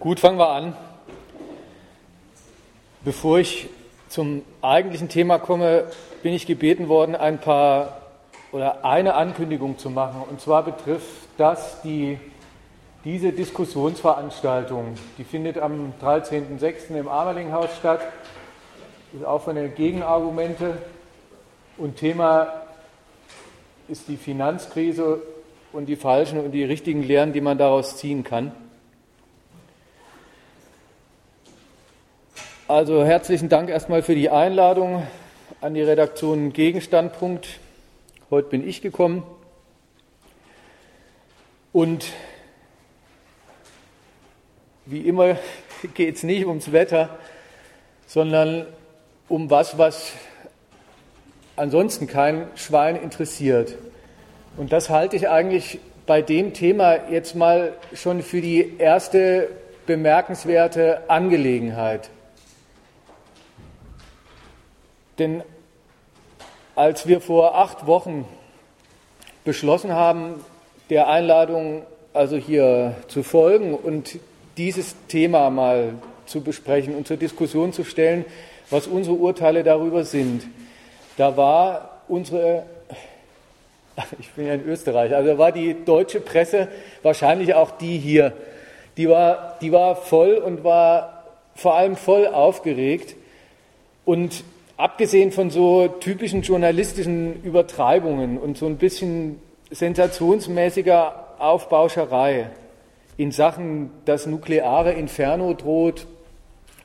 Gut, fangen wir an. Bevor ich zum eigentlichen Thema komme, bin ich gebeten worden, ein paar oder eine Ankündigung zu machen. Und zwar betrifft das die, diese Diskussionsveranstaltung. Die findet am 13.06. im Amerlinghaus statt. Ist auch von den Gegenargumente. Und Thema ist die Finanzkrise und die falschen und die richtigen Lehren, die man daraus ziehen kann. Also herzlichen Dank erstmal für die Einladung an die Redaktion Gegenstandpunkt. Heute bin ich gekommen. Und wie immer geht es nicht ums Wetter, sondern um was, was ansonsten kein Schwein interessiert. Und das halte ich eigentlich bei dem Thema jetzt mal schon für die erste bemerkenswerte Angelegenheit. Denn als wir vor acht Wochen beschlossen haben, der Einladung also hier zu folgen und dieses Thema mal zu besprechen und zur Diskussion zu stellen, was unsere Urteile darüber sind, da war unsere ich bin ja in Österreich, also war die deutsche Presse wahrscheinlich auch die hier. Die war, die war voll und war vor allem voll aufgeregt. Und abgesehen von so typischen journalistischen Übertreibungen und so ein bisschen sensationsmäßiger Aufbauscherei in Sachen, das nukleare Inferno droht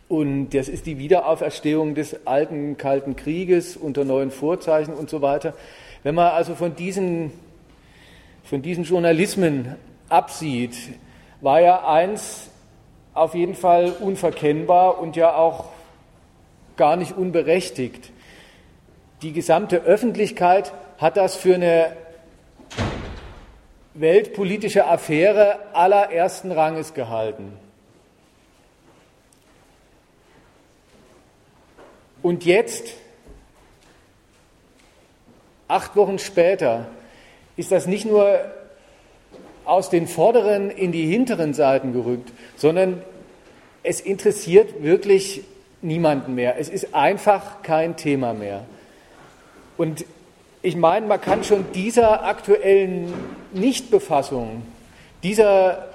und das ist die Wiederauferstehung des alten Kalten Krieges unter neuen Vorzeichen und so weiter, wenn man also von diesen, von diesen Journalismen absieht, war ja eins auf jeden Fall unverkennbar und ja auch gar nicht unberechtigt. Die gesamte Öffentlichkeit hat das für eine weltpolitische Affäre allerersten Ranges gehalten. Und jetzt acht Wochen später ist das nicht nur aus den vorderen in die hinteren Seiten gerückt, sondern es interessiert wirklich niemanden mehr. Es ist einfach kein Thema mehr. Und ich meine, man kann schon dieser aktuellen Nichtbefassung, dieser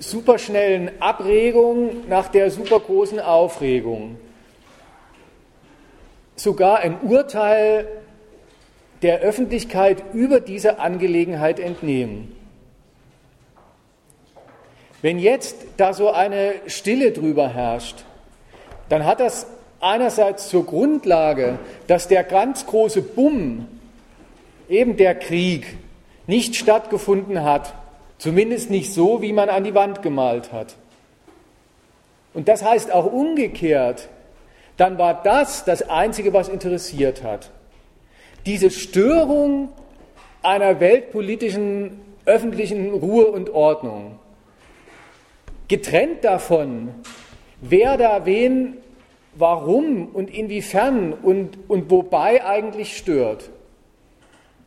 superschnellen Abregung nach der supergroßen Aufregung sogar ein Urteil der Öffentlichkeit über diese Angelegenheit entnehmen. Wenn jetzt da so eine Stille drüber herrscht, dann hat das einerseits zur Grundlage, dass der ganz große Bumm, eben der Krieg, nicht stattgefunden hat, zumindest nicht so, wie man an die Wand gemalt hat. Und das heißt auch umgekehrt, dann war das das Einzige, was interessiert hat diese Störung einer weltpolitischen öffentlichen Ruhe und Ordnung, getrennt davon, wer da wen, warum und inwiefern und, und wobei eigentlich stört.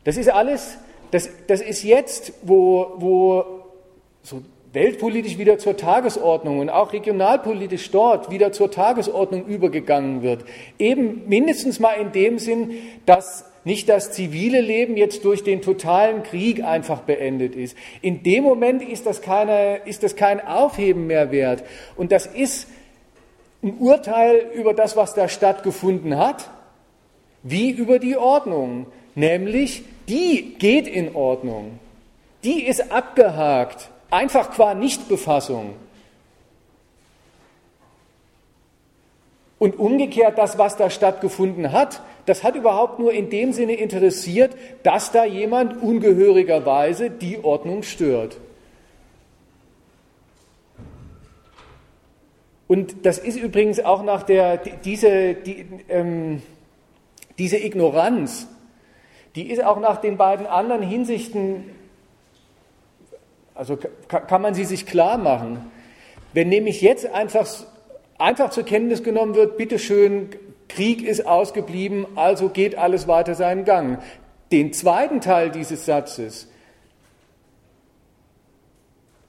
Das ist alles, das, das ist jetzt, wo, wo so weltpolitisch wieder zur Tagesordnung und auch regionalpolitisch dort wieder zur Tagesordnung übergegangen wird. Eben mindestens mal in dem Sinn, dass nicht das zivile Leben jetzt durch den totalen Krieg einfach beendet ist. In dem Moment ist das, keine, ist das kein Aufheben mehr wert. Und das ist ein Urteil über das, was da stattgefunden hat, wie über die Ordnung. Nämlich, die geht in Ordnung. Die ist abgehakt, einfach qua Nichtbefassung. Und umgekehrt, das, was da stattgefunden hat, das hat überhaupt nur in dem Sinne interessiert, dass da jemand ungehörigerweise die Ordnung stört. Und das ist übrigens auch nach der, diese, die, ähm, diese Ignoranz, die ist auch nach den beiden anderen Hinsichten, also kann man sie sich klar machen. Wenn nämlich jetzt einfach, einfach zur Kenntnis genommen wird, bitteschön, Krieg ist ausgeblieben, also geht alles weiter seinen Gang. Den zweiten Teil dieses Satzes,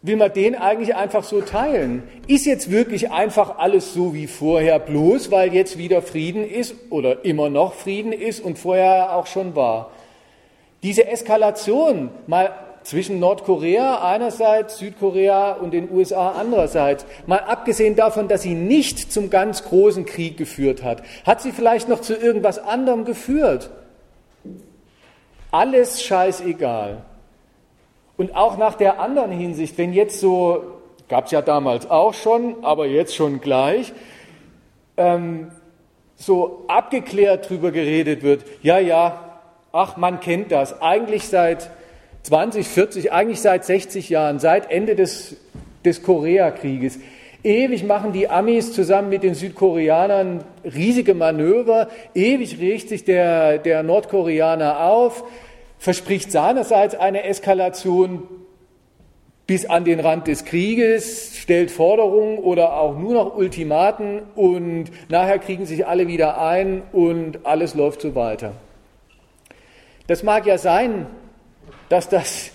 will man den eigentlich einfach so teilen? Ist jetzt wirklich einfach alles so wie vorher, bloß weil jetzt wieder Frieden ist oder immer noch Frieden ist und vorher auch schon war? Diese Eskalation mal zwischen Nordkorea einerseits, Südkorea und den USA andererseits, mal abgesehen davon, dass sie nicht zum ganz großen Krieg geführt hat, hat sie vielleicht noch zu irgendwas anderem geführt? Alles scheißegal. Und auch nach der anderen Hinsicht, wenn jetzt so, gab es ja damals auch schon, aber jetzt schon gleich, ähm, so abgeklärt drüber geredet wird, ja, ja, ach, man kennt das, eigentlich seit 20, 40, eigentlich seit 60 Jahren, seit Ende des, des Koreakrieges. Ewig machen die Amis zusammen mit den Südkoreanern riesige Manöver, ewig regt sich der, der Nordkoreaner auf, verspricht seinerseits eine Eskalation bis an den Rand des Krieges, stellt Forderungen oder auch nur noch Ultimaten und nachher kriegen sich alle wieder ein und alles läuft so weiter. Das mag ja sein, dass das,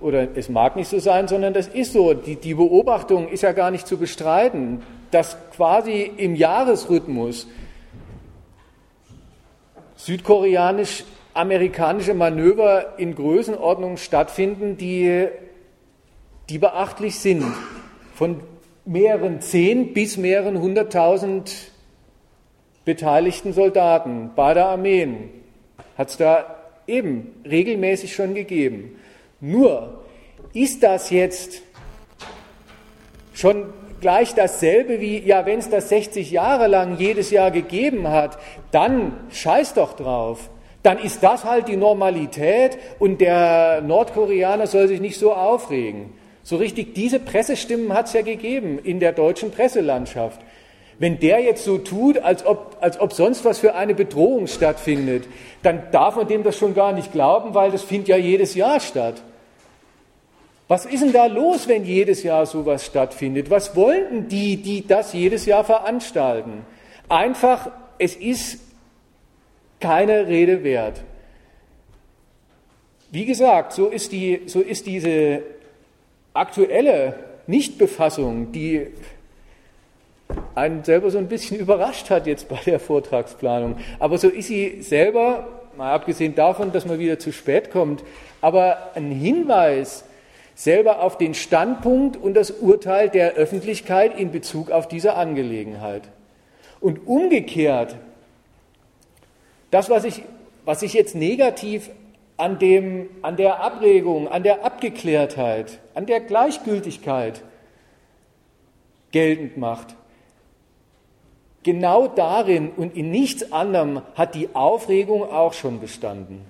oder es mag nicht so sein, sondern das ist so. Die, die Beobachtung ist ja gar nicht zu bestreiten, dass quasi im Jahresrhythmus südkoreanisch amerikanische Manöver in Größenordnungen stattfinden, die, die beachtlich sind. Von mehreren zehn bis mehreren hunderttausend beteiligten Soldaten beider Armeen hat es da eben regelmäßig schon gegeben. Nur ist das jetzt schon gleich dasselbe wie, ja, wenn es das 60 Jahre lang jedes Jahr gegeben hat, dann scheiß doch drauf dann ist das halt die Normalität und der Nordkoreaner soll sich nicht so aufregen. So richtig, diese Pressestimmen hat es ja gegeben in der deutschen Presselandschaft. Wenn der jetzt so tut, als ob, als ob sonst was für eine Bedrohung stattfindet, dann darf man dem das schon gar nicht glauben, weil das findet ja jedes Jahr statt. Was ist denn da los, wenn jedes Jahr sowas stattfindet? Was wollten die, die das jedes Jahr veranstalten? Einfach, es ist keine Rede wert. Wie gesagt, so ist, die, so ist diese aktuelle Nichtbefassung, die einen selber so ein bisschen überrascht hat jetzt bei der Vortragsplanung. Aber so ist sie selber, mal abgesehen davon, dass man wieder zu spät kommt, aber ein Hinweis selber auf den Standpunkt und das Urteil der Öffentlichkeit in Bezug auf diese Angelegenheit. Und umgekehrt das, was ich, was ich jetzt negativ an, dem, an der Abregung, an der Abgeklärtheit, an der Gleichgültigkeit geltend macht, genau darin und in nichts anderem hat die Aufregung auch schon bestanden.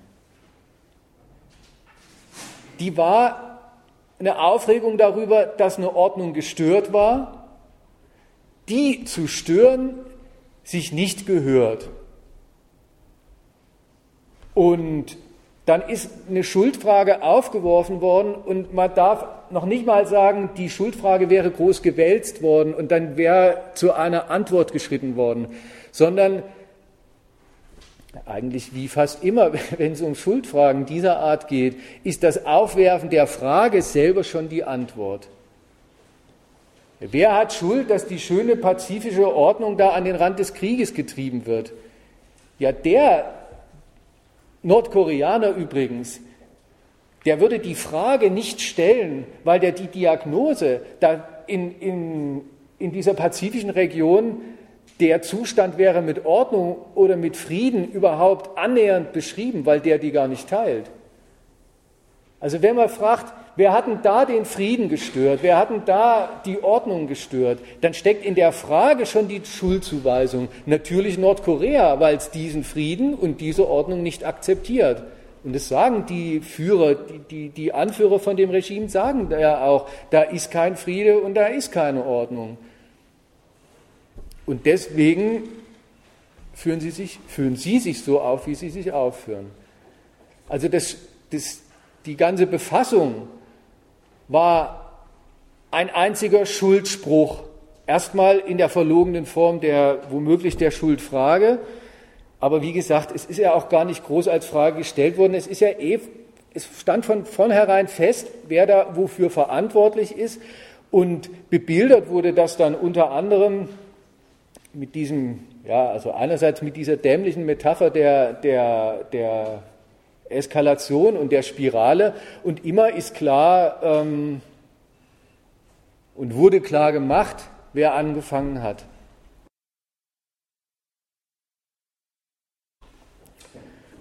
Die war eine Aufregung darüber, dass eine Ordnung gestört war, die zu stören sich nicht gehört. Und dann ist eine Schuldfrage aufgeworfen worden und man darf noch nicht mal sagen, die Schuldfrage wäre groß gewälzt worden und dann wäre zu einer Antwort geschritten worden, sondern eigentlich wie fast immer, wenn es um Schuldfragen dieser Art geht, ist das Aufwerfen der Frage selber schon die Antwort. Wer hat Schuld, dass die schöne pazifische Ordnung da an den Rand des Krieges getrieben wird? Ja, der, Nordkoreaner übrigens, der würde die Frage nicht stellen, weil der die Diagnose da in, in, in dieser pazifischen Region der Zustand wäre mit Ordnung oder mit Frieden überhaupt annähernd beschrieben, weil der die gar nicht teilt. Also wenn man fragt, wer hat denn da den Frieden gestört, wer hat denn da die Ordnung gestört, dann steckt in der Frage schon die Schuldzuweisung. Natürlich Nordkorea, weil es diesen Frieden und diese Ordnung nicht akzeptiert. Und das sagen die Führer, die, die, die Anführer von dem Regime sagen ja auch, da ist kein Friede und da ist keine Ordnung. Und deswegen führen sie sich, führen sie sich so auf, wie sie sich aufführen. Also das, das, die ganze Befassung war ein einziger Schuldspruch. Erstmal in der verlogenen Form der womöglich der Schuldfrage. Aber wie gesagt, es ist ja auch gar nicht groß als Frage gestellt worden. Es ist ja eh es stand von vornherein fest, wer da wofür verantwortlich ist. Und bebildert wurde das dann unter anderem mit diesem, ja, also einerseits mit dieser dämlichen Metapher der, der, der Eskalation und der Spirale. Und immer ist klar ähm, und wurde klar gemacht, wer angefangen hat.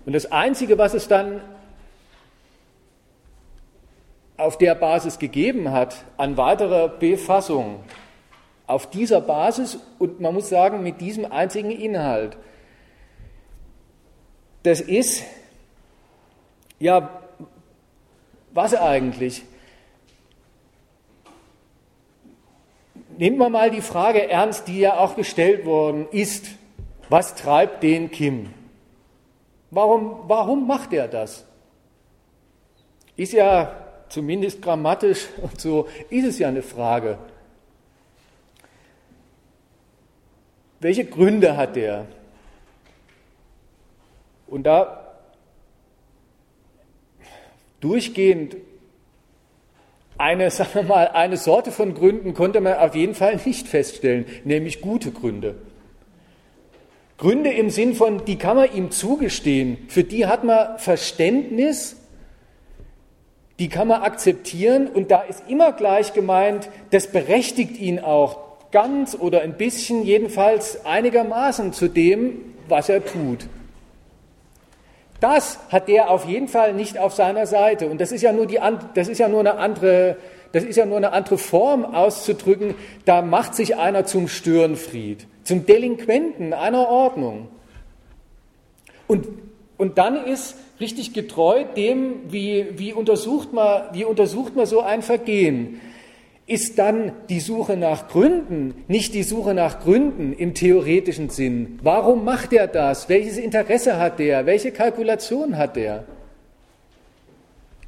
Und das Einzige, was es dann auf der Basis gegeben hat an weiterer Befassung, auf dieser Basis und man muss sagen, mit diesem einzigen Inhalt, das ist, ja, was eigentlich? Nehmen wir mal die Frage ernst, die ja auch gestellt worden ist. Was treibt den Kim? Warum, warum macht er das? Ist ja zumindest grammatisch und so, ist es ja eine Frage. Welche Gründe hat der? Und da durchgehend eine, sagen wir mal, eine Sorte von Gründen konnte man auf jeden Fall nicht feststellen, nämlich gute Gründe. Gründe im Sinn von, die kann man ihm zugestehen, für die hat man Verständnis, die kann man akzeptieren und da ist immer gleich gemeint, das berechtigt ihn auch ganz oder ein bisschen, jedenfalls einigermaßen zu dem, was er tut. Das hat der auf jeden Fall nicht auf seiner Seite. Und das ist ja nur, die, das ist ja nur eine andere das ist ja nur eine andere Form auszudrücken, da macht sich einer zum Störenfried zum Delinquenten einer Ordnung. Und, und dann ist richtig getreu dem, wie, wie, untersucht man, wie untersucht man so ein Vergehen, ist dann die Suche nach Gründen nicht die Suche nach Gründen im theoretischen Sinn. Warum macht er das? Welches Interesse hat er? Welche Kalkulation hat er?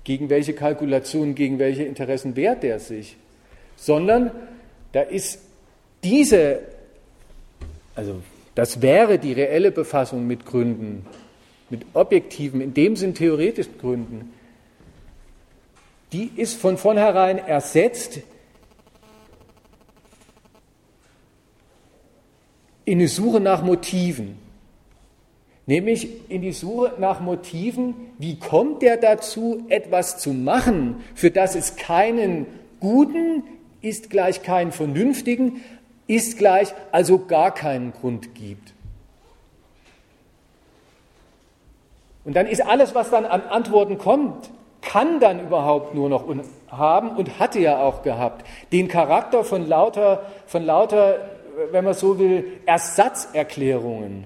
Gegen welche Kalkulation, gegen welche Interessen wehrt er sich? Sondern da ist diese also das wäre die reelle Befassung mit Gründen, mit objektiven, in dem Sinn theoretischen Gründen. Die ist von vornherein ersetzt in die Suche nach Motiven. Nämlich in die Suche nach Motiven, wie kommt er dazu, etwas zu machen, für das es keinen guten, ist gleich keinen vernünftigen, ist gleich also gar keinen Grund gibt. Und dann ist alles, was dann an Antworten kommt, kann dann überhaupt nur noch haben und hatte ja auch gehabt, den Charakter von lauter, von lauter, wenn man so will, Ersatzerklärungen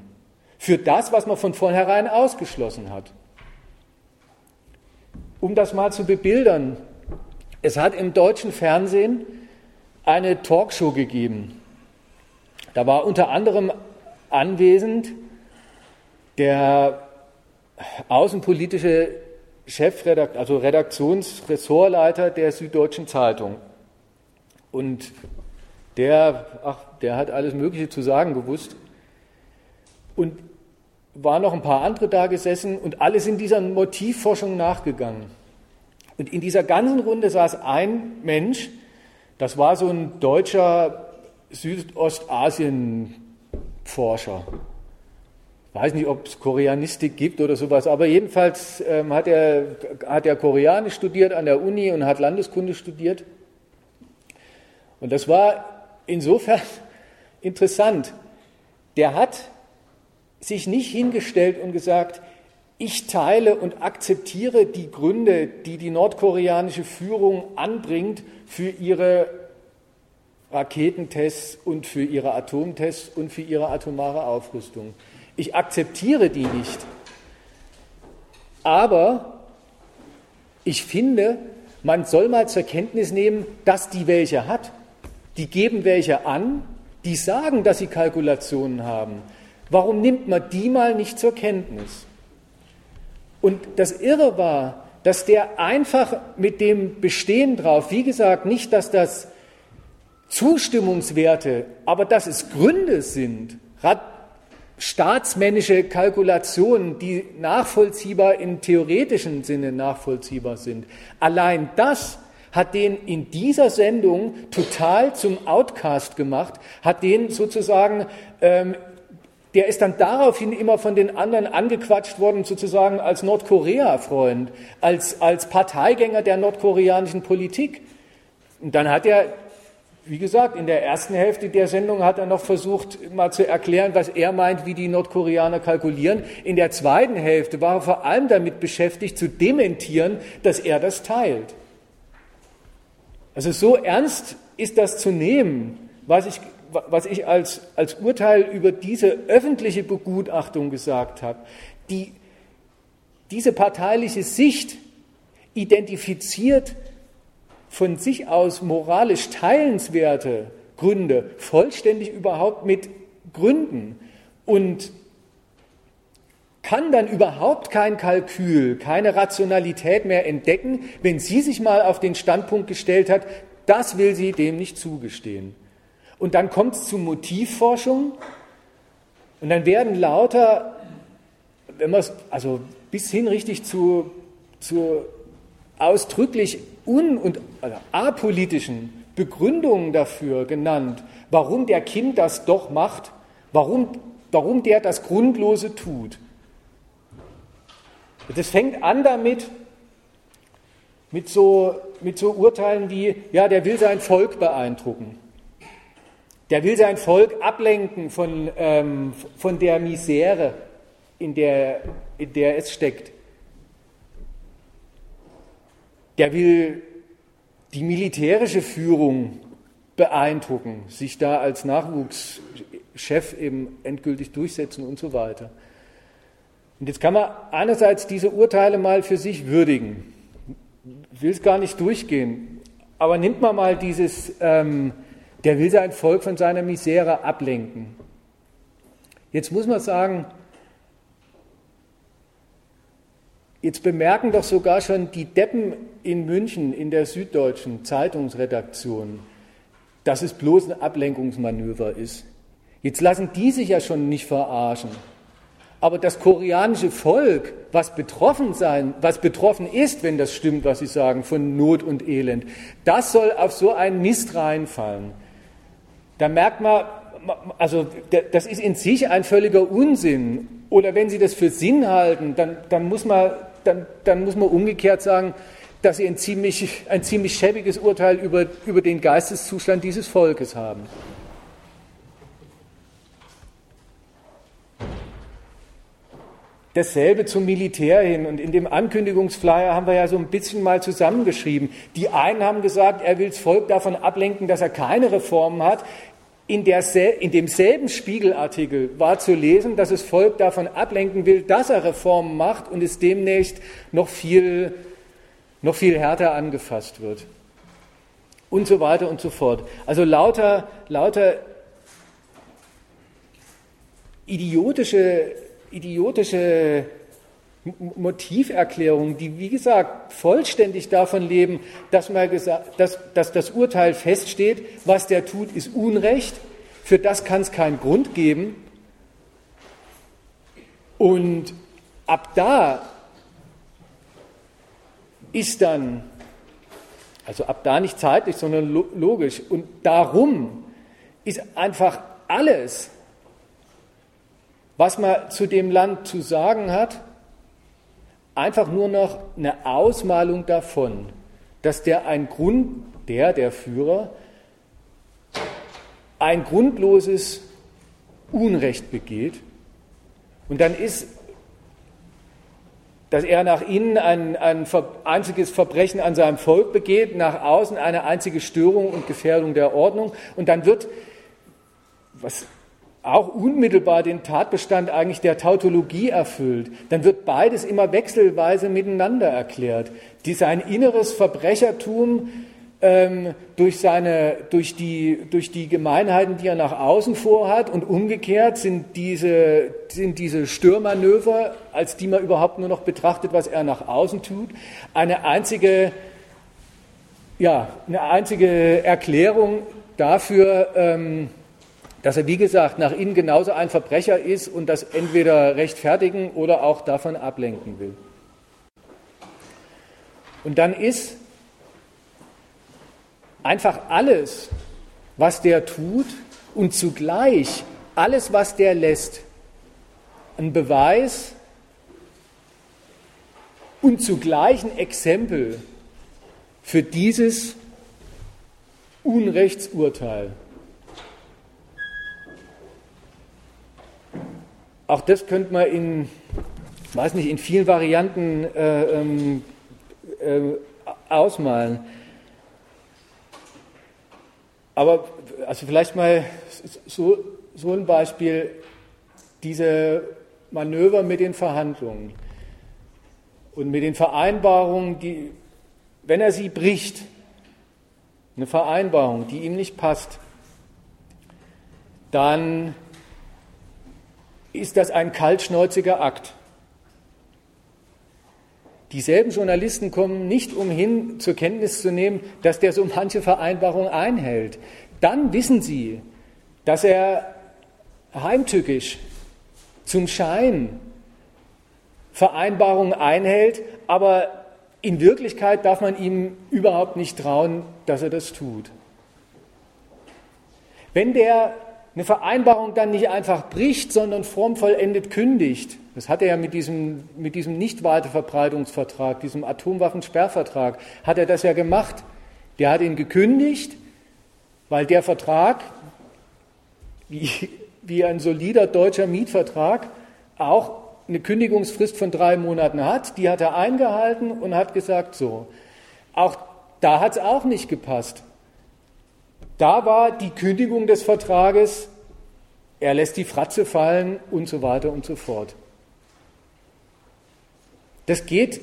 für das, was man von vornherein ausgeschlossen hat. Um das mal zu bebildern, es hat im deutschen Fernsehen eine Talkshow gegeben, da war unter anderem anwesend der außenpolitische Chefredakteur, also Redaktionsressortleiter der Süddeutschen Zeitung. Und der, ach, der hat alles Mögliche zu sagen gewusst. Und waren noch ein paar andere da gesessen und alle sind dieser Motivforschung nachgegangen. Und in dieser ganzen Runde saß ein Mensch, das war so ein deutscher Südostasien-Forscher. Weiß nicht, ob es Koreanistik gibt oder sowas, aber jedenfalls ähm, hat, er, hat er Koreanisch studiert an der Uni und hat Landeskunde studiert. Und das war insofern interessant. Der hat sich nicht hingestellt und gesagt, ich teile und akzeptiere die Gründe, die die nordkoreanische Führung anbringt für ihre Raketentests und für ihre Atomtests und für ihre atomare Aufrüstung. Ich akzeptiere die nicht. Aber ich finde, man soll mal zur Kenntnis nehmen, dass die welche hat. Die geben welche an, die sagen, dass sie Kalkulationen haben. Warum nimmt man die mal nicht zur Kenntnis? Und das Irre war, dass der einfach mit dem Bestehen drauf, wie gesagt, nicht, dass das Zustimmungswerte, aber dass es Gründe sind, staatsmännische Kalkulationen, die nachvollziehbar im theoretischen Sinne nachvollziehbar sind. Allein das hat den in dieser Sendung total zum Outcast gemacht, hat den sozusagen, ähm, der ist dann daraufhin immer von den anderen angequatscht worden, sozusagen als Nordkorea-Freund, als, als Parteigänger der nordkoreanischen Politik. Und dann hat er wie gesagt, in der ersten Hälfte der Sendung hat er noch versucht, mal zu erklären, was er meint, wie die Nordkoreaner kalkulieren. In der zweiten Hälfte war er vor allem damit beschäftigt, zu dementieren, dass er das teilt. Also so ernst ist das zu nehmen, was ich, was ich als, als Urteil über diese öffentliche Begutachtung gesagt habe. Die, diese parteiliche Sicht identifiziert von sich aus moralisch teilenswerte Gründe vollständig überhaupt mit Gründen und kann dann überhaupt kein Kalkül, keine Rationalität mehr entdecken, wenn sie sich mal auf den Standpunkt gestellt hat, das will sie dem nicht zugestehen. Und dann kommt es zu Motivforschung und dann werden lauter, wenn man es, also bis hin richtig zu, zu ausdrücklich un- und also apolitischen Begründungen dafür genannt, warum der Kind das doch macht, warum, warum der das Grundlose tut. Das fängt an damit, mit so, mit so Urteilen wie, ja, der will sein Volk beeindrucken. Der will sein Volk ablenken von, ähm, von der Misere, in der, in der es steckt. Der will die militärische Führung beeindrucken, sich da als Nachwuchschef eben endgültig durchsetzen und so weiter. Und jetzt kann man einerseits diese Urteile mal für sich würdigen. Ich will es gar nicht durchgehen, aber nimmt man mal dieses, ähm, der will sein Volk von seiner Misere ablenken. Jetzt muss man sagen, Jetzt bemerken doch sogar schon die Deppen in München in der Süddeutschen Zeitungsredaktion, dass es bloß ein Ablenkungsmanöver ist. Jetzt lassen die sich ja schon nicht verarschen. Aber das koreanische Volk, was betroffen sein, was betroffen ist, wenn das stimmt, was sie sagen, von Not und Elend, das soll auf so einen Mist reinfallen. Da merkt man, also das ist in sich ein völliger Unsinn. Oder wenn Sie das für Sinn halten, dann, dann muss man dann, dann muss man umgekehrt sagen, dass sie ein ziemlich, ein ziemlich schäbiges Urteil über, über den Geisteszustand dieses Volkes haben. Dasselbe zum Militär hin. Und in dem Ankündigungsflyer haben wir ja so ein bisschen mal zusammengeschrieben. Die einen haben gesagt, er will das Volk davon ablenken, dass er keine Reformen hat. In, in demselben Spiegelartikel war zu lesen, dass das Volk davon ablenken will, dass er Reformen macht und es demnächst noch viel, noch viel härter angefasst wird. Und so weiter und so fort. Also lauter, lauter idiotische, idiotische Motiverklärungen, die, wie gesagt, vollständig davon leben, dass, man gesagt, dass, dass das Urteil feststeht, was der tut, ist Unrecht, für das kann es keinen Grund geben. Und ab da ist dann, also ab da nicht zeitlich, sondern logisch, und darum ist einfach alles, was man zu dem Land zu sagen hat, einfach nur noch eine Ausmalung davon, dass der ein Grund, der, der Führer, ein grundloses Unrecht begeht. Und dann ist, dass er nach innen ein, ein einziges Verbrechen an seinem Volk begeht, nach außen eine einzige Störung und Gefährdung der Ordnung. Und dann wird, was auch unmittelbar den Tatbestand eigentlich der Tautologie erfüllt, dann wird beides immer wechselweise miteinander erklärt. Die, sein inneres Verbrechertum ähm, durch, seine, durch, die, durch die Gemeinheiten, die er nach außen vorhat und umgekehrt sind diese, sind diese Störmanöver, als die man überhaupt nur noch betrachtet, was er nach außen tut, eine einzige, ja, eine einzige Erklärung dafür, ähm, dass er, wie gesagt, nach innen genauso ein Verbrecher ist und das entweder rechtfertigen oder auch davon ablenken will. Und dann ist einfach alles, was der tut und zugleich alles, was der lässt, ein Beweis und zugleich ein Exempel für dieses Unrechtsurteil. Auch das könnte man in, weiß nicht, in vielen Varianten äh, ähm, äh, ausmalen. Aber also vielleicht mal so, so ein Beispiel, diese Manöver mit den Verhandlungen und mit den Vereinbarungen, die, wenn er sie bricht, eine Vereinbarung, die ihm nicht passt, dann ist das ein kaltschnäuziger Akt. Dieselben Journalisten kommen nicht umhin, zur Kenntnis zu nehmen, dass der so manche Vereinbarung einhält. Dann wissen sie, dass er heimtückisch zum Schein Vereinbarungen einhält, aber in Wirklichkeit darf man ihm überhaupt nicht trauen, dass er das tut. Wenn der eine Vereinbarung dann nicht einfach bricht, sondern formvollendet kündigt, das hat er ja mit diesem, mit diesem Nichtweiterverbreitungsvertrag, diesem Atomwaffensperrvertrag, hat er das ja gemacht. Der hat ihn gekündigt, weil der Vertrag, wie, wie ein solider deutscher Mietvertrag, auch eine Kündigungsfrist von drei Monaten hat. Die hat er eingehalten und hat gesagt, so. Auch da hat es auch nicht gepasst. Da war die Kündigung des Vertrages, er lässt die Fratze fallen und so weiter und so fort. Das geht,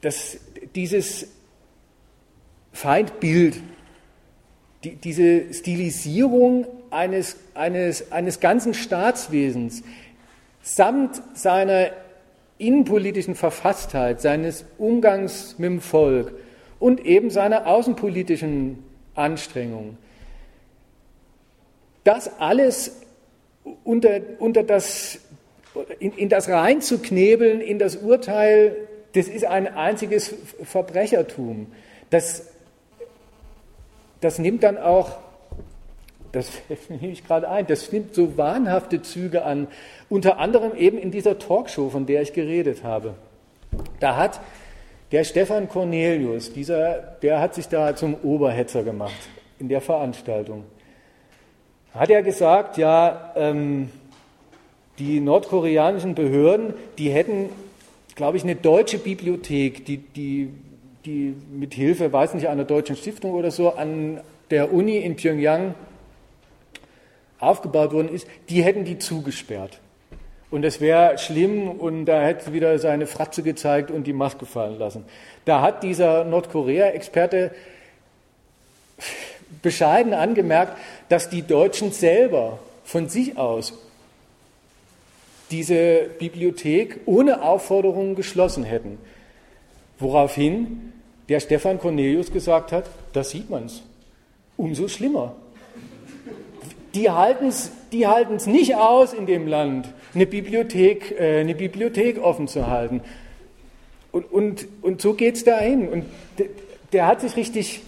das, dieses Feindbild, die, diese Stilisierung eines, eines, eines ganzen Staatswesens samt seiner innenpolitischen Verfasstheit, seines Umgangs mit dem Volk und eben seiner außenpolitischen Anstrengungen. Das alles unter, unter das, in, in das reinzuknebeln, in das Urteil, das ist ein einziges Verbrechertum. Das, das nimmt dann auch das nehme ich gerade ein. Das nimmt so wahnhafte Züge an, unter anderem eben in dieser Talkshow, von der ich geredet habe. Da hat der Stefan Cornelius, dieser, der hat sich da zum Oberhetzer gemacht in der Veranstaltung. Hat er gesagt, ja, ähm, die nordkoreanischen Behörden, die hätten, glaube ich, eine deutsche Bibliothek, die, die, die mit Hilfe, weiß nicht, einer deutschen Stiftung oder so, an der Uni in Pyongyang aufgebaut worden ist, die hätten die zugesperrt. Und es wäre schlimm und da hätte wieder seine Fratze gezeigt und die Maske fallen lassen. Da hat dieser Nordkorea-Experte bescheiden angemerkt, dass die Deutschen selber von sich aus diese Bibliothek ohne Aufforderungen geschlossen hätten. Woraufhin der Stefan Cornelius gesagt hat, da sieht man es. Umso schlimmer die halten es die halten's nicht aus in dem Land, eine Bibliothek, äh, eine Bibliothek offen zu halten. Und, und, und so geht es dahin. Und der, der hat sich richtig,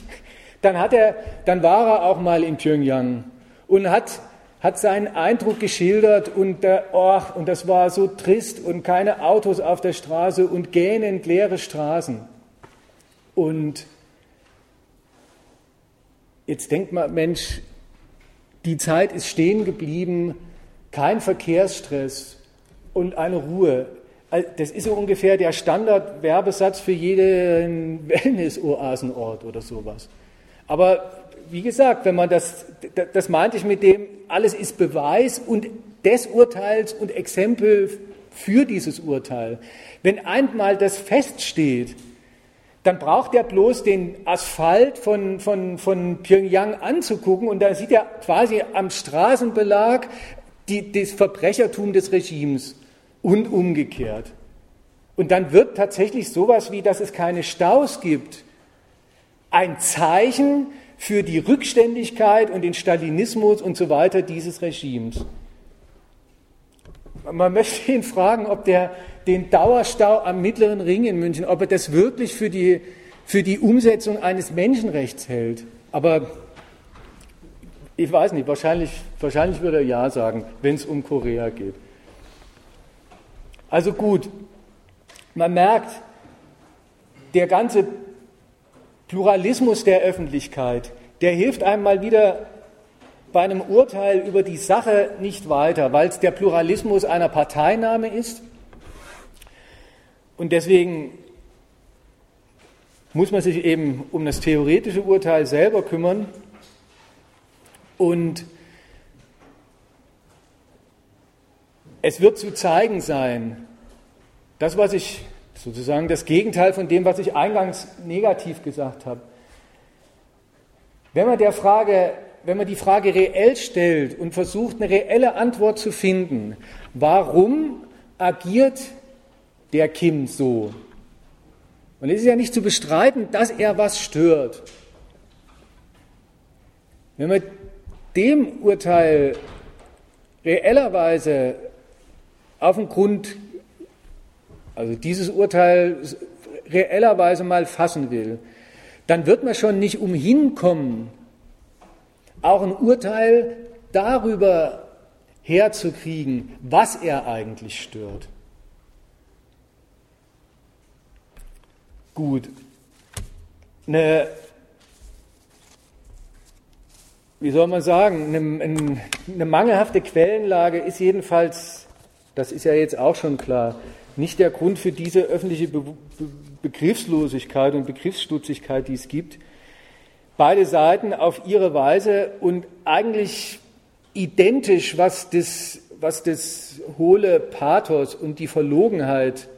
dann, hat er, dann war er auch mal in Pyongyang und hat, hat seinen Eindruck geschildert und, der, oh, und das war so trist und keine Autos auf der Straße und gähnend leere Straßen. Und jetzt denkt man, Mensch, die Zeit ist stehen geblieben, kein Verkehrsstress und eine Ruhe. Das ist so ungefähr der Standardwerbesatz für jeden Wellness-Oasenort oder sowas. Aber wie gesagt, wenn man das, das meinte ich mit dem, alles ist Beweis und des Urteils und Exempel für dieses Urteil. Wenn einmal das feststeht, dann braucht er bloß den Asphalt von, von, von Pyongyang anzugucken und da sieht er quasi am Straßenbelag die, das Verbrechertum des Regimes und umgekehrt. Und dann wird tatsächlich sowas wie, dass es keine Staus gibt, ein Zeichen für die Rückständigkeit und den Stalinismus und so weiter dieses Regimes. Man möchte ihn fragen, ob der den Dauerstau am Mittleren Ring in München, ob er das wirklich für die, für die Umsetzung eines Menschenrechts hält. Aber ich weiß nicht, wahrscheinlich, wahrscheinlich würde er Ja sagen, wenn es um Korea geht. Also gut, man merkt, der ganze Pluralismus der Öffentlichkeit, der hilft einem mal wieder bei einem Urteil über die Sache nicht weiter, weil es der Pluralismus einer Parteinahme ist. Und deswegen muss man sich eben um das theoretische Urteil selber kümmern. Und es wird zu zeigen sein, das, was ich sozusagen das Gegenteil von dem, was ich eingangs negativ gesagt habe. Wenn man der Frage, wenn man die Frage reell stellt und versucht, eine reelle Antwort zu finden, warum agiert der Kim so? Und es ist ja nicht zu bestreiten, dass er was stört. Wenn man dem Urteil reellerweise auf den Grund also dieses Urteil reellerweise mal fassen will, dann wird man schon nicht umhin kommen, auch ein Urteil darüber herzukriegen, was er eigentlich stört. Gut. Eine, wie soll man sagen, eine, eine mangelhafte Quellenlage ist jedenfalls, das ist ja jetzt auch schon klar, nicht der Grund für diese öffentliche Be Begriffslosigkeit und Begriffsstutzigkeit, die es gibt. Beide Seiten auf ihre Weise und eigentlich identisch, was das, was das hohle Pathos und die Verlogenheit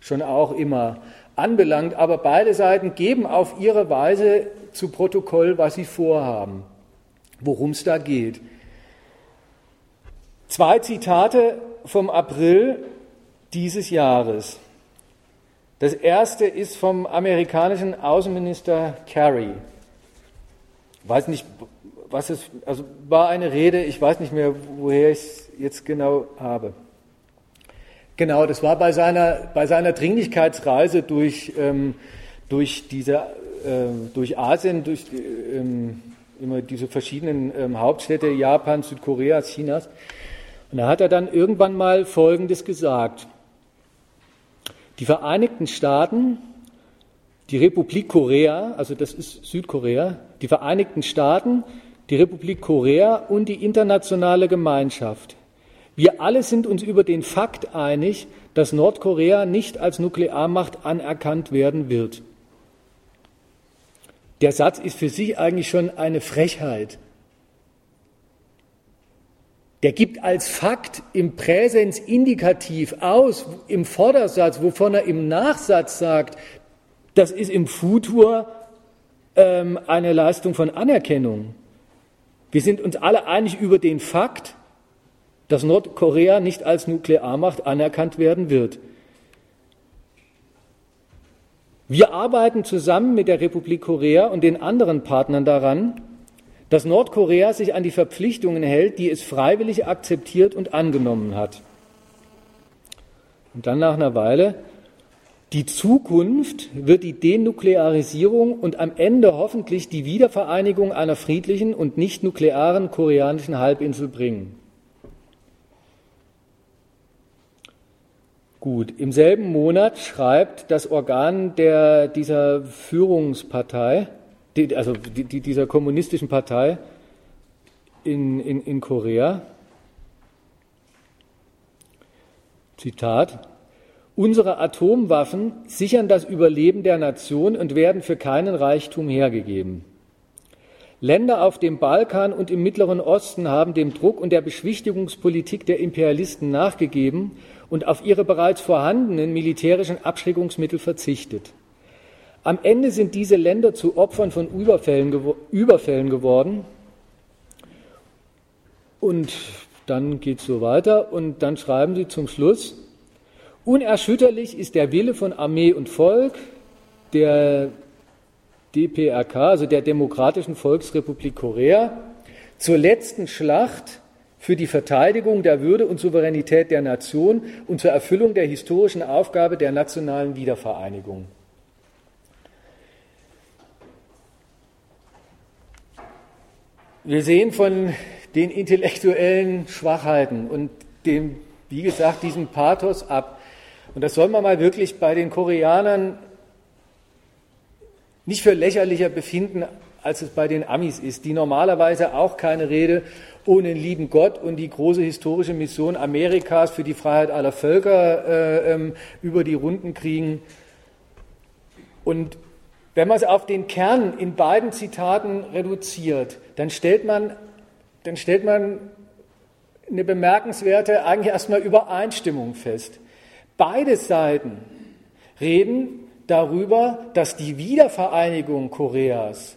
schon auch immer anbelangt, aber beide Seiten geben auf ihre Weise zu Protokoll, was sie vorhaben, worum es da geht. Zwei Zitate vom April dieses Jahres. Das erste ist vom amerikanischen Außenminister Kerry. Weiß nicht, was es, also war eine Rede, ich weiß nicht mehr, woher ich es jetzt genau habe. Genau, das war bei seiner, bei seiner Dringlichkeitsreise durch, ähm, durch, diese, äh, durch Asien, durch ähm, immer diese verschiedenen ähm, Hauptstädte Japans, Südkoreas, Chinas. Und da hat er dann irgendwann mal Folgendes gesagt. Die Vereinigten Staaten, die Republik Korea, also das ist Südkorea, die Vereinigten Staaten, die Republik Korea und die internationale Gemeinschaft. Wir alle sind uns über den Fakt einig, dass Nordkorea nicht als Nuklearmacht anerkannt werden wird. Der Satz ist für sich eigentlich schon eine Frechheit der gibt als Fakt im Präsens indikativ aus, im Vordersatz, wovon er im Nachsatz sagt, das ist im Futur ähm, eine Leistung von Anerkennung. Wir sind uns alle einig über den Fakt, dass Nordkorea nicht als Nuklearmacht anerkannt werden wird. Wir arbeiten zusammen mit der Republik Korea und den anderen Partnern daran, dass Nordkorea sich an die Verpflichtungen hält, die es freiwillig akzeptiert und angenommen hat. Und dann nach einer Weile, die Zukunft wird die Denuklearisierung und am Ende hoffentlich die Wiedervereinigung einer friedlichen und nicht nuklearen koreanischen Halbinsel bringen. Gut, im selben Monat schreibt das Organ der, dieser Führungspartei, die, also die, die, dieser kommunistischen Partei in, in, in Korea. Zitat, unsere Atomwaffen sichern das Überleben der Nation und werden für keinen Reichtum hergegeben. Länder auf dem Balkan und im Mittleren Osten haben dem Druck und der Beschwichtigungspolitik der Imperialisten nachgegeben und auf ihre bereits vorhandenen militärischen Abschreckungsmittel verzichtet. Am Ende sind diese Länder zu Opfern von Überfällen, Überfällen geworden. Und dann geht es so weiter und dann schreiben sie zum Schluss, unerschütterlich ist der Wille von Armee und Volk, der DPRK, also der Demokratischen Volksrepublik Korea, zur letzten Schlacht für die Verteidigung der Würde und Souveränität der Nation und zur Erfüllung der historischen Aufgabe der nationalen Wiedervereinigung. Wir sehen von den intellektuellen Schwachheiten und dem, wie gesagt, diesem Pathos ab. Und das soll man mal wirklich bei den Koreanern nicht für lächerlicher befinden, als es bei den Amis ist, die normalerweise auch keine Rede ohne den lieben Gott und die große historische Mission Amerikas für die Freiheit aller Völker äh, ähm, über die Runden kriegen. Und wenn man es auf den Kern in beiden Zitaten reduziert, dann stellt man, dann stellt man eine bemerkenswerte, eigentlich erstmal Übereinstimmung fest. Beide Seiten reden darüber, dass die Wiedervereinigung Koreas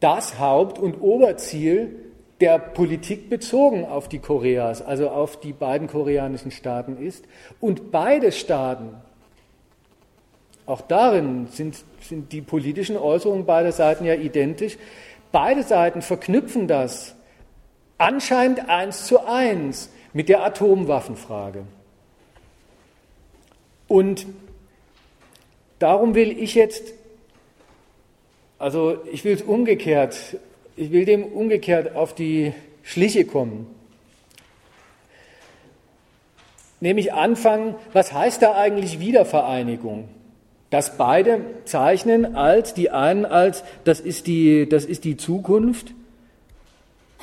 das Haupt- und Oberziel der Politik bezogen auf die Koreas, also auf die beiden koreanischen Staaten ist. Und beide Staaten auch darin sind, sind die politischen Äußerungen beider Seiten ja identisch. Beide Seiten verknüpfen das anscheinend eins zu eins mit der Atomwaffenfrage. Und darum will ich jetzt, also ich will es umgekehrt, ich will dem umgekehrt auf die Schliche kommen. Nämlich anfangen, was heißt da eigentlich Wiedervereinigung? das beide zeichnen als, die einen als, das ist die, das ist die Zukunft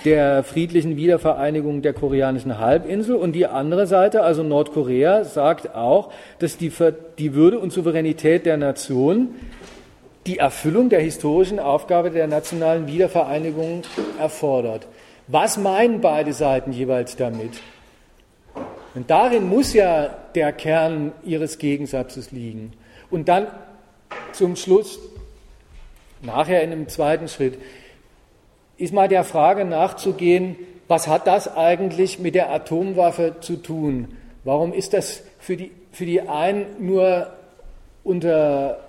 der friedlichen Wiedervereinigung der koreanischen Halbinsel und die andere Seite, also Nordkorea, sagt auch, dass die, die Würde und Souveränität der Nation die Erfüllung der historischen Aufgabe der nationalen Wiedervereinigung erfordert. Was meinen beide Seiten jeweils damit? Und darin muss ja der Kern ihres Gegensatzes liegen. Und dann zum Schluss, nachher in einem zweiten Schritt, ist mal der Frage nachzugehen, was hat das eigentlich mit der Atomwaffe zu tun? Warum ist das für die, für die einen nur unter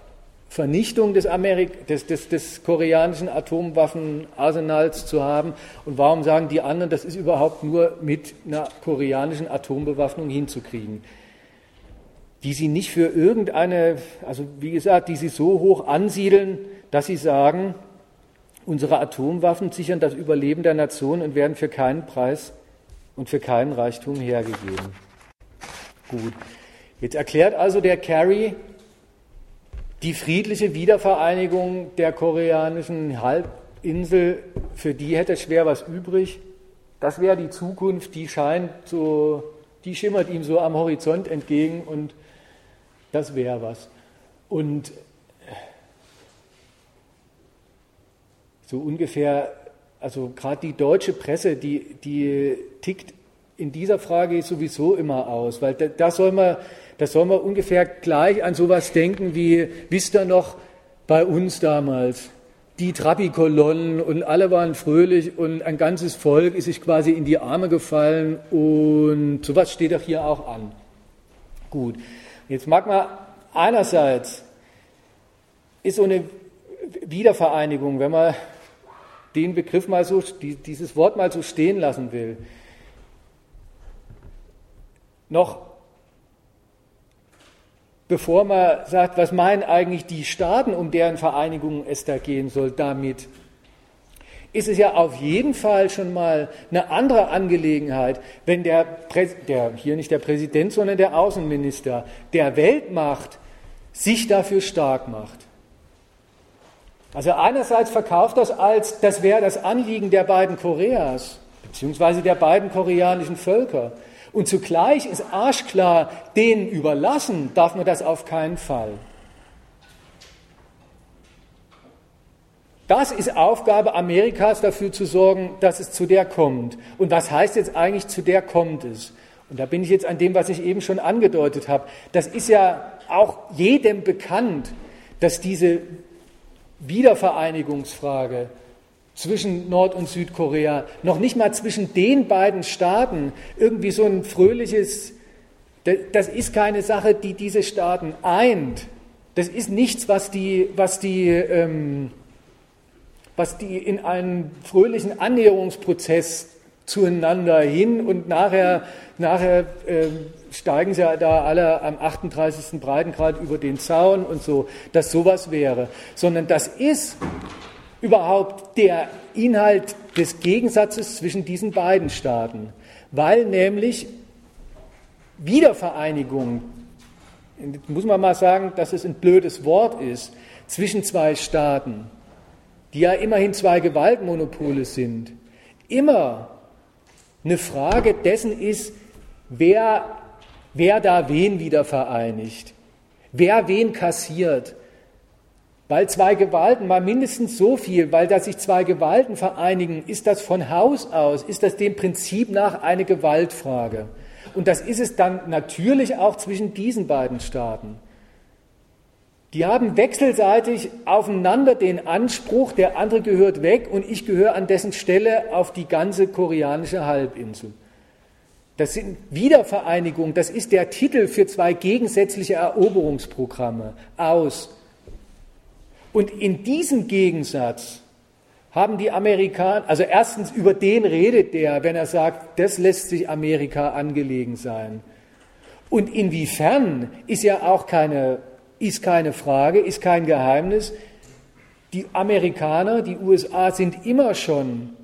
Vernichtung des, Amerik des, des, des koreanischen Atomwaffenarsenals zu haben? Und warum sagen die anderen, das ist überhaupt nur mit einer koreanischen Atombewaffnung hinzukriegen? die sie nicht für irgendeine, also wie gesagt, die sie so hoch ansiedeln, dass sie sagen, unsere Atomwaffen sichern das Überleben der Nation und werden für keinen Preis und für keinen Reichtum hergegeben. Gut. Jetzt erklärt also der Kerry die friedliche Wiedervereinigung der koreanischen Halbinsel, für die hätte schwer was übrig. Das wäre die Zukunft, die scheint so, die schimmert ihm so am Horizont entgegen und das wäre was. Und so ungefähr, also gerade die deutsche Presse, die, die tickt in dieser Frage sowieso immer aus, weil da, da soll man, da soll man ungefähr gleich an sowas denken wie, wisst ihr noch, bei uns damals, die Trabi-Kolonnen und alle waren fröhlich und ein ganzes Volk ist sich quasi in die Arme gefallen und sowas steht doch hier auch an. Gut, Jetzt mag man einerseits ist so eine Wiedervereinigung, wenn man den Begriff mal so, dieses Wort mal so stehen lassen will, noch bevor man sagt, was meinen eigentlich die Staaten, um deren Vereinigung es da gehen soll, damit, ist es ja auf jeden Fall schon mal eine andere Angelegenheit, wenn der, der, hier nicht der Präsident, sondern der Außenminister der Weltmacht sich dafür stark macht. Also einerseits verkauft das als, das wäre das Anliegen der beiden Koreas, beziehungsweise der beiden koreanischen Völker. Und zugleich ist arschklar, denen überlassen darf man das auf keinen Fall. Das ist Aufgabe Amerikas, dafür zu sorgen, dass es zu der kommt. Und was heißt jetzt eigentlich, zu der kommt es? Und da bin ich jetzt an dem, was ich eben schon angedeutet habe. Das ist ja auch jedem bekannt, dass diese Wiedervereinigungsfrage zwischen Nord- und Südkorea noch nicht mal zwischen den beiden Staaten irgendwie so ein fröhliches, das ist keine Sache, die diese Staaten eint. Das ist nichts, was die, was die ähm, was die in einen fröhlichen Annäherungsprozess zueinander hin und nachher, nachher äh, steigen sie da alle am 38. Breitengrad über den Zaun und so, dass sowas wäre, sondern das ist überhaupt der Inhalt des Gegensatzes zwischen diesen beiden Staaten, weil nämlich Wiedervereinigung, muss man mal sagen, dass es ein blödes Wort ist, zwischen zwei Staaten, die ja immerhin zwei Gewaltmonopole sind, immer eine Frage dessen ist, wer, wer da wen wieder vereinigt, wer wen kassiert. Weil zwei Gewalten, mal mindestens so viel, weil da sich zwei Gewalten vereinigen, ist das von Haus aus, ist das dem Prinzip nach eine Gewaltfrage. Und das ist es dann natürlich auch zwischen diesen beiden Staaten. Die haben wechselseitig aufeinander den Anspruch, der andere gehört weg und ich gehöre an dessen Stelle auf die ganze koreanische Halbinsel. Das sind Wiedervereinigung, das ist der Titel für zwei gegensätzliche Eroberungsprogramme aus. Und in diesem Gegensatz haben die Amerikaner, also erstens über den redet der, wenn er sagt, das lässt sich Amerika angelegen sein. Und inwiefern ist ja auch keine, ist keine Frage, ist kein Geheimnis. Die Amerikaner, die USA sind immer schon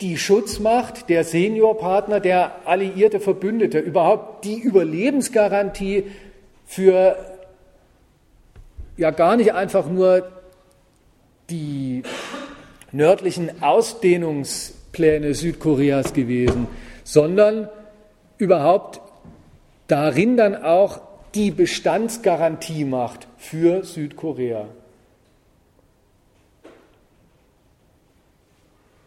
die Schutzmacht, der Seniorpartner, der alliierte Verbündete, überhaupt die Überlebensgarantie für ja gar nicht einfach nur die nördlichen Ausdehnungspläne Südkoreas gewesen, sondern überhaupt darin dann auch die Bestandsgarantie macht für Südkorea.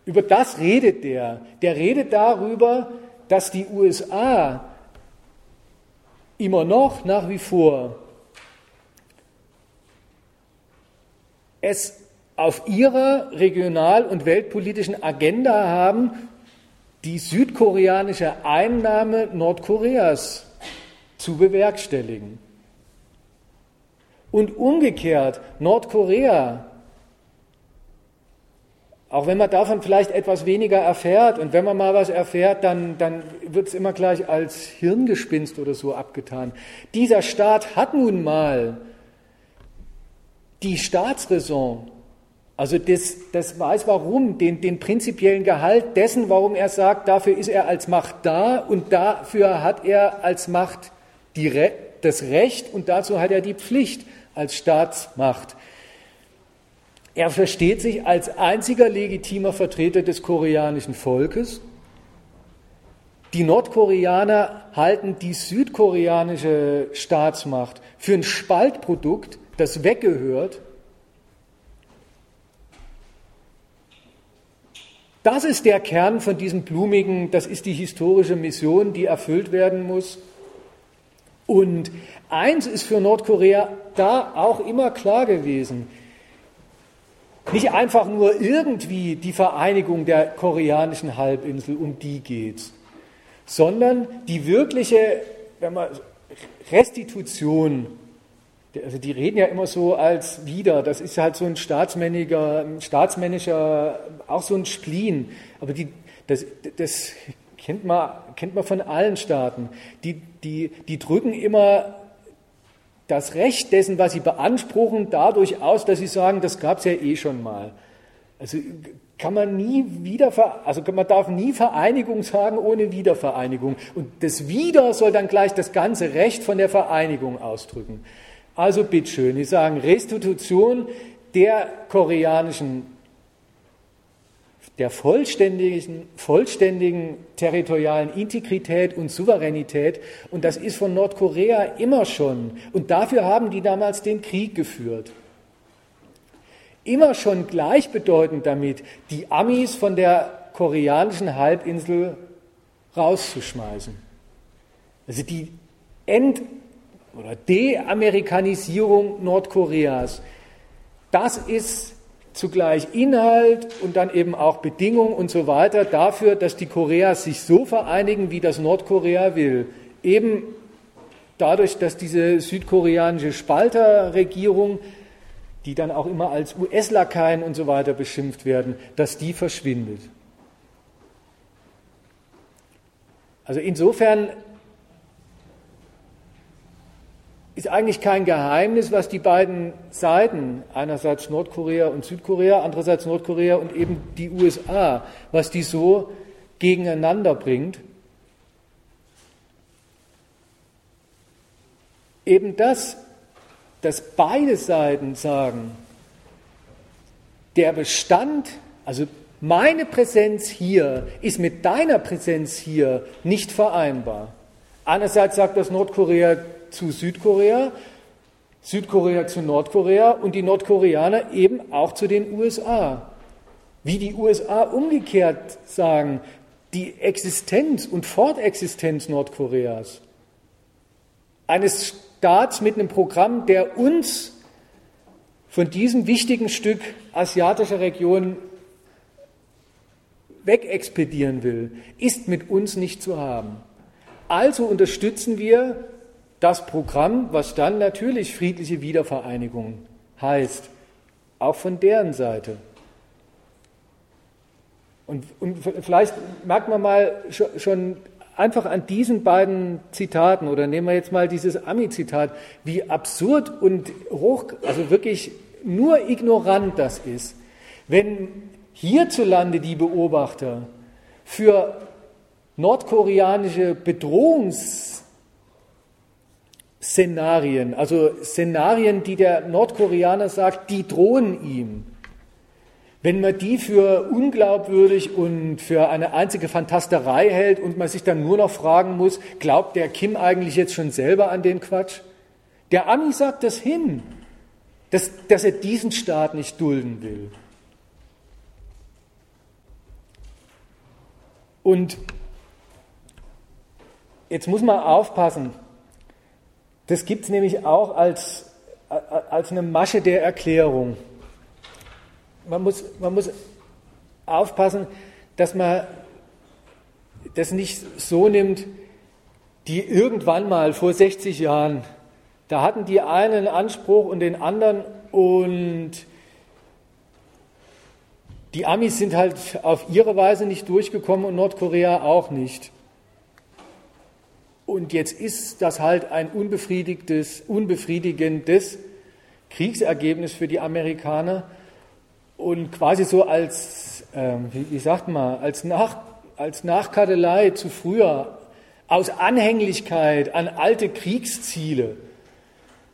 Über das redet der. Der redet darüber, dass die USA immer noch nach wie vor es auf ihrer regional- und weltpolitischen Agenda haben, die südkoreanische Einnahme Nordkoreas zu bewerkstelligen. Und umgekehrt, Nordkorea, auch wenn man davon vielleicht etwas weniger erfährt und wenn man mal was erfährt, dann, dann wird es immer gleich als Hirngespinst oder so abgetan. Dieser Staat hat nun mal die Staatsräson, also das, das weiß warum, den, den prinzipiellen Gehalt dessen, warum er sagt, dafür ist er als Macht da und dafür hat er als Macht die Re das Recht und dazu hat er die Pflicht als Staatsmacht. Er versteht sich als einziger legitimer Vertreter des koreanischen Volkes. Die Nordkoreaner halten die südkoreanische Staatsmacht für ein Spaltprodukt, das weggehört Das ist der Kern von diesem blumigen, das ist die historische Mission, die erfüllt werden muss. Und eins ist für Nordkorea da auch immer klar gewesen. Nicht einfach nur irgendwie die Vereinigung der koreanischen Halbinsel, um die geht's, sondern die wirkliche wenn man, Restitution also die reden ja immer so als wieder, das ist halt so ein staatsmänniger, staatsmännischer, auch so ein Spleen. Aber die, das, das kennt, man, kennt man von allen Staaten. Die, die, die drücken immer das Recht dessen, was sie beanspruchen, dadurch aus, dass sie sagen, das gab es ja eh schon mal. Also kann man nie wieder, also man darf nie Vereinigung sagen ohne Wiedervereinigung. Und das Wieder soll dann gleich das ganze Recht von der Vereinigung ausdrücken. Also bitteschön, die sagen Restitution der koreanischen, der vollständigen, vollständigen territorialen Integrität und Souveränität. Und das ist von Nordkorea immer schon. Und dafür haben die damals den Krieg geführt. Immer schon gleichbedeutend damit, die Amis von der koreanischen Halbinsel rauszuschmeißen. Also die End oder De-Amerikanisierung Nordkoreas. Das ist zugleich Inhalt und dann eben auch Bedingung und so weiter dafür, dass die Koreas sich so vereinigen, wie das Nordkorea will. Eben dadurch, dass diese südkoreanische Spalterregierung die dann auch immer als US-Lakaien und so weiter beschimpft werden, dass die verschwindet. Also insofern ist eigentlich kein Geheimnis, was die beiden Seiten, einerseits Nordkorea und Südkorea, andererseits Nordkorea und eben die USA, was die so gegeneinander bringt. Eben das, dass beide Seiten sagen, der Bestand, also meine Präsenz hier ist mit deiner Präsenz hier nicht vereinbar. Einerseits sagt das Nordkorea zu Südkorea, Südkorea zu Nordkorea und die Nordkoreaner eben auch zu den USA. Wie die USA umgekehrt sagen, die Existenz und Fortexistenz Nordkoreas, eines Staats mit einem Programm, der uns von diesem wichtigen Stück asiatischer Region wegexpedieren will, ist mit uns nicht zu haben. Also unterstützen wir das Programm, was dann natürlich friedliche Wiedervereinigung heißt, auch von deren Seite. Und, und vielleicht merkt man mal schon einfach an diesen beiden Zitaten, oder nehmen wir jetzt mal dieses Ami-Zitat, wie absurd und hoch, also wirklich nur ignorant das ist, wenn hierzulande die Beobachter für nordkoreanische Bedrohungsszenarien, also Szenarien, die der Nordkoreaner sagt, die drohen ihm, wenn man die für unglaubwürdig und für eine einzige Fantasterei hält und man sich dann nur noch fragen muss, glaubt der Kim eigentlich jetzt schon selber an den Quatsch? Der Ami sagt das hin, dass, dass er diesen Staat nicht dulden will. Und jetzt muss man aufpassen. Das gibt es nämlich auch als, als eine Masche der Erklärung man muss, man muss aufpassen, dass man das nicht so nimmt, die irgendwann mal vor 60 Jahren, da hatten die einen Anspruch und den anderen und die Amis sind halt auf ihre Weise nicht durchgekommen und Nordkorea auch nicht. Und jetzt ist das halt ein unbefriedigtes, unbefriedigendes Kriegsergebnis für die Amerikaner und quasi so als, ähm, wie, wie sagt man, als, Nach, als Nachkartelei zu früher, aus Anhänglichkeit an alte Kriegsziele,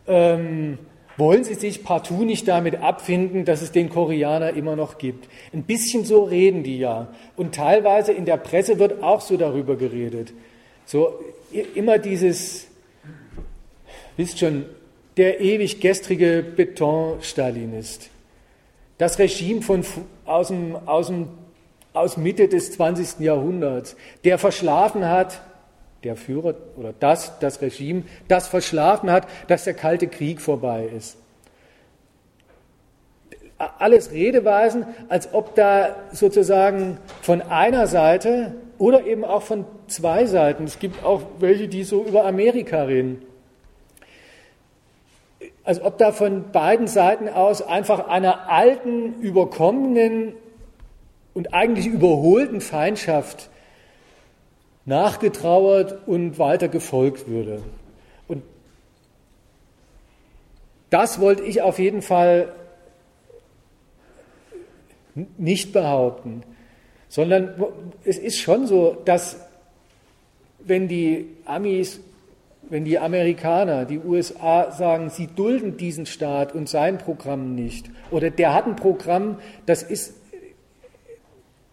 ähm, wollen sie sich partout nicht damit abfinden, dass es den Koreaner immer noch gibt. Ein bisschen so reden die ja. Und teilweise in der Presse wird auch so darüber geredet. So immer dieses, wisst schon, der ewig gestrige Beton-Stalinist das Regime von, aus, dem, aus, dem, aus Mitte des 20. Jahrhunderts, der verschlafen hat, der Führer oder das, das Regime, das verschlafen hat, dass der Kalte Krieg vorbei ist. Alles Redeweisen, als ob da sozusagen von einer Seite oder eben auch von zwei Seiten, es gibt auch welche, die so über Amerika reden, als ob da von beiden Seiten aus einfach einer alten, überkommenen und eigentlich überholten Feindschaft nachgetrauert und weiter gefolgt würde. Und das wollte ich auf jeden Fall nicht behaupten, sondern es ist schon so, dass wenn die Amis wenn die Amerikaner, die USA sagen, sie dulden diesen Staat und sein Programm nicht, oder der hat ein Programm, das ist,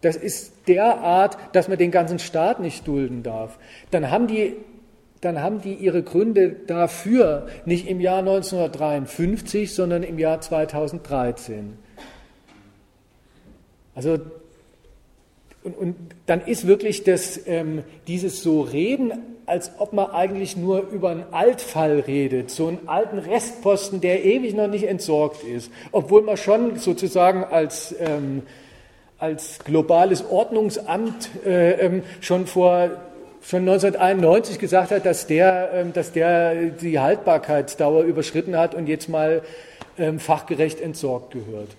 das ist der Art, dass man den ganzen Staat nicht dulden darf, dann haben die, dann haben die ihre Gründe dafür nicht im Jahr 1953, sondern im Jahr 2013. Also und, und dann ist wirklich das, ähm, dieses so Reden als ob man eigentlich nur über einen Altfall redet, so einen alten Restposten, der ewig noch nicht entsorgt ist, obwohl man schon sozusagen als, ähm, als globales Ordnungsamt äh, ähm, schon vor schon 1991 gesagt hat, dass der, ähm, dass der die Haltbarkeitsdauer überschritten hat und jetzt mal ähm, fachgerecht entsorgt gehört.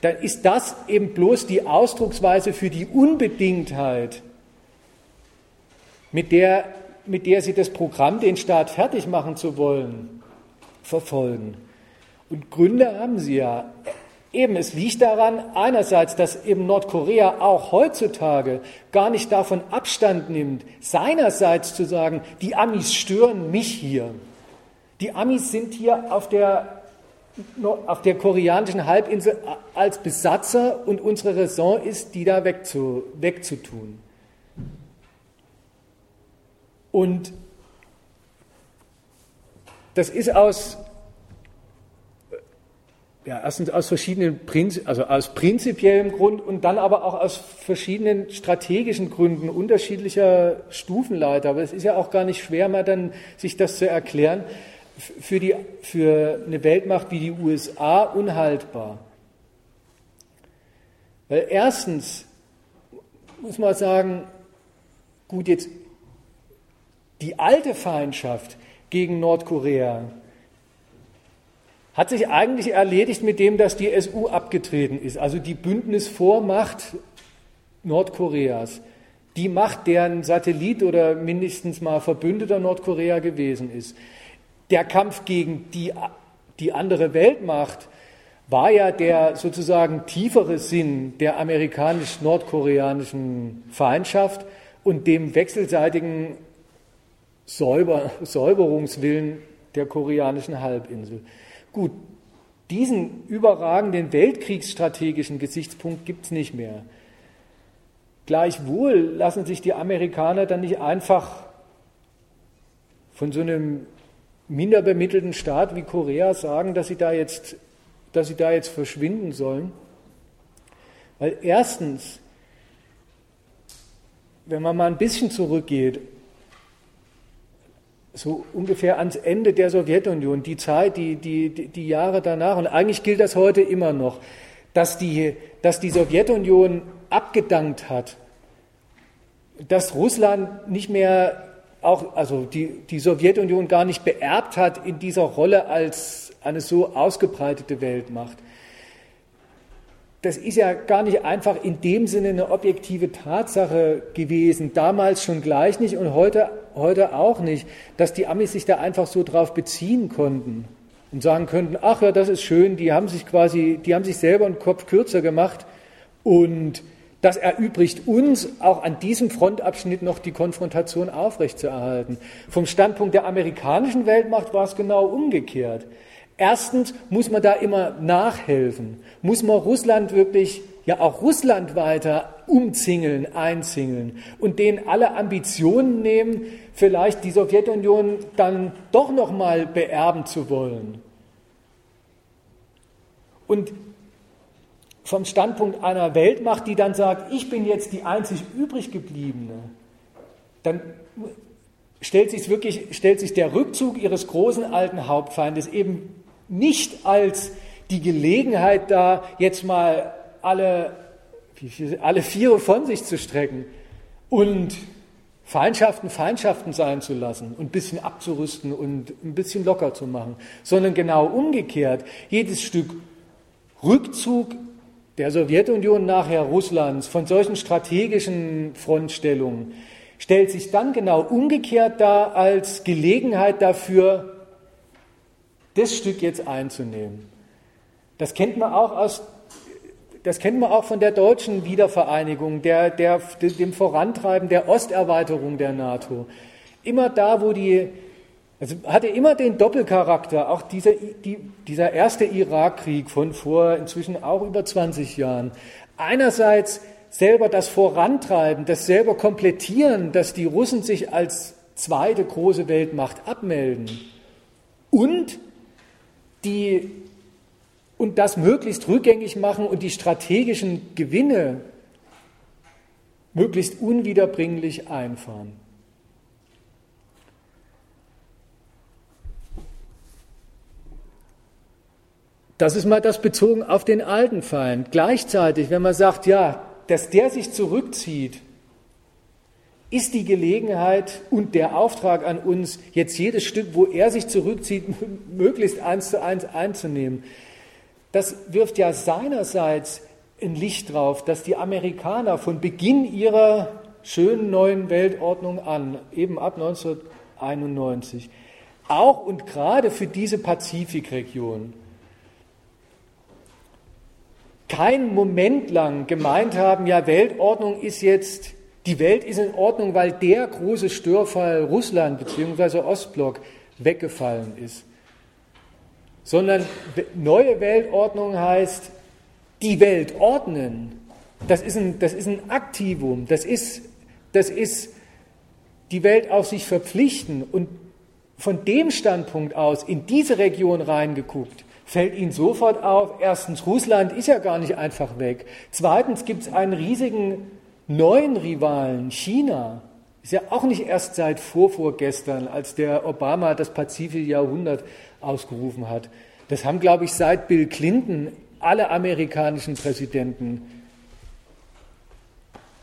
Dann ist das eben bloß die Ausdrucksweise für die Unbedingtheit, mit der, mit der sie das Programm, den Staat fertig machen zu wollen, verfolgen. Und Gründe haben sie ja. Eben, es liegt daran, einerseits, dass eben Nordkorea auch heutzutage gar nicht davon Abstand nimmt, seinerseits zu sagen, die Amis stören mich hier. Die Amis sind hier auf der, auf der koreanischen Halbinsel als Besatzer und unsere Raison ist, die da wegzu, wegzutun. Und das ist aus ja, erstens aus verschiedenen Prinzip, also aus prinzipiellem Grund und dann aber auch aus verschiedenen strategischen Gründen unterschiedlicher Stufenleiter. Aber es ist ja auch gar nicht schwer, mal dann sich das zu erklären. Für, die, für eine Weltmacht wie die USA unhaltbar. Weil erstens muss man sagen, gut, jetzt die alte Feindschaft gegen Nordkorea, hat sich eigentlich erledigt mit dem, dass die SU abgetreten ist, also die Bündnisvormacht Nordkoreas, die Macht, deren Satellit oder mindestens mal Verbündeter Nordkorea gewesen ist. Der Kampf gegen die, die andere Weltmacht war ja der sozusagen tiefere Sinn der amerikanisch-nordkoreanischen Feindschaft und dem wechselseitigen Säuber, Säuberungswillen der koreanischen Halbinsel. Gut, diesen überragenden weltkriegsstrategischen Gesichtspunkt gibt es nicht mehr. Gleichwohl lassen sich die Amerikaner dann nicht einfach von so einem minder bemittelten Staat wie Korea sagen, dass sie da jetzt, dass sie da jetzt verschwinden sollen. Weil erstens, wenn man mal ein bisschen zurückgeht so ungefähr ans Ende der Sowjetunion, die Zeit, die, die, die Jahre danach, und eigentlich gilt das heute immer noch, dass die, dass die Sowjetunion abgedankt hat, dass Russland nicht mehr auch, also die, die Sowjetunion gar nicht beerbt hat in dieser Rolle als eine so ausgebreitete Weltmacht. Das ist ja gar nicht einfach in dem Sinne eine objektive Tatsache gewesen, damals schon gleich nicht und heute, heute auch nicht, dass die Amis sich da einfach so drauf beziehen konnten und sagen könnten, ach ja, das ist schön, die haben sich quasi, die haben sich selber einen Kopf kürzer gemacht und das erübrigt uns auch an diesem Frontabschnitt noch die Konfrontation aufrechtzuerhalten. Vom Standpunkt der amerikanischen Weltmacht war es genau umgekehrt. Erstens muss man da immer nachhelfen, muss man Russland wirklich, ja auch Russland weiter umzingeln, einzingeln und denen alle Ambitionen nehmen, vielleicht die Sowjetunion dann doch nochmal beerben zu wollen. Und vom Standpunkt einer Weltmacht, die dann sagt, ich bin jetzt die einzig übrig gebliebene, dann stellt sich wirklich, stellt sich der Rückzug ihres großen alten Hauptfeindes eben nicht als die Gelegenheit da, jetzt mal alle, alle Viere von sich zu strecken und Feindschaften Feindschaften sein zu lassen und ein bisschen abzurüsten und ein bisschen locker zu machen, sondern genau umgekehrt, jedes Stück Rückzug der Sowjetunion nachher Russlands von solchen strategischen Frontstellungen stellt sich dann genau umgekehrt dar als Gelegenheit dafür, das Stück jetzt einzunehmen. Das kennt man auch aus das kennt man auch von der deutschen Wiedervereinigung, der, der, dem Vorantreiben der Osterweiterung der NATO. Immer da, wo die, also hatte immer den Doppelcharakter, auch dieser, die, dieser erste Irakkrieg von vor inzwischen auch über 20 Jahren. Einerseits selber das Vorantreiben, das selber Komplettieren, dass die Russen sich als zweite große Weltmacht abmelden und die und das möglichst rückgängig machen und die strategischen Gewinne möglichst unwiederbringlich einfahren. Das ist mal das bezogen auf den alten Feind. Gleichzeitig, wenn man sagt, ja, dass der sich zurückzieht, ist die Gelegenheit und der Auftrag an uns, jetzt jedes Stück, wo er sich zurückzieht, möglichst eins zu eins einzunehmen. Das wirft ja seinerseits ein Licht drauf, dass die Amerikaner von Beginn ihrer schönen neuen Weltordnung an, eben ab 1991, auch und gerade für diese Pazifikregion, keinen Moment lang gemeint haben, ja, Weltordnung ist jetzt, die Welt ist in Ordnung, weil der große Störfall Russland bzw. Ostblock weggefallen ist. Sondern neue Weltordnung heißt, die Welt ordnen. Das ist ein, das ist ein Aktivum, das ist, das ist die Welt auf sich verpflichten und von dem Standpunkt aus in diese Region reingeguckt, fällt Ihnen sofort auf, erstens, Russland ist ja gar nicht einfach weg. Zweitens gibt es einen riesigen neuen Rivalen, China. Ist ja auch nicht erst seit vorvorgestern, als der Obama das pazifische Jahrhundert ausgerufen hat. Das haben, glaube ich, seit Bill Clinton alle amerikanischen Präsidenten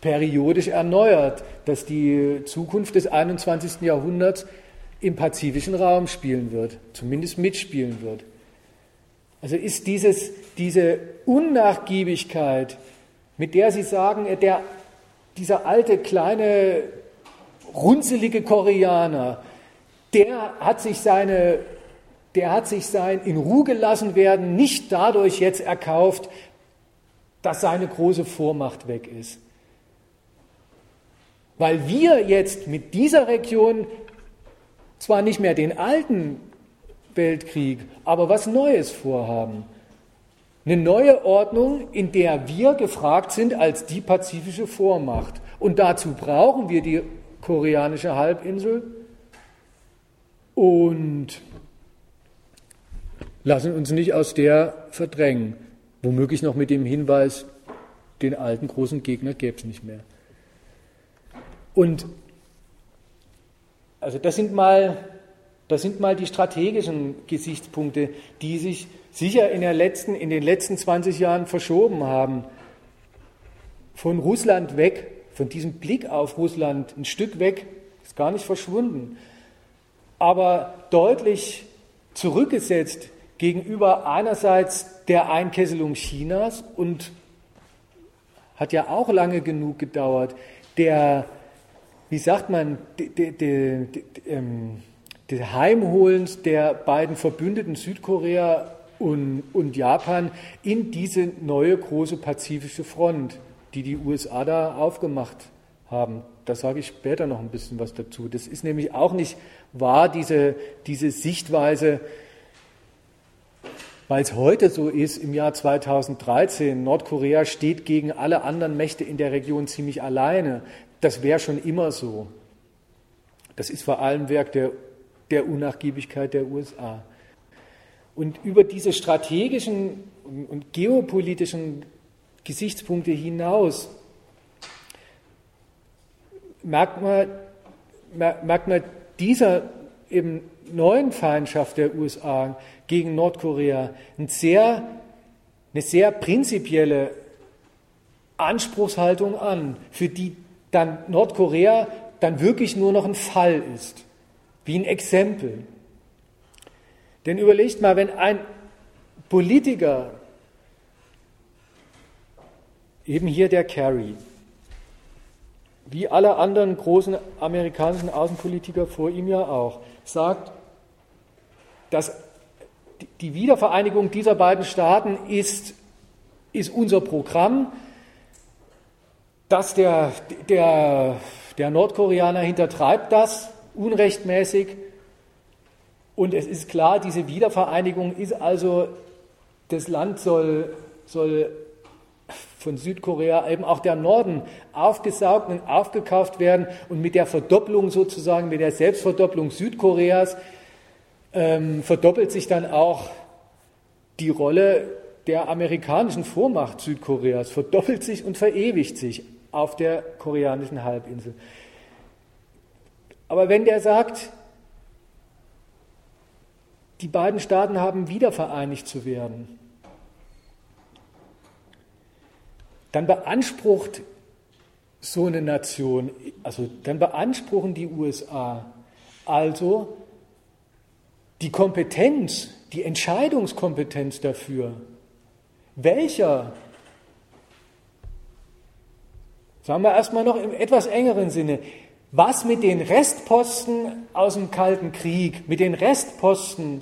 periodisch erneuert, dass die Zukunft des 21. Jahrhunderts im pazifischen Raum spielen wird, zumindest mitspielen wird. Also ist dieses, diese Unnachgiebigkeit, mit der Sie sagen, der, dieser alte kleine runzelige Koreaner, der hat sich seine, der hat sich sein in Ruhe gelassen werden, nicht dadurch jetzt erkauft, dass seine große Vormacht weg ist. Weil wir jetzt mit dieser Region zwar nicht mehr den alten Weltkrieg, aber was Neues vorhaben. Eine neue Ordnung, in der wir gefragt sind als die pazifische Vormacht. Und dazu brauchen wir die koreanische Halbinsel und lassen uns nicht aus der verdrängen. Womöglich noch mit dem Hinweis, den alten großen Gegner gäbe es nicht mehr. Und also das sind mal das sind mal die strategischen Gesichtspunkte, die sich sicher in, letzten, in, den letzten 20 Jahren verschoben haben. Von Russland weg, von diesem Blick auf Russland ein Stück weg, ist gar nicht verschwunden, aber deutlich zurückgesetzt gegenüber einerseits der Einkesselung Chinas und hat ja auch lange genug gedauert, der, wie sagt man, de, de, de, ähm, des Heimholens der beiden Verbündeten Südkorea und, und, Japan in diese neue große pazifische Front, die die USA da aufgemacht haben. Da sage ich später noch ein bisschen was dazu. Das ist nämlich auch nicht wahr, diese, diese Sichtweise, weil es heute so ist, im Jahr 2013, Nordkorea steht gegen alle anderen Mächte in der Region ziemlich alleine. Das wäre schon immer so. Das ist vor allem Werk der der Unnachgiebigkeit der USA. Und über diese strategischen und geopolitischen Gesichtspunkte hinaus merkt man, merkt man dieser eben neuen Feindschaft der USA gegen Nordkorea eine sehr, eine sehr prinzipielle Anspruchshaltung an, für die dann Nordkorea dann wirklich nur noch ein Fall ist wie ein Exempel. Denn überlegt mal, wenn ein Politiker, eben hier der Kerry, wie alle anderen großen amerikanischen Außenpolitiker vor ihm ja auch, sagt, dass die Wiedervereinigung dieser beiden Staaten ist, ist unser Programm, dass der, der, der Nordkoreaner hintertreibt das, unrechtmäßig. Und es ist klar, diese Wiedervereinigung ist also, das Land soll, soll von Südkorea eben auch der Norden aufgesaugt und aufgekauft werden und mit der Verdopplung sozusagen, mit der Selbstverdopplung Südkoreas ähm, verdoppelt sich dann auch die Rolle der amerikanischen Vormacht Südkoreas, verdoppelt sich und verewigt sich auf der koreanischen Halbinsel. Aber wenn der sagt, die beiden Staaten haben wieder vereinigt zu werden, dann beansprucht so eine Nation, also dann beanspruchen die USA also die Kompetenz, die Entscheidungskompetenz dafür, welcher, sagen wir erstmal noch im etwas engeren Sinne, was mit den Restposten aus dem Kalten Krieg, mit den Restposten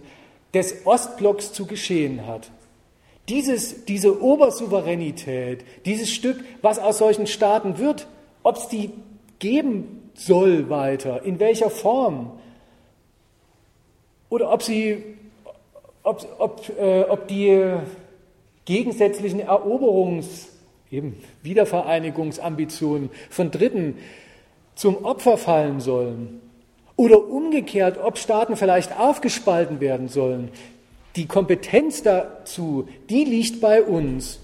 des Ostblocks zu geschehen hat. Dieses, diese Obersouveränität, dieses Stück, was aus solchen Staaten wird, ob es die geben soll weiter, in welcher Form, oder ob sie, ob, ob, äh, ob die gegensätzlichen Eroberungs-, eben Wiedervereinigungsambitionen von Dritten zum Opfer fallen sollen. Oder umgekehrt, ob Staaten vielleicht aufgespalten werden sollen. Die Kompetenz dazu, die liegt bei uns.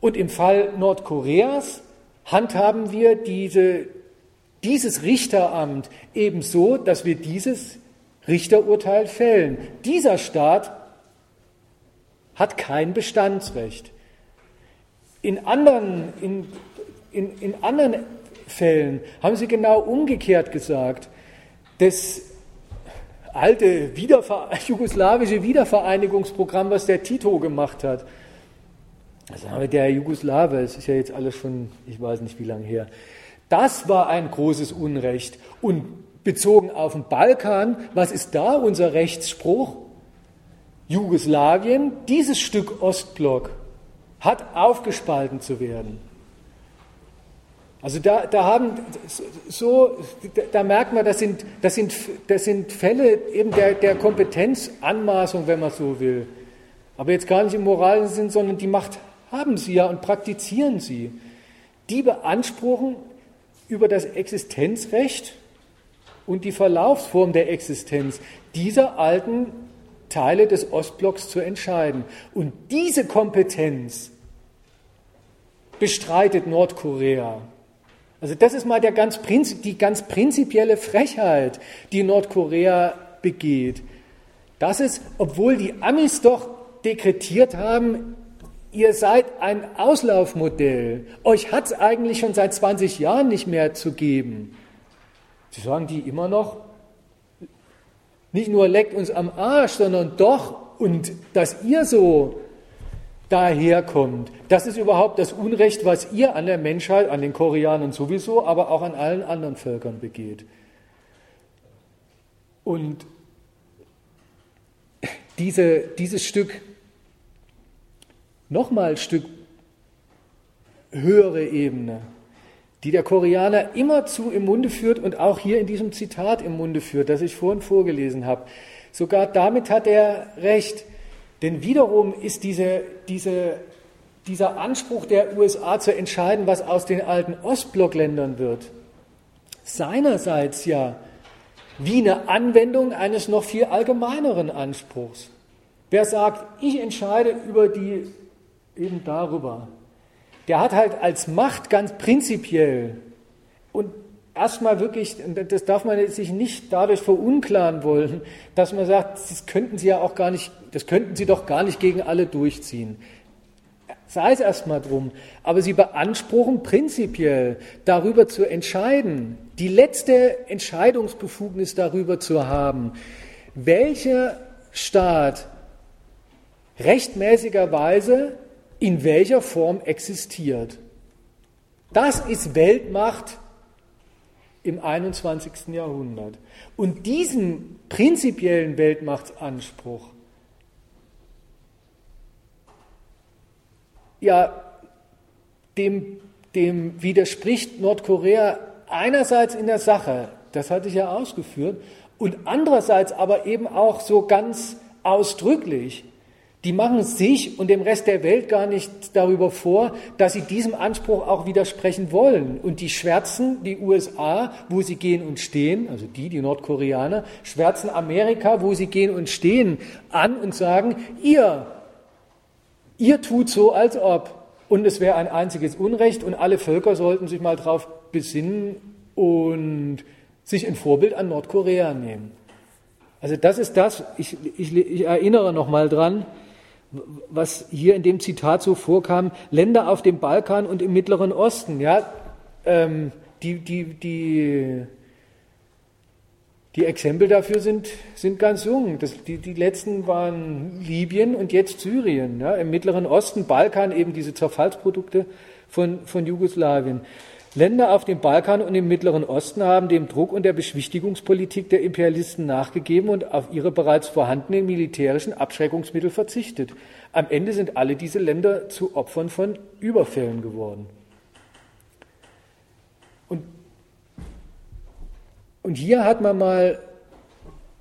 Und im Fall Nordkoreas handhaben wir diese, dieses Richteramt ebenso, dass wir dieses Richterurteil fällen. Dieser Staat hat kein Bestandsrecht. In anderen, in, in, in anderen Fällen haben sie genau umgekehrt gesagt. Das alte Wiederver jugoslawische Wiedervereinigungsprogramm, was der Tito gemacht hat, also der Jugoslawe, es ist ja jetzt alles schon, ich weiß nicht wie lange her, das war ein großes Unrecht. Und bezogen auf den Balkan, was ist da unser Rechtsspruch? Jugoslawien, dieses Stück Ostblock, hat aufgespalten zu werden. Also da, da haben so, da merkt man, das sind, das sind, das sind Fälle eben der, der Kompetenzanmaßung, wenn man so will. Aber jetzt gar nicht im moralischen Sinn, sondern die Macht haben sie ja und praktizieren sie. Die beanspruchen über das Existenzrecht und die Verlaufsform der Existenz dieser alten Teile des Ostblocks zu entscheiden. Und diese Kompetenz bestreitet Nordkorea. Also das ist mal ganz die ganz prinzipielle Frechheit, die Nordkorea begeht. Das ist, obwohl die Amis doch dekretiert haben, ihr seid ein Auslaufmodell, euch hat es eigentlich schon seit 20 Jahren nicht mehr zu geben. Sie sagen die immer noch, nicht nur leckt uns am Arsch, sondern doch, und dass ihr so daherkommt, das ist überhaupt das Unrecht, was ihr an der Menschheit, an den Koreanern sowieso, aber auch an allen anderen Völkern begeht. Und diese, dieses Stück, nochmal Stück höhere Ebene, die der Koreaner immerzu im Munde führt und auch hier in diesem Zitat im Munde führt, das ich vorhin vorgelesen habe. Sogar damit hat er recht. Denn wiederum ist diese, diese, dieser Anspruch der USA zu entscheiden, was aus den alten Ostblockländern wird, seinerseits ja wie eine Anwendung eines noch viel allgemeineren Anspruchs. Wer sagt, ich entscheide über die eben darüber, der hat halt als Macht ganz prinzipiell und erstmal wirklich, das darf man sich nicht dadurch verunklaren wollen, dass man sagt, das könnten Sie ja auch gar nicht, das könnten Sie doch gar nicht gegen alle durchziehen. Sei es erstmal drum. Aber Sie beanspruchen prinzipiell darüber zu entscheiden, die letzte Entscheidungsbefugnis darüber zu haben, welcher Staat rechtmäßigerweise in welcher Form existiert. Das ist Weltmacht im 21. Jahrhundert. Und diesen prinzipiellen Weltmachtsanspruch, ja, dem, dem widerspricht Nordkorea einerseits in der Sache, das hatte ich ja ausgeführt, und andererseits aber eben auch so ganz ausdrücklich die machen sich und dem Rest der Welt gar nicht darüber vor, dass sie diesem Anspruch auch widersprechen wollen. Und die schwärzen die USA, wo sie gehen und stehen, also die, die Nordkoreaner, schwärzen Amerika, wo sie gehen und stehen, an und sagen, ihr, ihr tut so, als ob. Und es wäre ein einziges Unrecht und alle Völker sollten sich mal darauf besinnen und sich ein Vorbild an Nordkorea nehmen. Also das ist das, ich, ich, ich erinnere noch mal dran, was hier in dem Zitat so vorkam, Länder auf dem Balkan und im Mittleren Osten. Ja, ähm, die, die, die, die Exempel dafür sind, sind ganz jung. Das, die, die letzten waren Libyen und jetzt Syrien. Ja, Im Mittleren Osten, Balkan eben diese Zerfallsprodukte von, von Jugoslawien. Länder auf dem Balkan und im Mittleren Osten haben dem Druck und der Beschwichtigungspolitik der Imperialisten nachgegeben und auf ihre bereits vorhandenen militärischen Abschreckungsmittel verzichtet. Am Ende sind alle diese Länder zu Opfern von Überfällen geworden. Und, und hier hat man mal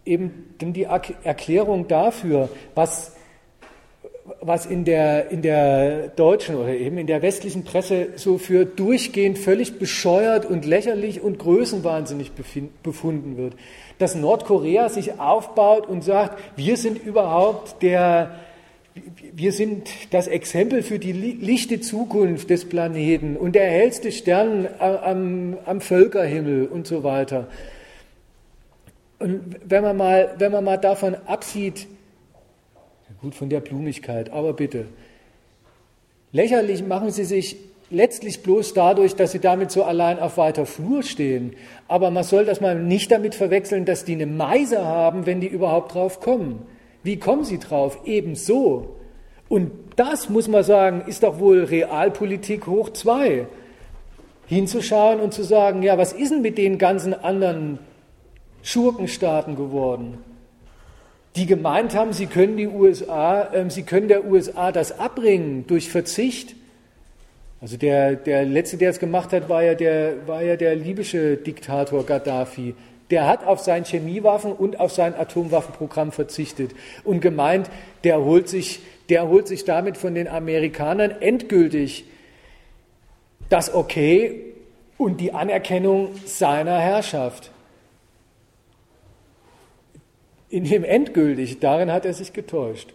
eben die Erklärung dafür, was was in der, in der deutschen oder eben in der westlichen Presse so für durchgehend völlig bescheuert und lächerlich und größenwahnsinnig befunden wird. Dass Nordkorea sich aufbaut und sagt, wir sind überhaupt der, wir sind das Exempel für die lichte Zukunft des Planeten und der hellste Stern am, am Völkerhimmel und so weiter. Und wenn man mal, wenn man mal davon absieht, Gut, von der Blumigkeit, aber bitte. Lächerlich machen sie sich letztlich bloß dadurch, dass sie damit so allein auf weiter Flur stehen. Aber man soll das mal nicht damit verwechseln, dass die eine Meise haben, wenn die überhaupt drauf kommen. Wie kommen sie drauf? Ebenso. Und das, muss man sagen, ist doch wohl Realpolitik hoch zwei. Hinzuschauen und zu sagen, ja, was ist denn mit den ganzen anderen Schurkenstaaten geworden? Die gemeint haben, sie können die USA, äh, sie können der USA das abbringen durch Verzicht. Also der, der letzte, der es gemacht hat, war ja der, war ja der libysche Diktator Gaddafi. Der hat auf sein Chemiewaffen und auf sein Atomwaffenprogramm verzichtet und gemeint, der holt sich, der holt sich damit von den Amerikanern endgültig das Okay und die Anerkennung seiner Herrschaft in dem endgültig, darin hat er sich getäuscht.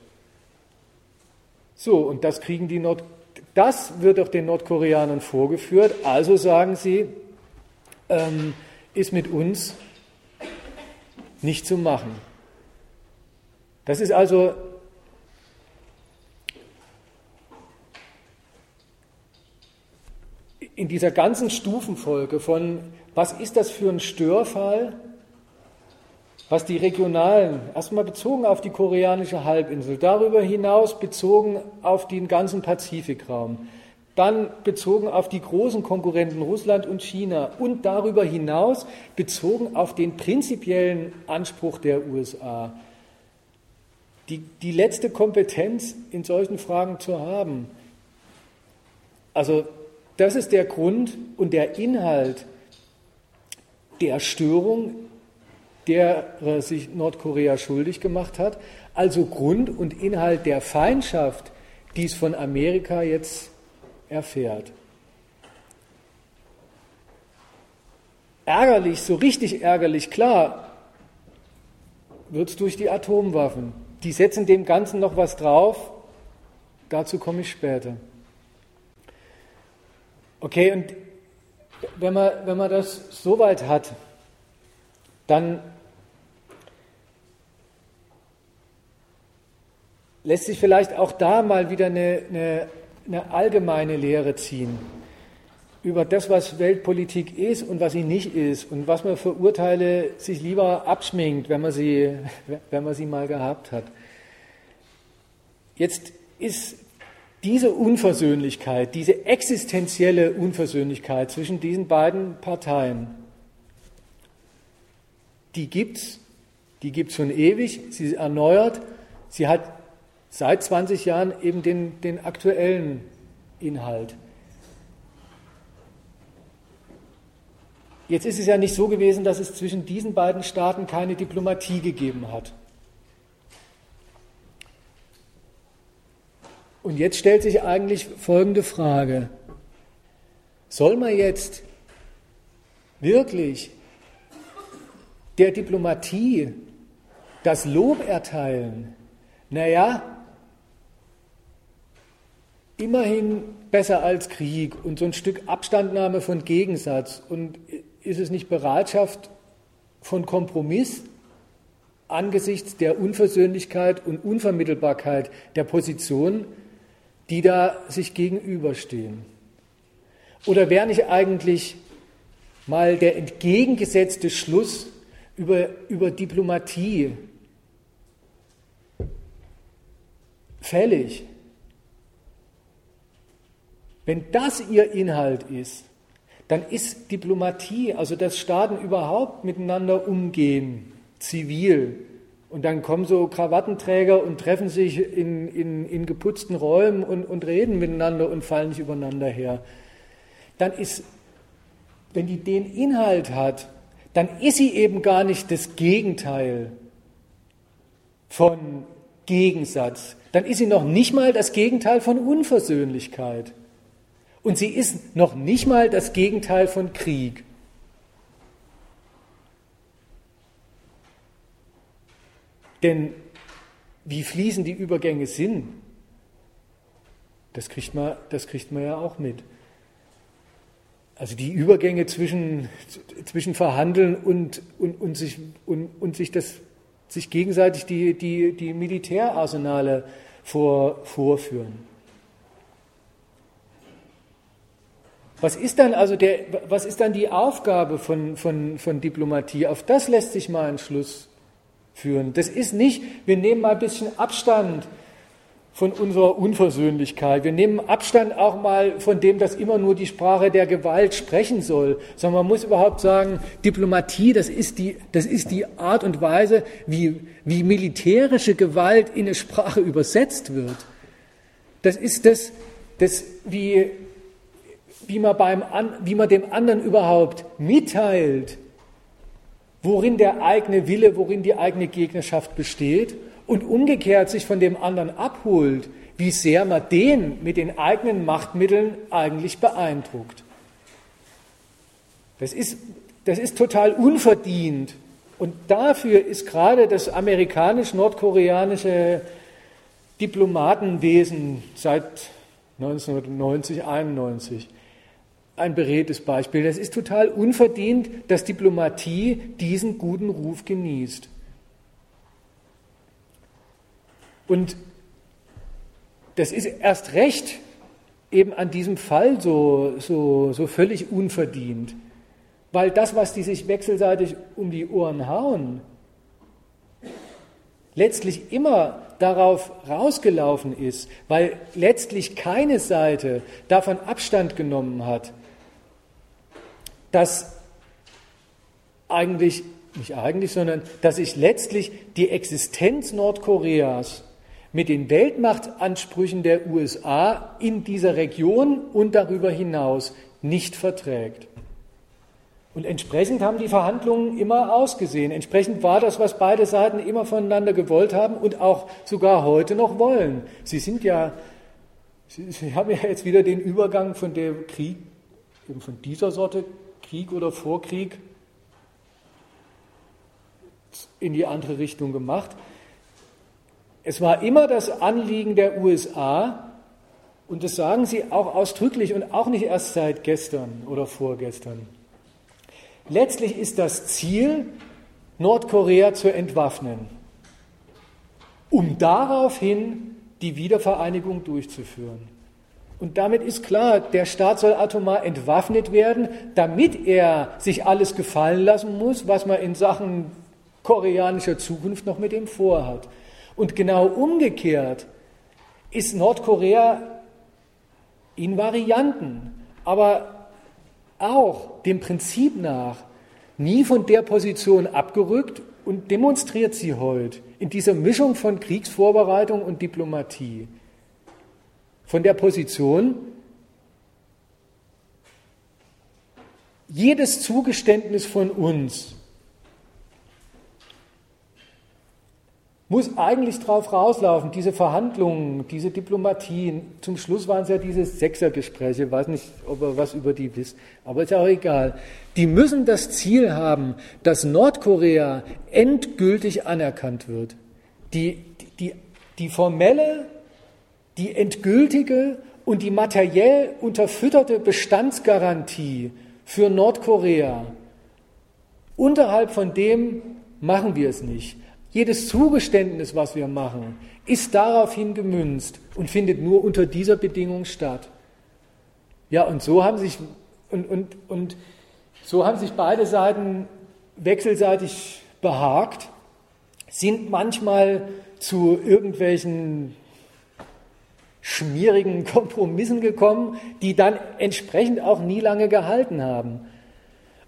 So, und das kriegen die Nord das wird doch den Nordkoreanern vorgeführt, also sagen sie, ähm, ist mit uns nicht zu machen. Das ist also in dieser ganzen Stufenfolge von, was ist das für ein Störfall, was die regionalen, erstmal bezogen auf die koreanische Halbinsel, darüber hinaus bezogen auf den ganzen Pazifikraum, dann bezogen auf die großen Konkurrenten Russland und China und darüber hinaus bezogen auf den prinzipiellen Anspruch der USA, die, die letzte Kompetenz in solchen Fragen zu haben. Also das ist der Grund und der Inhalt der Störung der sich Nordkorea schuldig gemacht hat, also Grund und Inhalt der Feindschaft, die es von Amerika jetzt erfährt. Ärgerlich, so richtig ärgerlich, klar, wird es durch die Atomwaffen. Die setzen dem Ganzen noch was drauf, dazu komme ich später. Okay, und wenn man, wenn man das soweit hat, dann lässt sich vielleicht auch da mal wieder eine, eine, eine allgemeine Lehre ziehen über das, was Weltpolitik ist und was sie nicht ist und was man für Urteile sich lieber abschminkt, wenn man sie, wenn man sie mal gehabt hat. Jetzt ist diese Unversöhnlichkeit, diese existenzielle Unversöhnlichkeit zwischen diesen beiden Parteien, die gibt's, die gibt's schon ewig, sie erneuert, sie hat seit 20 Jahren eben den, den aktuellen Inhalt. Jetzt ist es ja nicht so gewesen, dass es zwischen diesen beiden Staaten keine Diplomatie gegeben hat. Und jetzt stellt sich eigentlich folgende Frage. Soll man jetzt wirklich der Diplomatie das Lob erteilen? Naja, immerhin besser als Krieg und so ein Stück Abstandnahme von Gegensatz. Und ist es nicht Bereitschaft von Kompromiss angesichts der Unversöhnlichkeit und Unvermittelbarkeit der Positionen, die da sich gegenüberstehen? Oder wäre nicht eigentlich mal der entgegengesetzte Schluss über, über Diplomatie fällig? Wenn das ihr Inhalt ist, dann ist Diplomatie, also dass Staaten überhaupt miteinander umgehen, zivil, und dann kommen so Krawattenträger und treffen sich in, in, in geputzten Räumen und, und reden miteinander und fallen nicht übereinander her. Dann ist, wenn die den Inhalt hat, dann ist sie eben gar nicht das Gegenteil von Gegensatz. Dann ist sie noch nicht mal das Gegenteil von Unversöhnlichkeit. Und sie ist noch nicht mal das Gegenteil von Krieg. Denn wie fließen die Übergänge sind, das kriegt man, das kriegt man ja auch mit. Also die Übergänge zwischen, zwischen Verhandeln und, und, und, sich, und, und sich, das, sich gegenseitig die, die, die Militärarsenale vor, vorführen. Was ist dann also der, was ist dann die Aufgabe von, von, von Diplomatie? Auf das lässt sich mal ein Schluss führen. Das ist nicht, wir nehmen mal ein bisschen Abstand von unserer Unversöhnlichkeit. Wir nehmen Abstand auch mal von dem, dass immer nur die Sprache der Gewalt sprechen soll, sondern man muss überhaupt sagen, Diplomatie, das ist die, das ist die Art und Weise, wie, wie militärische Gewalt in eine Sprache übersetzt wird. Das ist das, das wie, wie, man beim, wie man dem anderen überhaupt mitteilt, worin der eigene Wille, worin die eigene Gegnerschaft besteht und umgekehrt sich von dem anderen abholt, wie sehr man den mit den eigenen Machtmitteln eigentlich beeindruckt. Das ist, das ist total unverdient. Und dafür ist gerade das amerikanisch-nordkoreanische Diplomatenwesen seit 1990, 91 ein beredtes Beispiel. Das ist total unverdient, dass Diplomatie diesen guten Ruf genießt. Und das ist erst recht eben an diesem Fall so, so, so völlig unverdient, weil das, was die sich wechselseitig um die Ohren hauen, letztlich immer darauf rausgelaufen ist, weil letztlich keine Seite davon Abstand genommen hat, dass eigentlich, nicht eigentlich, sondern dass sich letztlich die Existenz Nordkoreas mit den Weltmachtansprüchen der USA in dieser Region und darüber hinaus nicht verträgt. Und entsprechend haben die Verhandlungen immer ausgesehen. Entsprechend war das, was beide Seiten immer voneinander gewollt haben und auch sogar heute noch wollen. Sie sind ja, Sie, haben ja jetzt wieder den Übergang von dem Krieg, eben von dieser Sorte Krieg oder Vorkrieg in die andere Richtung gemacht. Es war immer das Anliegen der USA, und das sagen sie auch ausdrücklich und auch nicht erst seit gestern oder vorgestern. Letztlich ist das Ziel, Nordkorea zu entwaffnen, um daraufhin die Wiedervereinigung durchzuführen. Und damit ist klar, der Staat soll atomar entwaffnet werden, damit er sich alles gefallen lassen muss, was man in Sachen koreanischer Zukunft noch mit ihm vorhat. Und genau umgekehrt ist Nordkorea in Varianten, aber auch dem Prinzip nach nie von der Position abgerückt und demonstriert sie heute in dieser Mischung von Kriegsvorbereitung und Diplomatie. Von der Position, jedes Zugeständnis von uns muss eigentlich darauf rauslaufen, diese Verhandlungen, diese Diplomatien, zum Schluss waren es ja diese Sechsergespräche, weiß nicht, ob ihr was über die wisst, aber ist ja auch egal. Die müssen das Ziel haben, dass Nordkorea endgültig anerkannt wird. Die, die, die formelle die endgültige und die materiell unterfütterte Bestandsgarantie für Nordkorea. Unterhalb von dem machen wir es nicht. Jedes Zugeständnis, was wir machen, ist daraufhin gemünzt und findet nur unter dieser Bedingung statt. Ja, und so haben sich, und, und, und so haben sich beide Seiten wechselseitig behagt, sind manchmal zu irgendwelchen schmierigen Kompromissen gekommen, die dann entsprechend auch nie lange gehalten haben.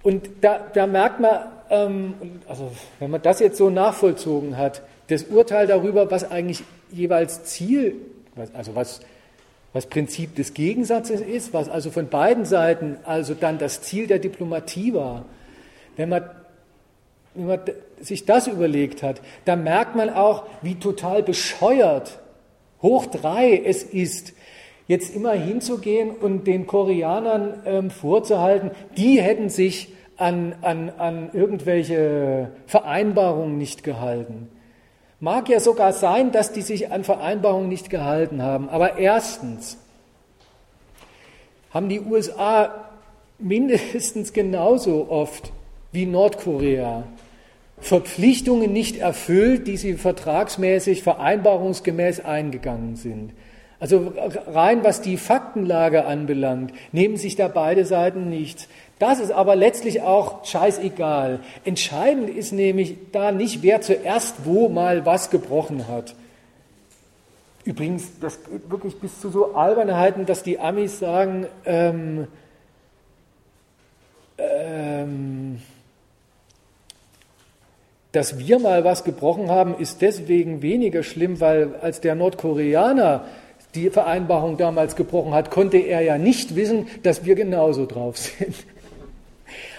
Und da, da merkt man, also wenn man das jetzt so nachvollzogen hat, das Urteil darüber, was eigentlich jeweils Ziel, also was, was Prinzip des Gegensatzes ist, was also von beiden Seiten also dann das Ziel der Diplomatie war, wenn man, wenn man sich das überlegt hat, dann merkt man auch, wie total bescheuert hoch drei es ist, jetzt immer hinzugehen und den Koreanern ähm, vorzuhalten, die hätten sich an, an, an irgendwelche Vereinbarungen nicht gehalten. Mag ja sogar sein, dass die sich an Vereinbarungen nicht gehalten haben. Aber erstens haben die USA mindestens genauso oft wie Nordkorea Verpflichtungen nicht erfüllt, die sie vertragsmäßig, vereinbarungsgemäß eingegangen sind. Also rein was die Faktenlage anbelangt, nehmen sich da beide Seiten nichts. Das ist aber letztlich auch scheißegal. Entscheidend ist nämlich da nicht, wer zuerst wo mal was gebrochen hat. Übrigens, das geht wirklich bis zu so Albernheiten, dass die Amis sagen, ähm, ähm, dass wir mal was gebrochen haben, ist deswegen weniger schlimm, weil als der Nordkoreaner die Vereinbarung damals gebrochen hat, konnte er ja nicht wissen, dass wir genauso drauf sind.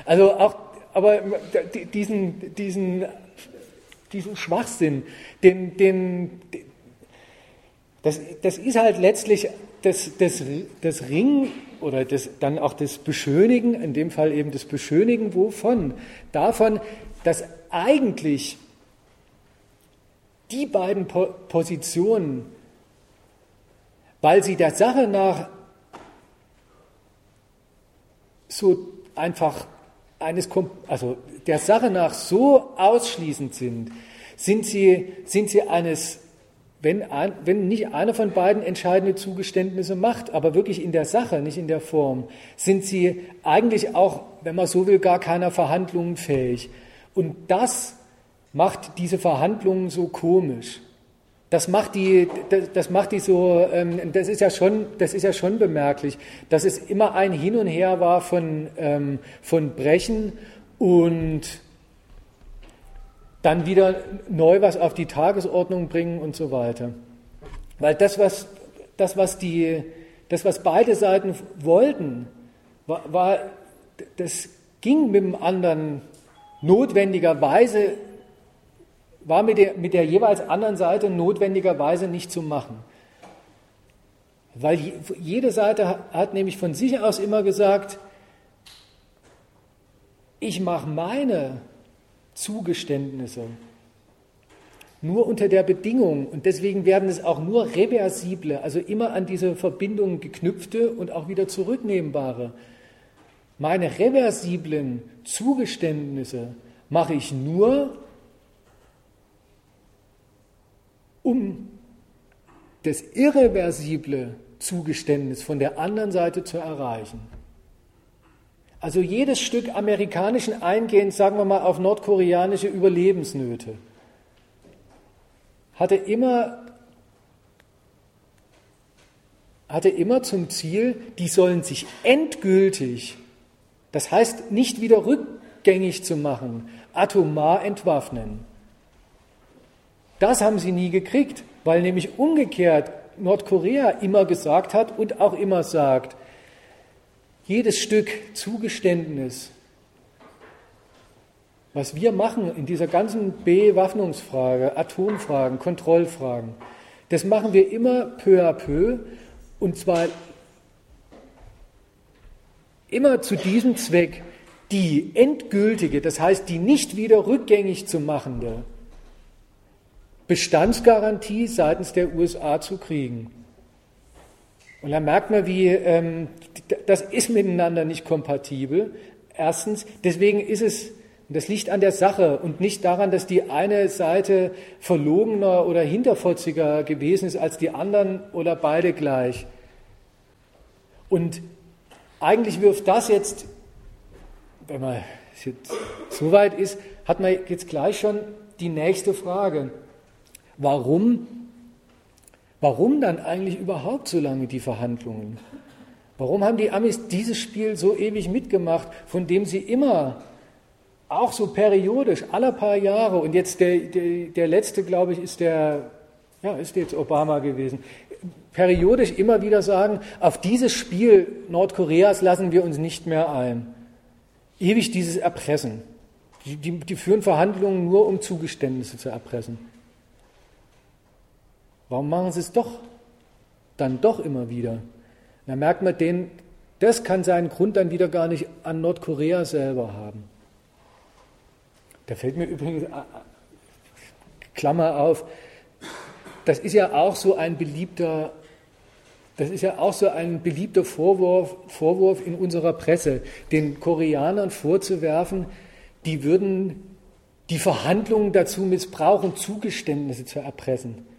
Also auch, aber diesen, diesen, diesen Schwachsinn, den, den, das, das ist halt letztlich das, das, das Ring oder das, dann auch das Beschönigen, in dem Fall eben das Beschönigen wovon? Davon, dass eigentlich die beiden Positionen, weil sie der Sache nach so einfach eines, also der Sache nach so ausschließend sind, sind sie, sind sie eines, wenn, ein, wenn nicht einer von beiden entscheidende Zugeständnisse macht, aber wirklich in der Sache, nicht in der Form, sind sie eigentlich auch, wenn man so will, gar keiner Verhandlungen fähig. Und das macht diese Verhandlungen so komisch. Das macht die, das, das macht die so, ähm, das ist ja schon, das ist ja schon bemerklich, dass es immer ein Hin und Her war von, ähm, von Brechen und dann wieder neu was auf die Tagesordnung bringen und so weiter. Weil das, was, das, was, die, das, was beide Seiten wollten, war, war das ging mit dem anderen notwendigerweise, war mit der, mit der jeweils anderen Seite notwendigerweise nicht zu machen. Weil jede Seite hat nämlich von sich aus immer gesagt, ich mache meine Zugeständnisse nur unter der Bedingung, und deswegen werden es auch nur reversible, also immer an diese Verbindung geknüpfte und auch wieder zurücknehmbare meine reversiblen Zugeständnisse mache ich nur, um das irreversible Zugeständnis von der anderen Seite zu erreichen. Also jedes Stück amerikanischen Eingehens, sagen wir mal, auf nordkoreanische Überlebensnöte, hatte immer, hatte immer zum Ziel, die sollen sich endgültig das heißt, nicht wieder rückgängig zu machen, atomar entwaffnen. Das haben sie nie gekriegt, weil nämlich umgekehrt Nordkorea immer gesagt hat und auch immer sagt, jedes Stück Zugeständnis, was wir machen in dieser ganzen Bewaffnungsfrage, Atomfragen, Kontrollfragen, das machen wir immer peu à peu und zwar immer zu diesem Zweck die endgültige, das heißt die nicht wieder rückgängig zu machende Bestandsgarantie seitens der USA zu kriegen. Und da merkt man, wie ähm, das ist miteinander nicht kompatibel. Erstens, deswegen ist es, das liegt an der Sache und nicht daran, dass die eine Seite verlogener oder hinterfotziger gewesen ist als die anderen oder beide gleich. Und eigentlich wirft das jetzt, wenn man jetzt so weit ist, hat man jetzt gleich schon die nächste Frage. Warum, warum dann eigentlich überhaupt so lange die Verhandlungen? Warum haben die Amis dieses Spiel so ewig mitgemacht, von dem sie immer, auch so periodisch, alle paar Jahre, und jetzt der, der, der letzte, glaube ich, ist der, ja, ist jetzt Obama gewesen, periodisch immer wieder sagen, auf dieses Spiel Nordkoreas lassen wir uns nicht mehr ein. Ewig dieses Erpressen. Die, die, die führen Verhandlungen nur, um Zugeständnisse zu erpressen. Warum machen sie es doch dann doch immer wieder? Da merkt man, den, das kann seinen Grund dann wieder gar nicht an Nordkorea selber haben. Da fällt mir übrigens, äh, äh, Klammer auf, das ist ja auch so ein beliebter, das ist ja auch so ein beliebter Vorwurf, Vorwurf in unserer Presse, den Koreanern vorzuwerfen, die würden die Verhandlungen dazu missbrauchen, Zugeständnisse zu erpressen.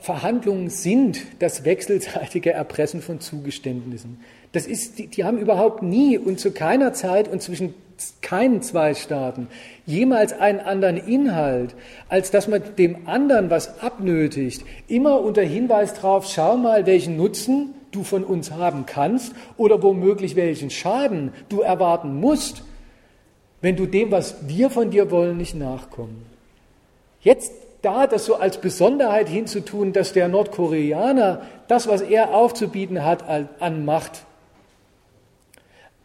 Verhandlungen sind das wechselseitige Erpressen von Zugeständnissen. Das ist, die, die, haben überhaupt nie und zu keiner Zeit und zwischen keinen zwei Staaten jemals einen anderen Inhalt, als dass man dem anderen was abnötigt, immer unter Hinweis darauf, schau mal, welchen Nutzen du von uns haben kannst oder womöglich welchen Schaden du erwarten musst, wenn du dem, was wir von dir wollen, nicht nachkommen. Jetzt da das so als Besonderheit hinzutun, dass der Nordkoreaner das, was er aufzubieten hat an Macht,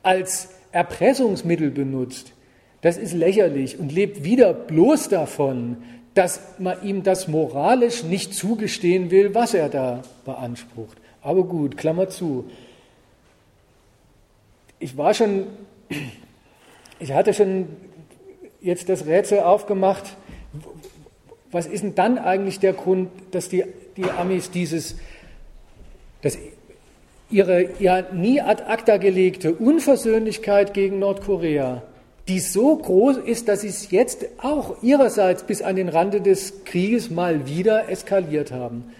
als Erpressungsmittel benutzt, das ist lächerlich und lebt wieder bloß davon, dass man ihm das moralisch nicht zugestehen will, was er da beansprucht. Aber gut, Klammer zu. Ich war schon, ich hatte schon jetzt das Rätsel aufgemacht, was ist denn dann eigentlich der Grund, dass die, die Amis dieses, dass ihre ja nie ad acta gelegte Unversöhnlichkeit gegen Nordkorea, die so groß ist, dass sie es jetzt auch ihrerseits bis an den Rande des Krieges mal wieder eskaliert haben.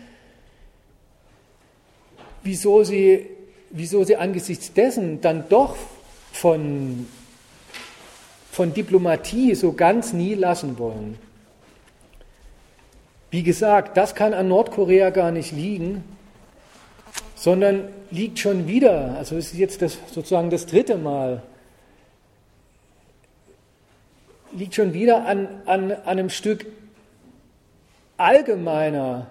Wieso sie, wieso sie angesichts dessen dann doch von, von Diplomatie so ganz nie lassen wollen. Wie gesagt, das kann an Nordkorea gar nicht liegen, sondern liegt schon wieder, also es ist jetzt das, sozusagen das dritte Mal, liegt schon wieder an, an, an einem Stück allgemeiner,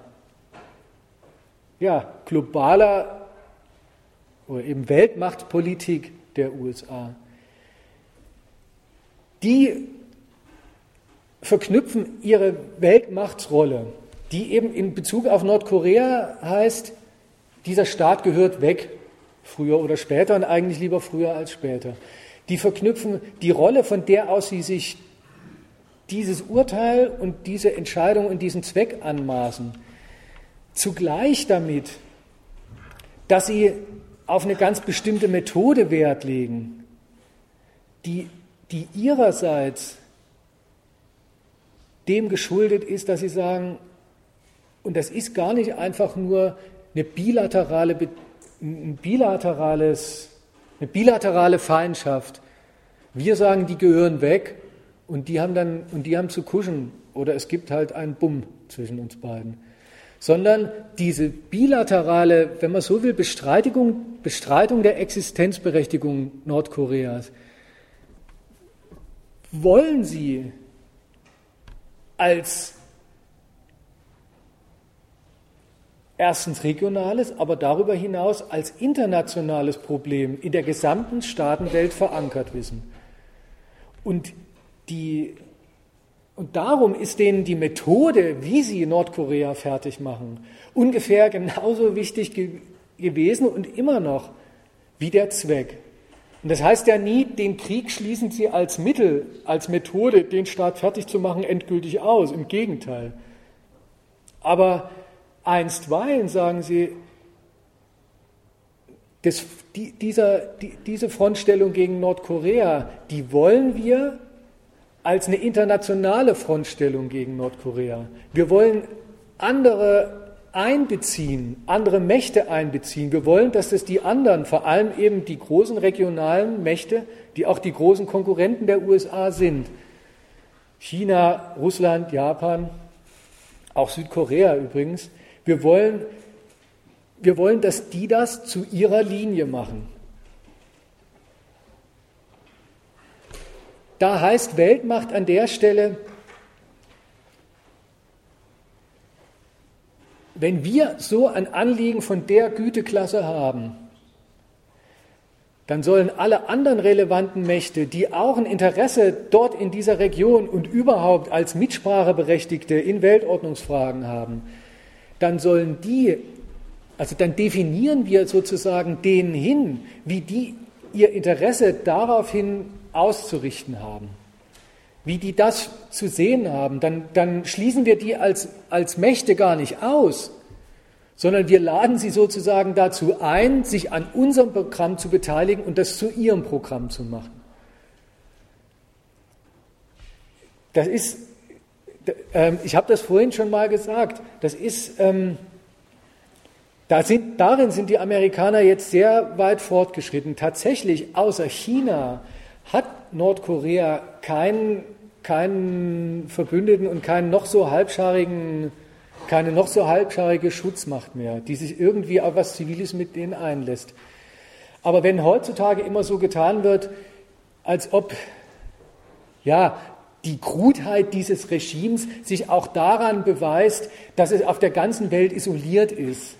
ja, globaler oder eben Weltmachtpolitik der USA. Die verknüpfen ihre Weltmachtsrolle, die eben in Bezug auf Nordkorea heißt, dieser Staat gehört weg, früher oder später und eigentlich lieber früher als später. Die verknüpfen die Rolle, von der aus sie sich dieses Urteil und diese Entscheidung und diesen Zweck anmaßen, zugleich damit, dass sie auf eine ganz bestimmte Methode Wert legen, die, die ihrerseits dem geschuldet ist, dass sie sagen, und das ist gar nicht einfach nur eine bilaterale, ein bilaterales, eine bilaterale Feindschaft. Wir sagen, die gehören weg und die haben dann und die haben zu kuschen oder es gibt halt einen Bumm zwischen uns beiden. Sondern diese bilaterale, wenn man so will, Bestreitung, Bestreitung der Existenzberechtigung Nordkoreas, wollen sie als erstens regionales, aber darüber hinaus als internationales Problem in der gesamten Staatenwelt verankert wissen. Und, die, und darum ist denen die Methode, wie sie Nordkorea fertig machen, ungefähr genauso wichtig ge gewesen und immer noch wie der Zweck. Und das heißt ja nie, den Krieg schließen sie als Mittel, als Methode, den Staat fertig zu machen, endgültig aus. Im Gegenteil. Aber einstweilen sagen sie, das, die, dieser, die, diese Frontstellung gegen Nordkorea, die wollen wir als eine internationale Frontstellung gegen Nordkorea. Wir wollen andere einbeziehen, andere Mächte einbeziehen. Wir wollen, dass das die anderen, vor allem eben die großen regionalen Mächte, die auch die großen Konkurrenten der USA sind, China, Russland, Japan, auch Südkorea übrigens, wir wollen, wir wollen, dass die das zu ihrer Linie machen. Da heißt Weltmacht an der Stelle, wenn wir so ein Anliegen von der Güteklasse haben, dann sollen alle anderen relevanten Mächte, die auch ein Interesse dort in dieser Region und überhaupt als Mitspracheberechtigte in Weltordnungsfragen haben, dann sollen die, also dann definieren wir sozusagen denen hin, wie die ihr Interesse daraufhin auszurichten haben, wie die das zu sehen haben, dann, dann schließen wir die als, als Mächte gar nicht aus, sondern wir laden sie sozusagen dazu ein, sich an unserem Programm zu beteiligen und das zu ihrem Programm zu machen. Das ist, ähm, ich habe das vorhin schon mal gesagt, das ist, ähm, da sind, darin sind die Amerikaner jetzt sehr weit fortgeschritten. Tatsächlich, außer China hat Nordkorea keinen, keinen Verbündeten und keinen noch so halbscharigen keine noch so halbscharige Schutzmacht mehr, die sich irgendwie auf was Ziviles mit denen einlässt. Aber wenn heutzutage immer so getan wird, als ob ja, die Krutheit dieses Regimes sich auch daran beweist, dass es auf der ganzen Welt isoliert ist,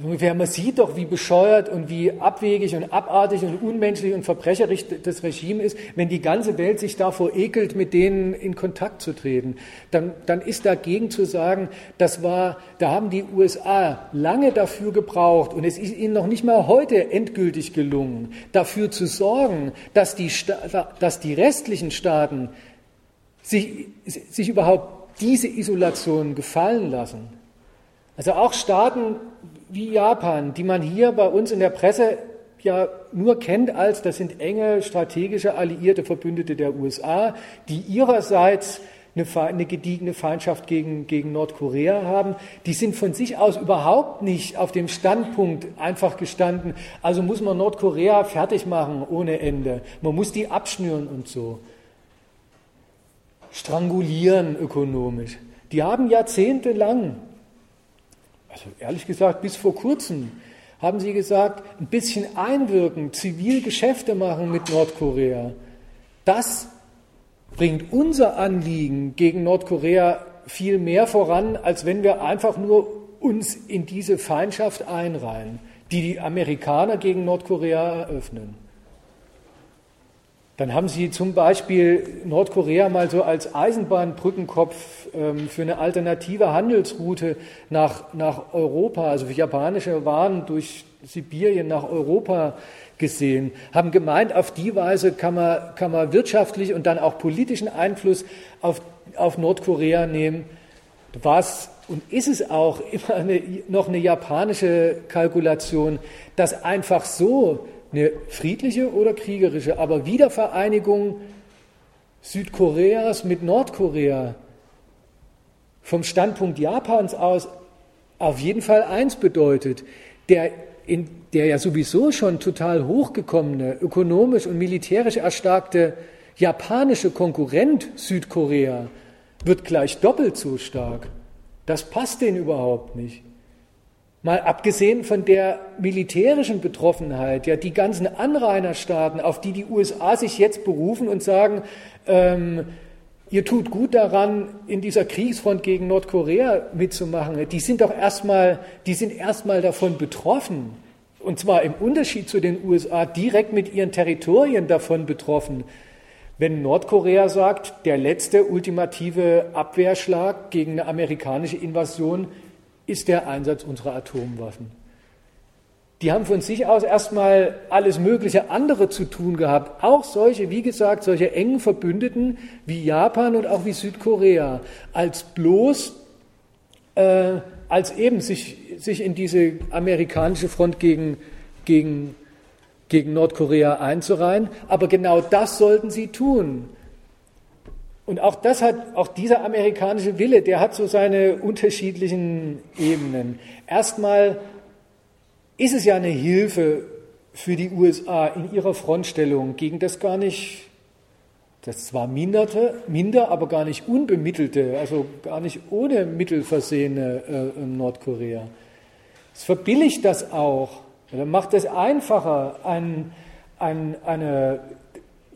Ungefähr, man sieht doch, wie bescheuert und wie abwegig und abartig und unmenschlich und verbrecherisch das Regime ist, wenn die ganze Welt sich davor ekelt, mit denen in Kontakt zu treten. Dann, dann ist dagegen zu sagen, das war, da haben die USA lange dafür gebraucht und es ist ihnen noch nicht mal heute endgültig gelungen, dafür zu sorgen, dass die, dass die restlichen Staaten sich, sich überhaupt diese Isolation gefallen lassen. Also auch Staaten wie Japan, die man hier bei uns in der Presse ja nur kennt als, das sind enge strategische alliierte Verbündete der USA, die ihrerseits eine, eine gediegene Feindschaft gegen, gegen Nordkorea haben, die sind von sich aus überhaupt nicht auf dem Standpunkt einfach gestanden, also muss man Nordkorea fertig machen ohne Ende, man muss die abschnüren und so. Strangulieren ökonomisch. Die haben jahrzehntelang also ehrlich gesagt, bis vor kurzem haben sie gesagt, ein bisschen einwirken, zivil Geschäfte machen mit Nordkorea. Das bringt unser Anliegen gegen Nordkorea viel mehr voran, als wenn wir einfach nur uns in diese Feindschaft einreihen, die die Amerikaner gegen Nordkorea eröffnen. Dann haben sie zum Beispiel Nordkorea mal so als Eisenbahnbrückenkopf ähm, für eine alternative Handelsroute nach, nach Europa, also für japanische Waren durch Sibirien nach Europa gesehen, haben gemeint, auf die Weise kann man, kann man wirtschaftlich und dann auch politischen Einfluss auf, auf Nordkorea nehmen. War es und ist es auch immer eine, noch eine japanische Kalkulation, dass einfach so eine friedliche oder kriegerische, aber Wiedervereinigung Südkoreas mit Nordkorea vom Standpunkt Japans aus auf jeden Fall eins bedeutet, der, in, der ja sowieso schon total hochgekommene, ökonomisch und militärisch erstarkte japanische Konkurrent Südkorea wird gleich doppelt so stark. Das passt denen überhaupt nicht. Mal abgesehen von der militärischen Betroffenheit, ja, die ganzen Anrainerstaaten, auf die die USA sich jetzt berufen und sagen, ähm, ihr tut gut daran, in dieser Kriegsfront gegen Nordkorea mitzumachen, die sind doch erstmal, die sind erstmal davon betroffen. Und zwar im Unterschied zu den USA direkt mit ihren Territorien davon betroffen. Wenn Nordkorea sagt, der letzte ultimative Abwehrschlag gegen eine amerikanische Invasion ist der Einsatz unserer Atomwaffen. Die haben von sich aus erstmal alles mögliche andere zu tun gehabt. Auch solche, wie gesagt, solche engen Verbündeten wie Japan und auch wie Südkorea, als bloß, äh, als eben sich, sich in diese amerikanische Front gegen, gegen, gegen Nordkorea einzureihen. Aber genau das sollten sie tun. Und auch das hat, auch dieser amerikanische Wille, der hat so seine unterschiedlichen Ebenen. Erstmal ist es ja eine Hilfe für die USA in ihrer Frontstellung gegen das gar nicht, das zwar minderte, minder, aber gar nicht unbemittelte, also gar nicht ohne Mittel versehene äh, Nordkorea. Es verbilligt das auch, macht es einfacher, ein, ein, eine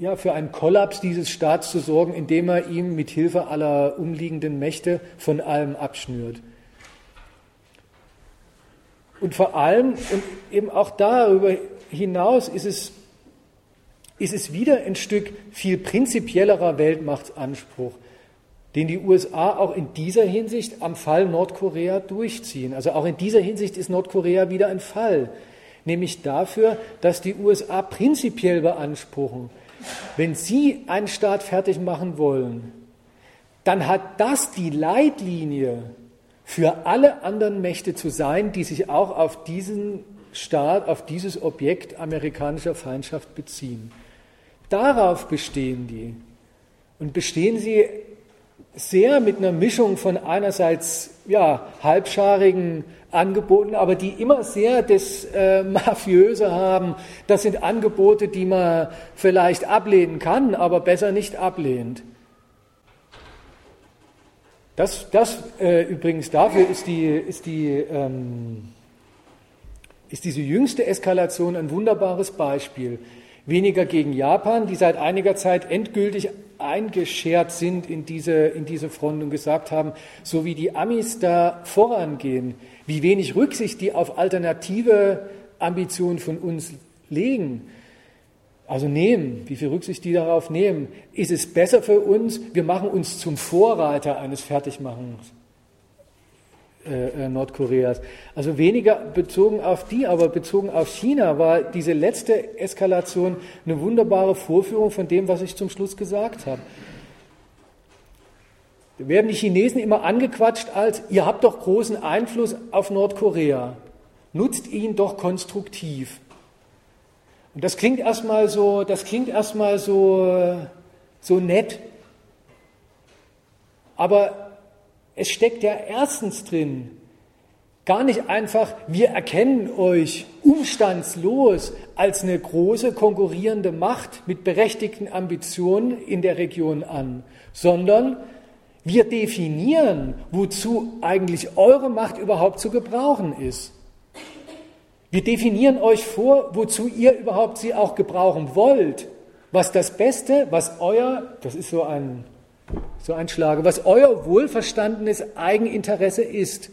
ja, für einen Kollaps dieses Staats zu sorgen, indem er ihm mit Hilfe aller umliegenden Mächte von allem abschnürt. Und vor allem, und eben auch darüber hinaus, ist es, ist es wieder ein Stück viel prinzipiellerer Weltmachtsanspruch, den die USA auch in dieser Hinsicht am Fall Nordkorea durchziehen. Also auch in dieser Hinsicht ist Nordkorea wieder ein Fall, nämlich dafür, dass die USA prinzipiell beanspruchen, wenn Sie einen Staat fertig machen wollen, dann hat das die Leitlinie für alle anderen Mächte zu sein, die sich auch auf diesen Staat, auf dieses Objekt amerikanischer Feindschaft beziehen. Darauf bestehen die. Und bestehen sie sehr mit einer Mischung von einerseits ja, halbscharigen Angeboten, aber die immer sehr das äh, Mafiöse haben. Das sind Angebote, die man vielleicht ablehnen kann, aber besser nicht ablehnt. Das, das äh, übrigens dafür ist, die, ist, die, ähm, ist diese jüngste Eskalation ein wunderbares Beispiel. Weniger gegen Japan, die seit einiger Zeit endgültig eingeschert sind in diese, in diese Front und gesagt haben, so wie die Amis da vorangehen, wie wenig Rücksicht die auf alternative Ambitionen von uns legen, also nehmen, wie viel Rücksicht die darauf nehmen, ist es besser für uns, wir machen uns zum Vorreiter eines Fertigmachens äh, äh, Nordkoreas. Also weniger bezogen auf die, aber bezogen auf China war diese letzte Eskalation eine wunderbare Vorführung von dem, was ich zum Schluss gesagt habe. Da werden die Chinesen immer angequatscht als, ihr habt doch großen Einfluss auf Nordkorea, nutzt ihn doch konstruktiv. Und das klingt erstmal so, das klingt erstmal so, so nett. Aber es steckt ja erstens drin, gar nicht einfach, wir erkennen euch umstandslos als eine große konkurrierende Macht mit berechtigten Ambitionen in der Region an, sondern wir definieren, wozu eigentlich eure Macht überhaupt zu gebrauchen ist. Wir definieren euch vor, wozu ihr überhaupt sie auch gebrauchen wollt. Was das Beste, was euer, das ist so ein, so ein Schlage, was euer wohlverstandenes Eigeninteresse ist.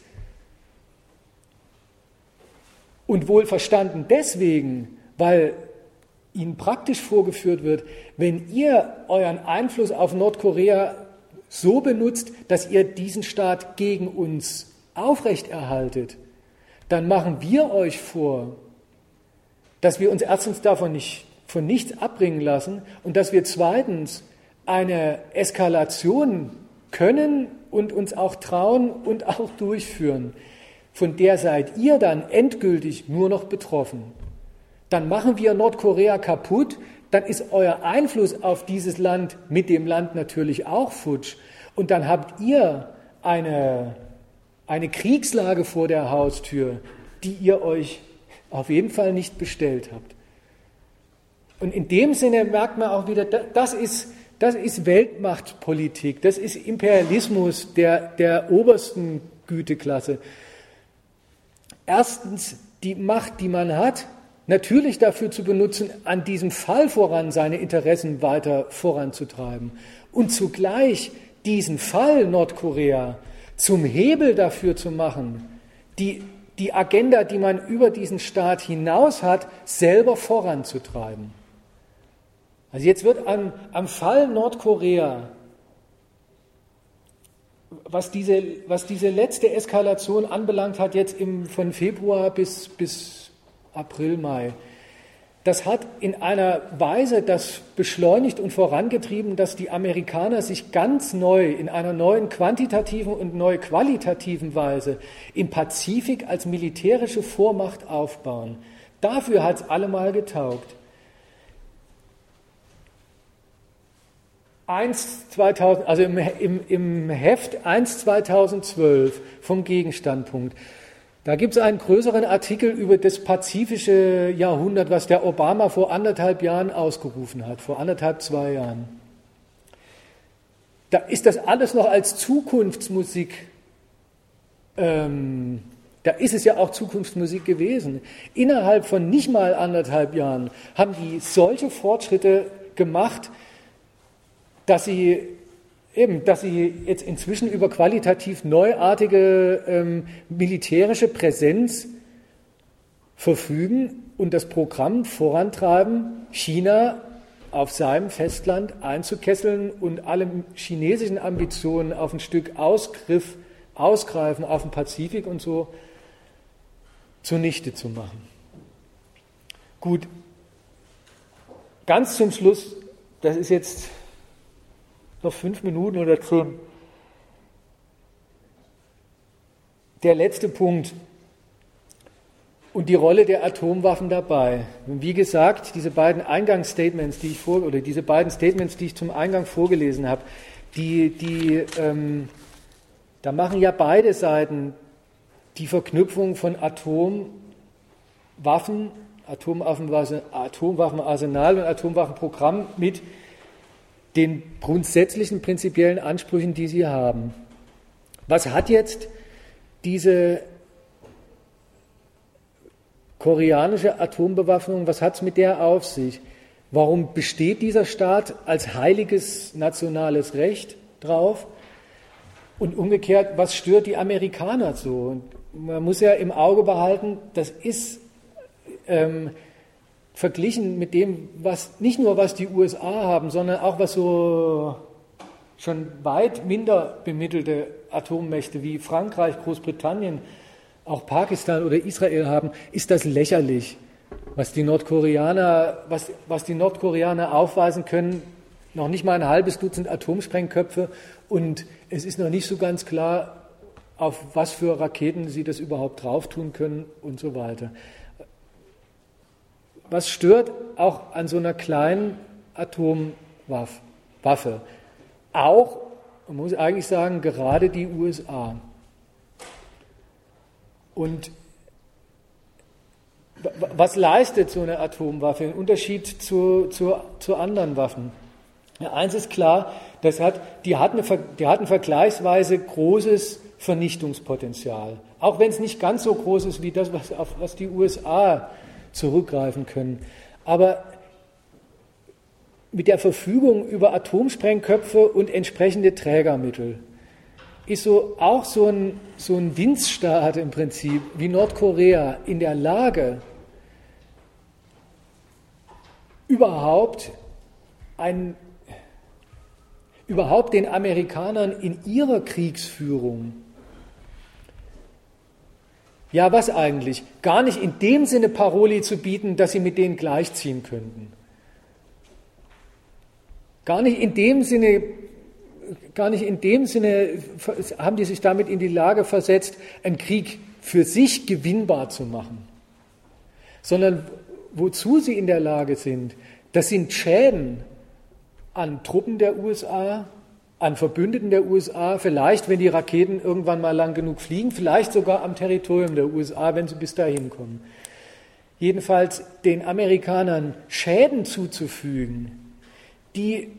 Und wohlverstanden deswegen, weil ihnen praktisch vorgeführt wird, wenn ihr euren Einfluss auf Nordkorea so benutzt, dass ihr diesen Staat gegen uns aufrechterhaltet, dann machen wir euch vor, dass wir uns erstens davon nicht, von nichts abbringen lassen und dass wir zweitens eine Eskalation können und uns auch trauen und auch durchführen. Von der seid ihr dann endgültig nur noch betroffen. Dann machen wir Nordkorea kaputt, dann ist euer Einfluss auf dieses Land mit dem Land natürlich auch futsch. Und dann habt ihr eine eine Kriegslage vor der Haustür, die ihr euch auf jeden Fall nicht bestellt habt. Und in dem Sinne merkt man auch wieder, das ist, das ist Weltmachtpolitik, das ist Imperialismus der, der obersten Güteklasse. Erstens die Macht, die man hat, natürlich dafür zu benutzen, an diesem Fall voran seine Interessen weiter voranzutreiben und zugleich diesen Fall Nordkorea zum Hebel dafür zu machen, die, die Agenda, die man über diesen Staat hinaus hat, selber voranzutreiben. Also jetzt wird am, am Fall Nordkorea, was diese, was diese letzte Eskalation anbelangt hat, jetzt im, von Februar bis, bis April, Mai, das hat in einer Weise das beschleunigt und vorangetrieben, dass die Amerikaner sich ganz neu in einer neuen quantitativen und neu qualitativen Weise im Pazifik als militärische Vormacht aufbauen. Dafür hat es allemal getaugt. 1 2000, also im, im, im Heft 1 2012 vom Gegenstandpunkt, da gibt es einen größeren Artikel über das pazifische Jahrhundert, was der Obama vor anderthalb Jahren ausgerufen hat, vor anderthalb, zwei Jahren. Da ist das alles noch als Zukunftsmusik, ähm, da ist es ja auch Zukunftsmusik gewesen. Innerhalb von nicht mal anderthalb Jahren haben die solche Fortschritte gemacht, dass sie eben, dass sie jetzt inzwischen über qualitativ neuartige ähm, militärische Präsenz verfügen und das Programm vorantreiben, China auf seinem Festland einzukesseln und alle chinesischen Ambitionen auf ein Stück Ausgriff, Ausgreifen auf den Pazifik und so zunichte zu machen. Gut, ganz zum Schluss, das ist jetzt noch fünf Minuten oder zehn. Der letzte Punkt und die Rolle der Atomwaffen dabei. Wie gesagt, diese beiden Eingangsstatements, die ich vor oder diese beiden Statements, die ich zum Eingang vorgelesen habe, die, die, ähm, da machen ja beide Seiten die Verknüpfung von Atomwaffen, Atomwaffenarsenal und Atomwaffenprogramm mit den grundsätzlichen prinzipiellen Ansprüchen, die sie haben. Was hat jetzt diese koreanische Atombewaffnung, was hat es mit der auf sich? Warum besteht dieser Staat als heiliges nationales Recht drauf? Und umgekehrt, was stört die Amerikaner so? Und man muss ja im Auge behalten, das ist ähm, verglichen mit dem, was nicht nur was die USA haben, sondern auch was so schon weit minder bemittelte Atommächte wie Frankreich, Großbritannien, auch Pakistan oder Israel haben, ist das lächerlich, was die Nordkoreaner, was, was die Nordkoreaner aufweisen können. Noch nicht mal ein halbes Dutzend Atomsprengköpfe und es ist noch nicht so ganz klar, auf was für Raketen sie das überhaupt drauf tun können und so weiter. Was stört auch an so einer kleinen Atomwaffe? Auch, man muss eigentlich sagen, gerade die USA. Und was leistet so eine Atomwaffe im Unterschied zu, zu, zu anderen Waffen? Ja, eins ist klar, das hat, die, hat eine, die hat ein vergleichsweise großes Vernichtungspotenzial. Auch wenn es nicht ganz so groß ist wie das, was, auf was die USA zurückgreifen können. Aber mit der Verfügung über Atomsprengköpfe und entsprechende Trägermittel ist so auch so ein, so ein Winzstaat im Prinzip wie Nordkorea in der Lage, überhaupt, ein, überhaupt den Amerikanern in ihrer Kriegsführung ja, was eigentlich? Gar nicht in dem Sinne Paroli zu bieten, dass sie mit denen gleichziehen könnten. Gar nicht in dem Sinne, gar nicht in dem Sinne haben die sich damit in die Lage versetzt, einen Krieg für sich gewinnbar zu machen. Sondern wozu sie in der Lage sind, das sind Schäden an Truppen der USA, an Verbündeten der USA, vielleicht, wenn die Raketen irgendwann mal lang genug fliegen, vielleicht sogar am Territorium der USA, wenn sie bis dahin kommen. Jedenfalls den Amerikanern Schäden zuzufügen, die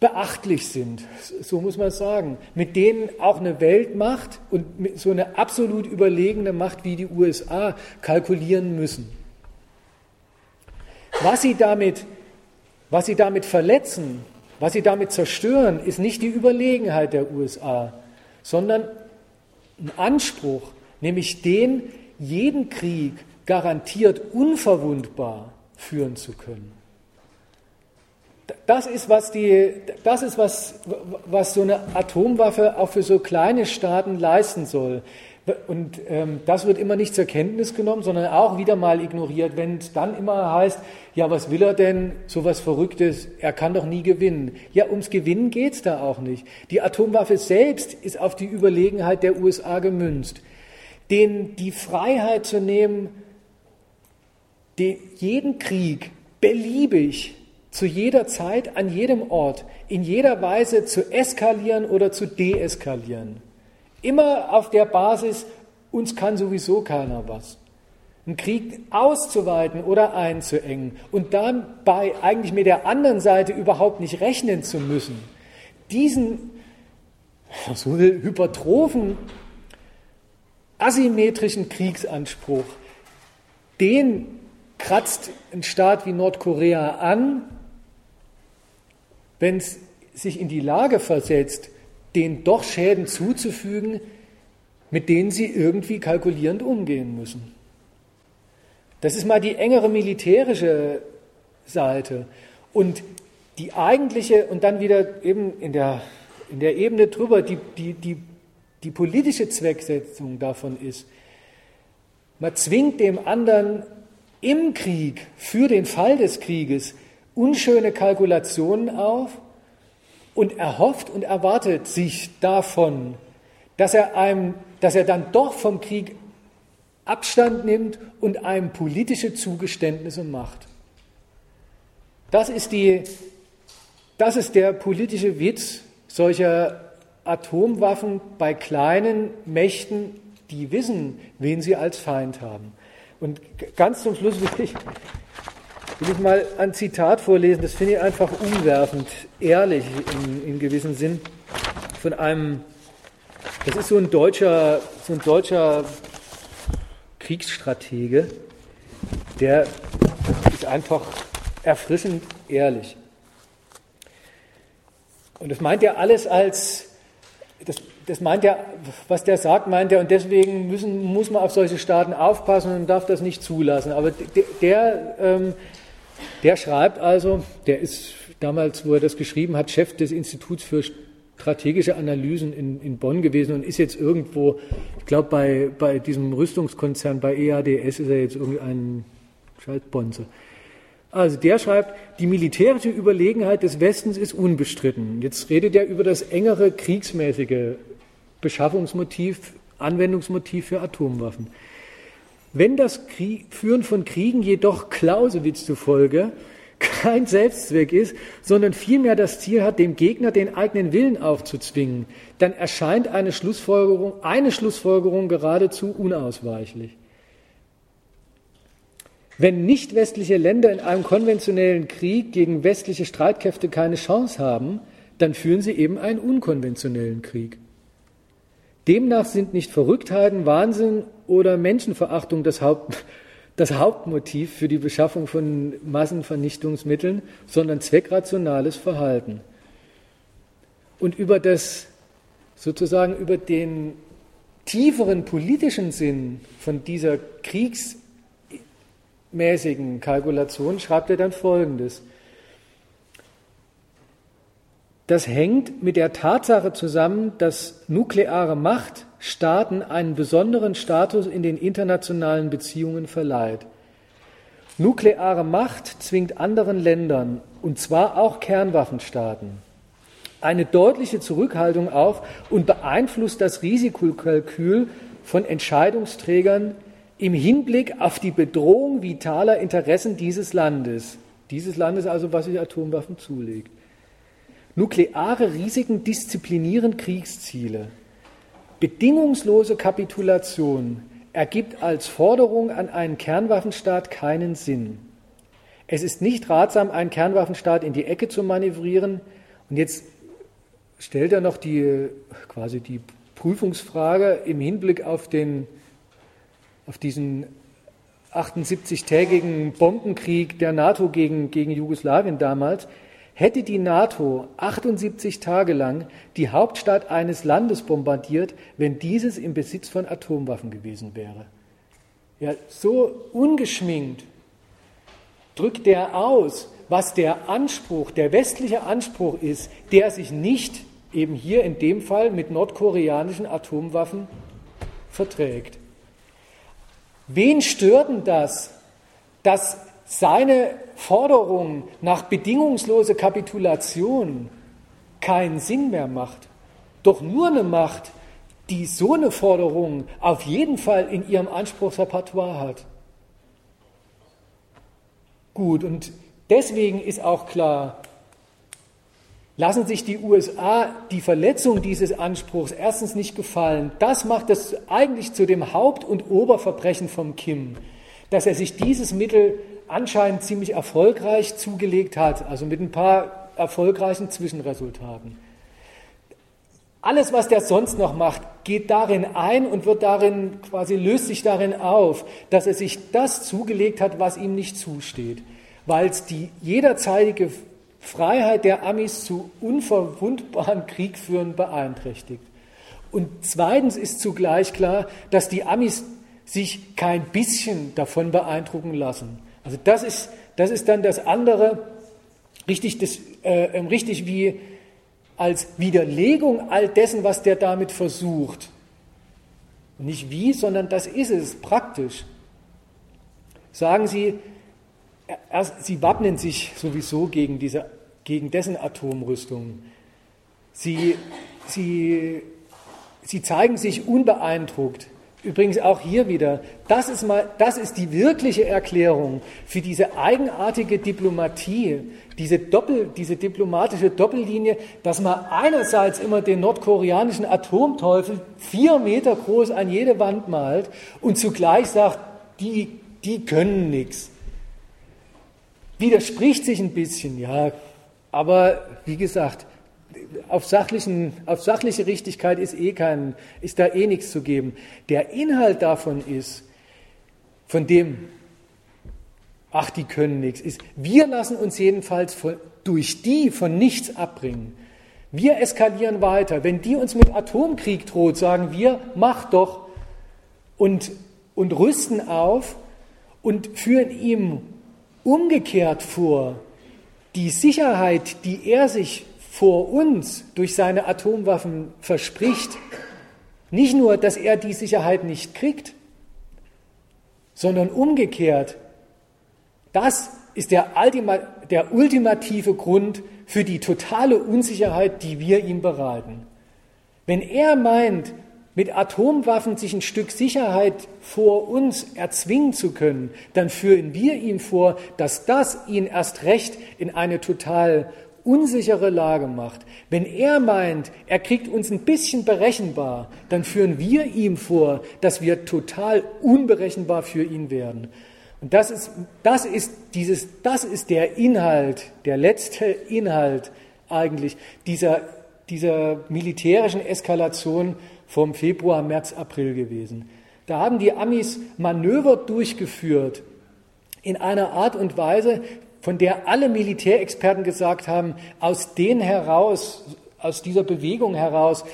beachtlich sind, so muss man sagen, mit denen auch eine Weltmacht und so eine absolut überlegene Macht wie die USA kalkulieren müssen. Was sie damit was sie damit verletzen, was sie damit zerstören, ist nicht die Überlegenheit der USA, sondern ein Anspruch, nämlich den, jeden Krieg garantiert unverwundbar führen zu können. Das ist, was, die, das ist was, was so eine Atomwaffe auch für so kleine Staaten leisten soll. Und ähm, das wird immer nicht zur Kenntnis genommen, sondern auch wieder mal ignoriert, wenn es dann immer heißt, ja, was will er denn, so was Verrücktes, er kann doch nie gewinnen. Ja, ums Gewinnen geht es da auch nicht. Die Atomwaffe selbst ist auf die Überlegenheit der USA gemünzt. Den die Freiheit zu nehmen, den, jeden Krieg beliebig zu jeder Zeit, an jedem Ort, in jeder Weise zu eskalieren oder zu deeskalieren. Immer auf der Basis, uns kann sowieso keiner was. Einen Krieg auszuweiten oder einzuengen und dabei eigentlich mit der anderen Seite überhaupt nicht rechnen zu müssen. Diesen so hypertrophen, asymmetrischen Kriegsanspruch, den kratzt ein Staat wie Nordkorea an, wenn es sich in die Lage versetzt, den doch Schäden zuzufügen, mit denen sie irgendwie kalkulierend umgehen müssen. Das ist mal die engere militärische Seite. Und die eigentliche, und dann wieder eben in der, in der Ebene drüber, die, die, die, die politische Zwecksetzung davon ist, man zwingt dem anderen im Krieg, für den Fall des Krieges, unschöne Kalkulationen auf und erhofft und erwartet sich davon, dass er, einem, dass er dann doch vom Krieg Abstand nimmt und einem politische Zugeständnisse macht. Das ist, die, das ist der politische Witz solcher Atomwaffen bei kleinen Mächten, die wissen, wen sie als Feind haben. Und ganz zum Schluss will ich, will ich mal ein Zitat vorlesen, das finde ich einfach umwerfend, ehrlich in, in gewissem Sinn, von einem, das ist so ein deutscher, so ein deutscher Kriegsstratege, der ist einfach erfrischend ehrlich. Und das meint er alles als, das, das meint er, was der sagt, meint er, und deswegen müssen, muss man auf solche Staaten aufpassen und darf das nicht zulassen. Aber der, der, ähm, der schreibt also, der ist damals, wo er das geschrieben hat, Chef des Instituts für strategische Analysen in, in Bonn gewesen und ist jetzt irgendwo, ich glaube, bei, bei diesem Rüstungskonzern, bei EADS ist er jetzt irgendein Schaltbonze. Also der schreibt, die militärische Überlegenheit des Westens ist unbestritten. Jetzt redet er über das engere kriegsmäßige Beschaffungsmotiv, Anwendungsmotiv für Atomwaffen. Wenn das Krieg, Führen von Kriegen jedoch Clausewitz zufolge kein Selbstzweck ist, sondern vielmehr das Ziel hat, dem Gegner den eigenen Willen aufzuzwingen, dann erscheint eine Schlussfolgerung, eine Schlussfolgerung geradezu unausweichlich. Wenn nicht westliche Länder in einem konventionellen Krieg gegen westliche Streitkräfte keine Chance haben, dann führen sie eben einen unkonventionellen Krieg. Demnach sind nicht Verrücktheiten, Wahnsinn oder Menschenverachtung das Haupt, das Hauptmotiv für die Beschaffung von Massenvernichtungsmitteln, sondern zweckrationales Verhalten. Und über das, sozusagen über den tieferen politischen Sinn von dieser kriegsmäßigen Kalkulation schreibt er dann Folgendes. Das hängt mit der Tatsache zusammen, dass nukleare Macht Staaten einen besonderen Status in den internationalen Beziehungen verleiht. Nukleare Macht zwingt anderen Ländern, und zwar auch Kernwaffenstaaten, eine deutliche Zurückhaltung auf und beeinflusst das Risikokalkül von Entscheidungsträgern im Hinblick auf die Bedrohung vitaler Interessen dieses Landes. Dieses Landes also, was sich Atomwaffen zulegt. Nukleare Risiken disziplinieren Kriegsziele. Bedingungslose Kapitulation ergibt als Forderung an einen Kernwaffenstaat keinen Sinn. Es ist nicht ratsam, einen Kernwaffenstaat in die Ecke zu manövrieren. Und jetzt stellt er noch die, quasi die Prüfungsfrage im Hinblick auf, den, auf diesen 78-tägigen Bombenkrieg der NATO gegen, gegen Jugoslawien damals. Hätte die NATO 78 Tage lang die Hauptstadt eines Landes bombardiert, wenn dieses im Besitz von Atomwaffen gewesen wäre? Ja, so ungeschminkt drückt er aus, was der Anspruch, der westliche Anspruch ist, der sich nicht eben hier in dem Fall mit nordkoreanischen Atomwaffen verträgt. Wen stört denn das, dass seine Forderung nach bedingungsloser Kapitulation keinen Sinn mehr macht. Doch nur eine Macht, die so eine Forderung auf jeden Fall in ihrem Anspruchsrepertoire hat. Gut, und deswegen ist auch klar, lassen sich die USA die Verletzung dieses Anspruchs erstens nicht gefallen. Das macht es eigentlich zu dem Haupt- und Oberverbrechen von Kim, dass er sich dieses Mittel anscheinend ziemlich erfolgreich zugelegt hat, also mit ein paar erfolgreichen Zwischenresultaten. Alles, was der sonst noch macht, geht darin ein und wird darin, quasi löst sich darin auf, dass er sich das zugelegt hat, was ihm nicht zusteht, weil es die jederzeitige Freiheit der Amis zu unverwundbaren Kriegführen beeinträchtigt. Und zweitens ist zugleich klar, dass die Amis sich kein bisschen davon beeindrucken lassen. Also das ist, das ist dann das andere, richtig, das, äh, richtig wie als Widerlegung all dessen, was der damit versucht. Nicht wie, sondern das ist es, praktisch. Sagen Sie, erst, Sie wappnen sich sowieso gegen, diese, gegen dessen Atomrüstung. Sie, Sie, Sie zeigen sich unbeeindruckt. Übrigens auch hier wieder, das ist, mal, das ist die wirkliche Erklärung für diese eigenartige Diplomatie, diese, Doppel, diese diplomatische Doppellinie, dass man einerseits immer den nordkoreanischen Atomteufel vier Meter groß an jede Wand malt und zugleich sagt, die, die können nichts. Widerspricht sich ein bisschen, ja, aber wie gesagt, auf, sachlichen, auf sachliche Richtigkeit ist, eh kein, ist da eh nichts zu geben. Der Inhalt davon ist, von dem, ach, die können nichts, ist, wir lassen uns jedenfalls von, durch die von nichts abbringen. Wir eskalieren weiter. Wenn die uns mit Atomkrieg droht, sagen wir, mach doch und, und rüsten auf und führen ihm umgekehrt vor, die Sicherheit, die er sich vor uns durch seine Atomwaffen verspricht, nicht nur, dass er die Sicherheit nicht kriegt, sondern umgekehrt, das ist der, der ultimative Grund für die totale Unsicherheit, die wir ihm bereiten. Wenn er meint, mit Atomwaffen sich ein Stück Sicherheit vor uns erzwingen zu können, dann führen wir ihm vor, dass das ihn erst recht in eine total unsichere Lage macht, wenn er meint, er kriegt uns ein bisschen berechenbar, dann führen wir ihm vor, dass wir total unberechenbar für ihn werden. Und das ist, das ist, dieses, das ist der Inhalt, der letzte Inhalt eigentlich dieser, dieser militärischen Eskalation vom Februar, März, April gewesen. Da haben die Amis Manöver durchgeführt in einer Art und Weise, von der alle Militärexperten gesagt haben, aus denen heraus, aus dieser Bewegung heraus,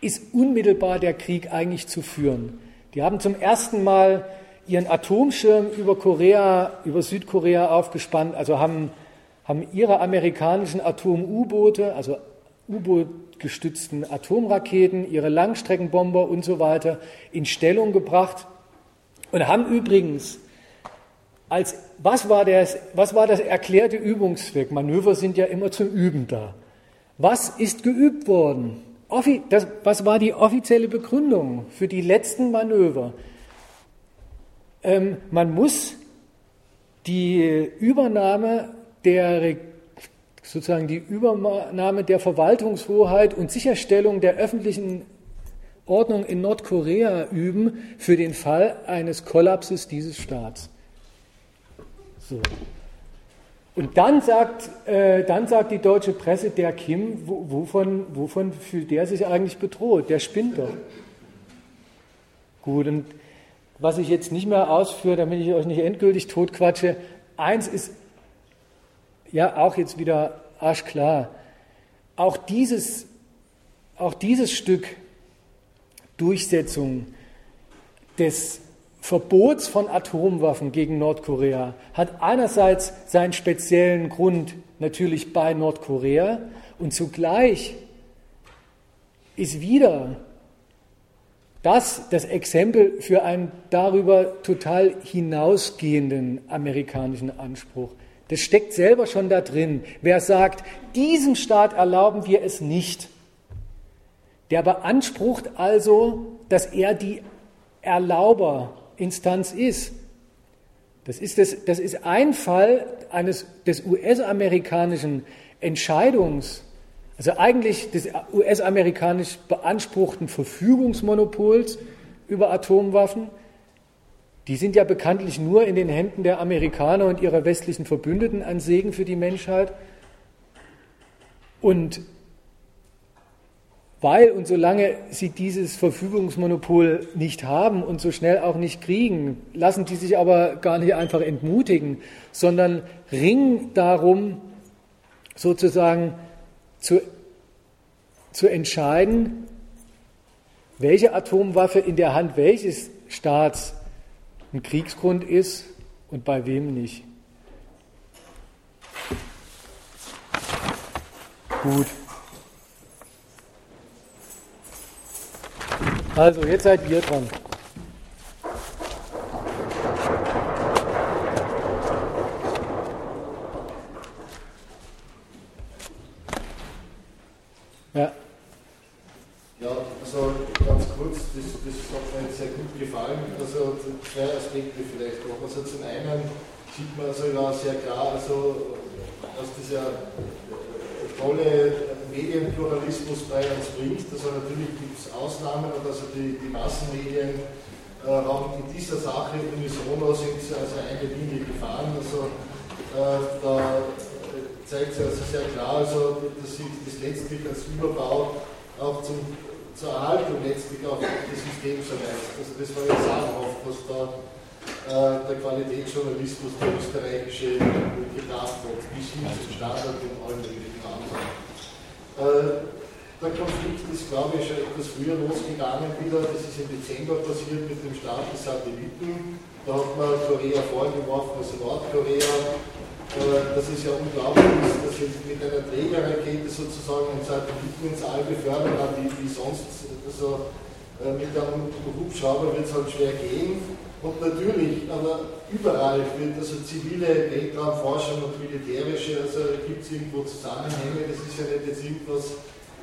ist unmittelbar der Krieg eigentlich zu führen. Die haben zum ersten Mal ihren Atomschirm über Korea, über Südkorea aufgespannt, also haben, haben ihre amerikanischen Atom-U-Boote, also U-Boot-gestützten Atomraketen, ihre Langstreckenbomber und so weiter in Stellung gebracht und haben übrigens als was war, das, was war das erklärte Übungszweck? Manöver sind ja immer zum Üben da. Was ist geübt worden? Das, was war die offizielle Begründung für die letzten Manöver? Ähm, man muss die Übernahme der sozusagen die Übernahme der Verwaltungshoheit und Sicherstellung der öffentlichen Ordnung in Nordkorea üben für den Fall eines Kollapses dieses Staats. So. Und dann sagt, äh, dann sagt die deutsche Presse, der Kim, wo, wovon, wovon fühlt der sich eigentlich bedroht? Der spinnt doch. Gut, und was ich jetzt nicht mehr ausführe, damit ich euch nicht endgültig totquatsche, eins ist ja auch jetzt wieder arschklar. Auch dieses, auch dieses Stück Durchsetzung des Verbots von Atomwaffen gegen Nordkorea hat einerseits seinen speziellen Grund natürlich bei Nordkorea und zugleich ist wieder das das Exempel für einen darüber total hinausgehenden amerikanischen Anspruch. Das steckt selber schon da drin. Wer sagt, diesem Staat erlauben wir es nicht, der beansprucht also, dass er die Erlauber Instanz ist. Das ist, das, das ist ein Fall eines, des US-amerikanischen Entscheidungs- also eigentlich des US-amerikanisch beanspruchten Verfügungsmonopols über Atomwaffen, die sind ja bekanntlich nur in den Händen der Amerikaner und ihrer westlichen Verbündeten ein Segen für die Menschheit. Und weil und solange sie dieses Verfügungsmonopol nicht haben und so schnell auch nicht kriegen, lassen die sich aber gar nicht einfach entmutigen, sondern ringen darum, sozusagen zu, zu entscheiden, welche Atomwaffe in der Hand welches Staats ein Kriegsgrund ist und bei wem nicht. Gut. Also, jetzt seid ihr dran. Ja. Ja, also ganz kurz, das, das hat mir jetzt sehr gut gefallen. Also zwei Aspekte vielleicht noch. Also zum einen sieht man also ja sehr klar, also dass dieser tolle Medienpluralismus bei uns bringt. Also natürlich gibt es Ausnahmen und also die, die Massenmedien äh, haben in dieser Sache unisono sind sie also eine Linie gefahren. Also äh, da zeigt sich also sehr klar, also, dass sich das letztlich als Überbau auch zum, zur Erhaltung letztlich auch des Systems erweist. Also das war ja sagenhaft, was da äh, der Qualitätsjournalismus der österreichische gebracht hat, bis hin zum Standard in allen möglichen anderen. Äh, der Konflikt ist, glaube ich, schon etwas früher losgegangen wieder. Das ist im Dezember passiert mit dem Start des Satelliten. Da hat man Korea vorgeworfen, also Nordkorea, äh, dass es ja unglaublich ist, dass wir mit einer Trägerrakete sozusagen einen Satelliten ins All befördern haben, wie, sonst. Also äh, mit einem Hubschrauber wird es halt schwer gehen. Und natürlich, aber überall wird also zivile Weltraumforschung und militärische, also gibt es irgendwo Zusammenhänge, das ist ja nicht jetzt irgendwas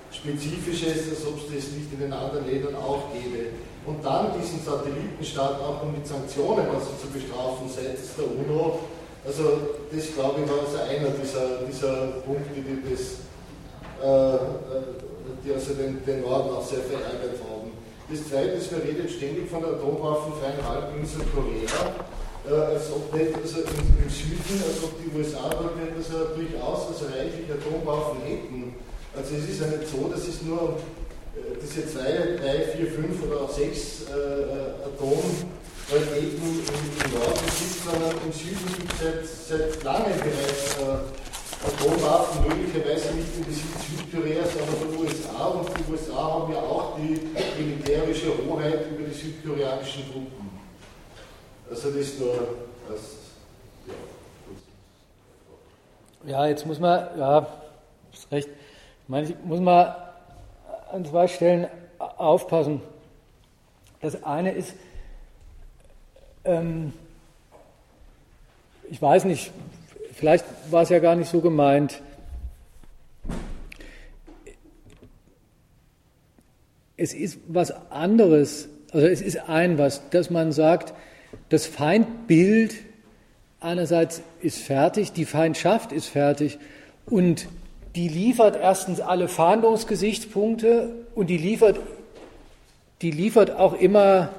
Spezifisches, als ob es das nicht in den anderen Ländern auch gäbe. Und dann diesen Satellitenstart auch noch mit Sanktionen also zu bestrafen seitens der UNO, also das glaube ich war also einer dieser, dieser Punkte, die, das, äh, die also den, den Norden auch sehr verärgert haben. Das zweite ist, man redet ständig von der atomwaffenfreien Halbinsel Korea, äh, als ob nicht also im, im, Süden, als ob die USA dort nicht also durchaus also reichlich Atomwaffen hätten. Also es ist ja nicht so, dass es nur äh, diese zwei, drei, vier, fünf oder auch sechs äh, äh Atom eben im Norden gibt, sondern im Süden gibt es seit, seit langem bereits äh, Atomwaffen, möglicherweise nicht im Besitz Südkoreas, aber der USA. Und die USA haben ja auch die militärische Hoheit über die südkoreanischen Truppen. Also das ist nur das. Ja, ja jetzt muss man, ja, ist recht, ich meine, ich muss man an zwei Stellen aufpassen. Das eine ist, ähm, ich weiß nicht, vielleicht war es ja gar nicht so gemeint. Es ist was anderes, also es ist ein was, dass man sagt, das Feindbild einerseits ist fertig, die Feindschaft ist fertig und die liefert erstens alle Fahndungsgesichtspunkte und die liefert, die liefert auch immer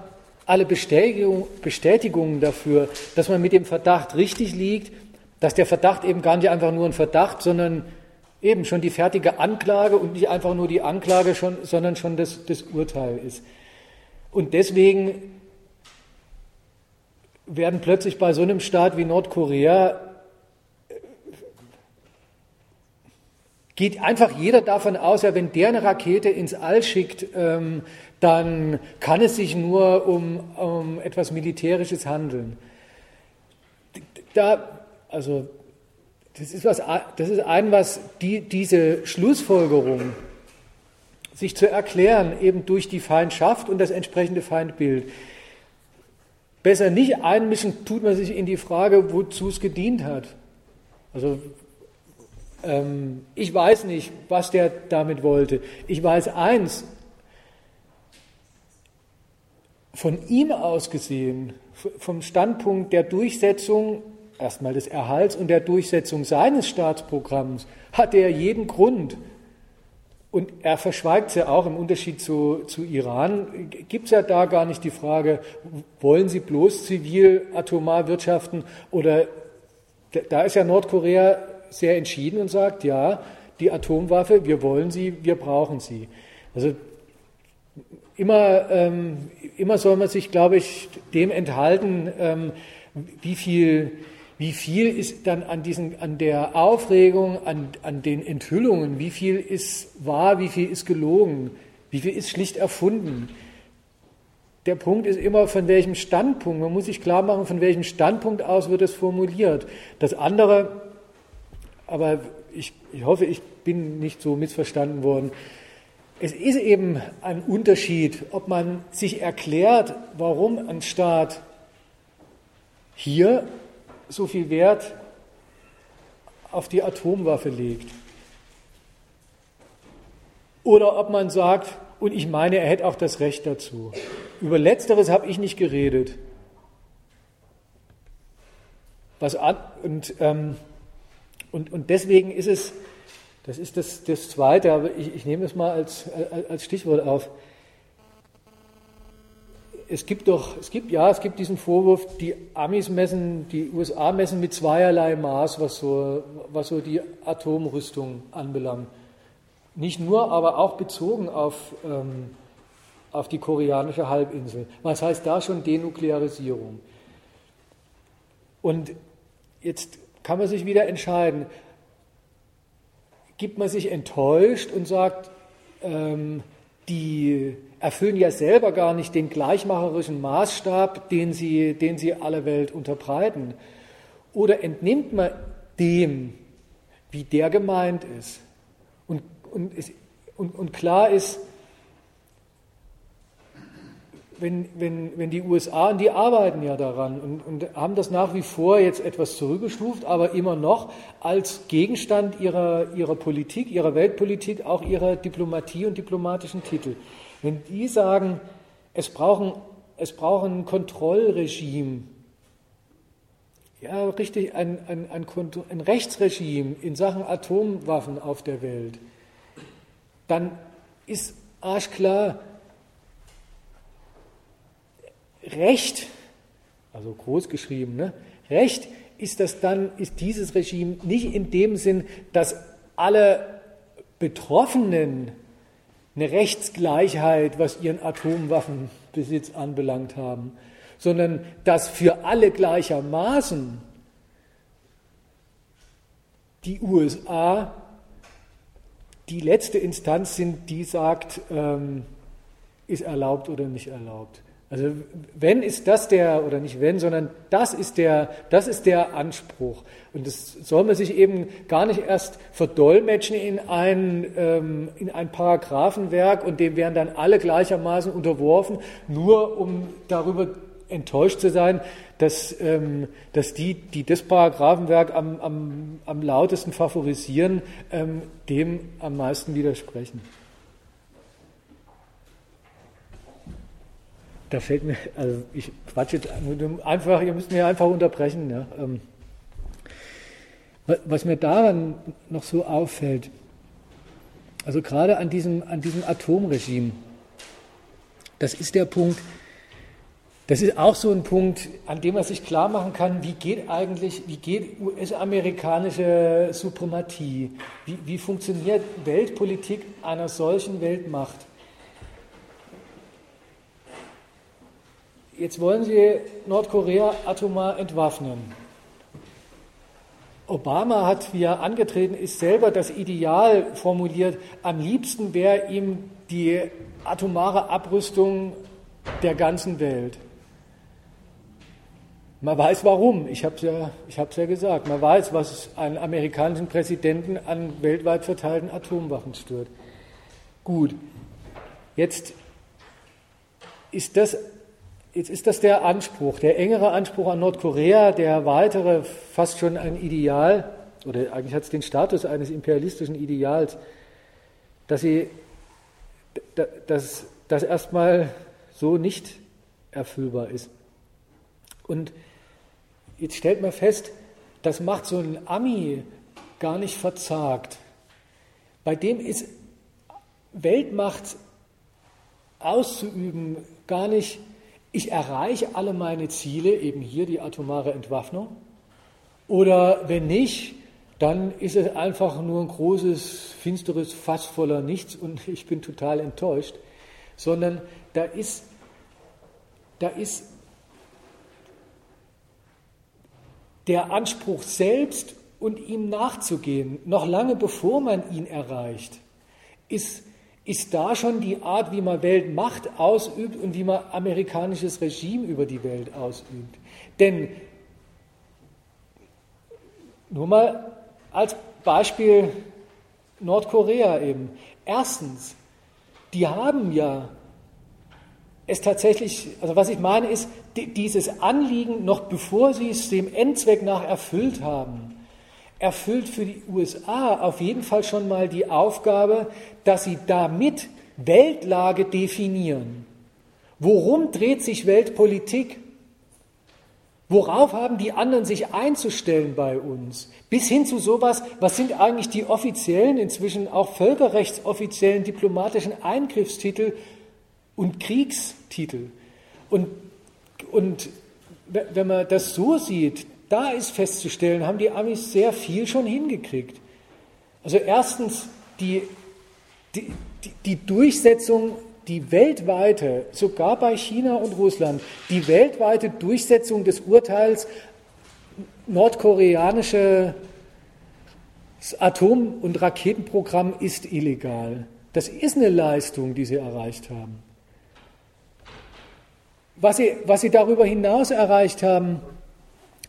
alle Bestätigung, Bestätigungen dafür, dass man mit dem Verdacht richtig liegt, dass der Verdacht eben gar nicht einfach nur ein Verdacht, sondern eben schon die fertige Anklage und nicht einfach nur die Anklage, schon, sondern schon das, das Urteil ist. Und deswegen werden plötzlich bei so einem Staat wie Nordkorea geht einfach jeder davon aus, ja, wenn der eine Rakete ins All schickt, ähm, dann kann es sich nur um, um etwas Militärisches handeln. Da, also, das ist, was, das ist ein, was die, diese Schlussfolgerung, sich zu erklären, eben durch die Feindschaft und das entsprechende Feindbild. Besser nicht einmischen, tut man sich in die Frage, wozu es gedient hat. Also ähm, ich weiß nicht, was der damit wollte. Ich weiß eins, von ihm aus gesehen, vom Standpunkt der Durchsetzung, erstmal des Erhalts und der Durchsetzung seines Staatsprogramms, hat er jeden Grund, und er verschweigt es ja auch im Unterschied zu, zu Iran, gibt es ja da gar nicht die Frage, wollen Sie bloß zivil atomar wirtschaften oder da ist ja Nordkorea sehr entschieden und sagt, ja, die Atomwaffe, wir wollen sie, wir brauchen sie. Also immer, ähm, immer soll man sich, glaube ich, dem enthalten, ähm, wie viel wie viel ist dann an, diesen, an der Aufregung, an, an den Enthüllungen, wie viel ist wahr, wie viel ist gelogen, wie viel ist schlicht erfunden. Der Punkt ist immer, von welchem Standpunkt, man muss sich klar machen, von welchem Standpunkt aus wird es formuliert. Das andere, aber ich, ich hoffe, ich bin nicht so missverstanden worden, es ist eben ein Unterschied, ob man sich erklärt, warum ein Staat hier so viel Wert auf die Atomwaffe legt. Oder ob man sagt, und ich meine, er hätte auch das Recht dazu. Über letzteres habe ich nicht geredet. Was an, und, ähm, und, und deswegen ist es, das ist das, das Zweite, aber ich, ich nehme es mal als, als Stichwort auf es gibt doch, es gibt, ja, es gibt diesen Vorwurf, die Amis messen, die USA messen mit zweierlei Maß, was so, was so die Atomrüstung anbelangt. Nicht nur, aber auch bezogen auf, ähm, auf die koreanische Halbinsel. Was heißt da schon Denuklearisierung? Und jetzt kann man sich wieder entscheiden, gibt man sich enttäuscht und sagt, ähm, die erfüllen ja selber gar nicht den gleichmacherischen Maßstab, den sie, den sie aller Welt unterbreiten. Oder entnimmt man dem, wie der gemeint ist? Und, und, und, und klar ist, wenn, wenn, wenn die USA, und die arbeiten ja daran und, und haben das nach wie vor jetzt etwas zurückgestuft, aber immer noch als Gegenstand ihrer, ihrer Politik, ihrer Weltpolitik, auch ihrer Diplomatie und diplomatischen Titel. Wenn die sagen, es brauchen, es brauchen ein Kontrollregime, ja, richtig, ein, ein, ein, ein Rechtsregime in Sachen Atomwaffen auf der Welt, dann ist arschklar, Recht, also groß geschrieben, ne? Recht ist das dann, ist dieses Regime nicht in dem Sinn, dass alle Betroffenen eine Rechtsgleichheit, was ihren Atomwaffenbesitz anbelangt haben, sondern dass für alle gleichermaßen die USA die letzte Instanz sind, die sagt, ähm, ist erlaubt oder nicht erlaubt. Also wenn ist das der, oder nicht wenn, sondern das ist der, das ist der Anspruch. Und das soll man sich eben gar nicht erst verdolmetschen in ein, ähm, in ein Paragraphenwerk und dem werden dann alle gleichermaßen unterworfen, nur um darüber enttäuscht zu sein, dass, ähm, dass die, die das Paragraphenwerk am, am, am lautesten favorisieren, ähm, dem am meisten widersprechen. Da fällt mir, also ich quatsche jetzt einfach, ihr müsst mir einfach unterbrechen. Ja. Ähm, was mir daran noch so auffällt, also gerade an diesem, an diesem Atomregime, das ist der Punkt, das ist auch so ein Punkt, an dem man sich klar machen kann, wie geht eigentlich, wie geht US-amerikanische Suprematie, wie, wie funktioniert Weltpolitik einer solchen Weltmacht. Jetzt wollen Sie Nordkorea atomar entwaffnen. Obama hat, wie er angetreten ist, selber das Ideal formuliert, am liebsten wäre ihm die atomare Abrüstung der ganzen Welt. Man weiß warum, ich habe es ja, ja gesagt, man weiß, was einen amerikanischen Präsidenten an weltweit verteilten Atomwaffen stört. Gut, jetzt ist das Jetzt ist das der Anspruch, der engere Anspruch an Nordkorea, der weitere, fast schon ein Ideal, oder eigentlich hat es den Status eines imperialistischen Ideals, dass sie das, das erstmal so nicht erfüllbar ist. Und jetzt stellt man fest, das macht so ein Ami gar nicht verzagt. Bei dem ist Weltmacht auszuüben gar nicht, ich erreiche alle meine Ziele, eben hier die atomare Entwaffnung, oder wenn nicht, dann ist es einfach nur ein großes, finsteres Fass voller Nichts und ich bin total enttäuscht, sondern da ist, da ist der Anspruch selbst und ihm nachzugehen, noch lange bevor man ihn erreicht, ist, ist da schon die Art, wie man Weltmacht ausübt und wie man amerikanisches Regime über die Welt ausübt. Denn nur mal als Beispiel Nordkorea eben. Erstens, die haben ja es tatsächlich, also was ich meine ist, dieses Anliegen, noch bevor sie es dem Endzweck nach erfüllt haben, erfüllt für die USA auf jeden Fall schon mal die Aufgabe, dass sie damit Weltlage definieren. Worum dreht sich Weltpolitik? Worauf haben die anderen sich einzustellen bei uns? Bis hin zu sowas, was sind eigentlich die offiziellen, inzwischen auch völkerrechtsoffiziellen diplomatischen Eingriffstitel und Kriegstitel? Und, und wenn man das so sieht, da ist festzustellen, haben die Amis sehr viel schon hingekriegt. Also erstens die, die, die Durchsetzung die weltweite, sogar bei China und Russland, die weltweite Durchsetzung des Urteils, nordkoreanische Atom- und Raketenprogramm ist illegal. Das ist eine Leistung, die sie erreicht haben. Was sie, was sie darüber hinaus erreicht haben,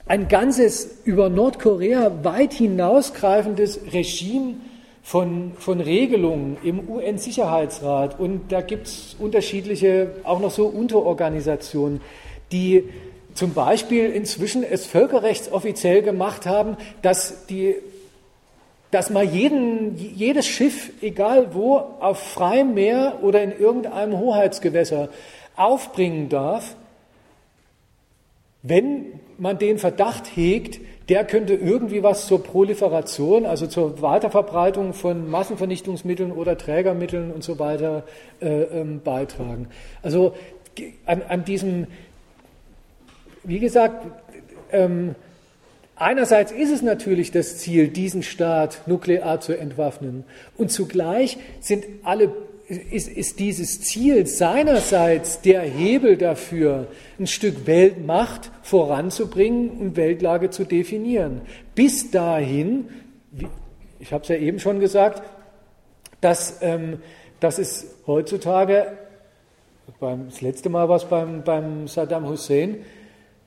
ein ganzes über Nordkorea weit hinausgreifendes Regime von, von Regelungen im UN-Sicherheitsrat. Und da gibt es unterschiedliche, auch noch so Unterorganisationen, die zum Beispiel inzwischen es völkerrechtsoffiziell gemacht haben, dass, die, dass man jeden, jedes Schiff, egal wo, auf freiem Meer oder in irgendeinem Hoheitsgewässer aufbringen darf, wenn man den Verdacht hegt, der könnte irgendwie was zur Proliferation, also zur Weiterverbreitung von Massenvernichtungsmitteln oder Trägermitteln und so weiter äh, ähm, beitragen. Also an, an, diesem, wie gesagt, ähm, einerseits ist es natürlich das Ziel, diesen Staat nuklear zu entwaffnen und zugleich sind alle ist, ist dieses Ziel seinerseits der Hebel dafür, ein Stück Weltmacht voranzubringen und Weltlage zu definieren. Bis dahin, ich habe es ja eben schon gesagt, dass, ähm, dass es heutzutage, beim, das letzte Mal war es beim, beim Saddam Hussein,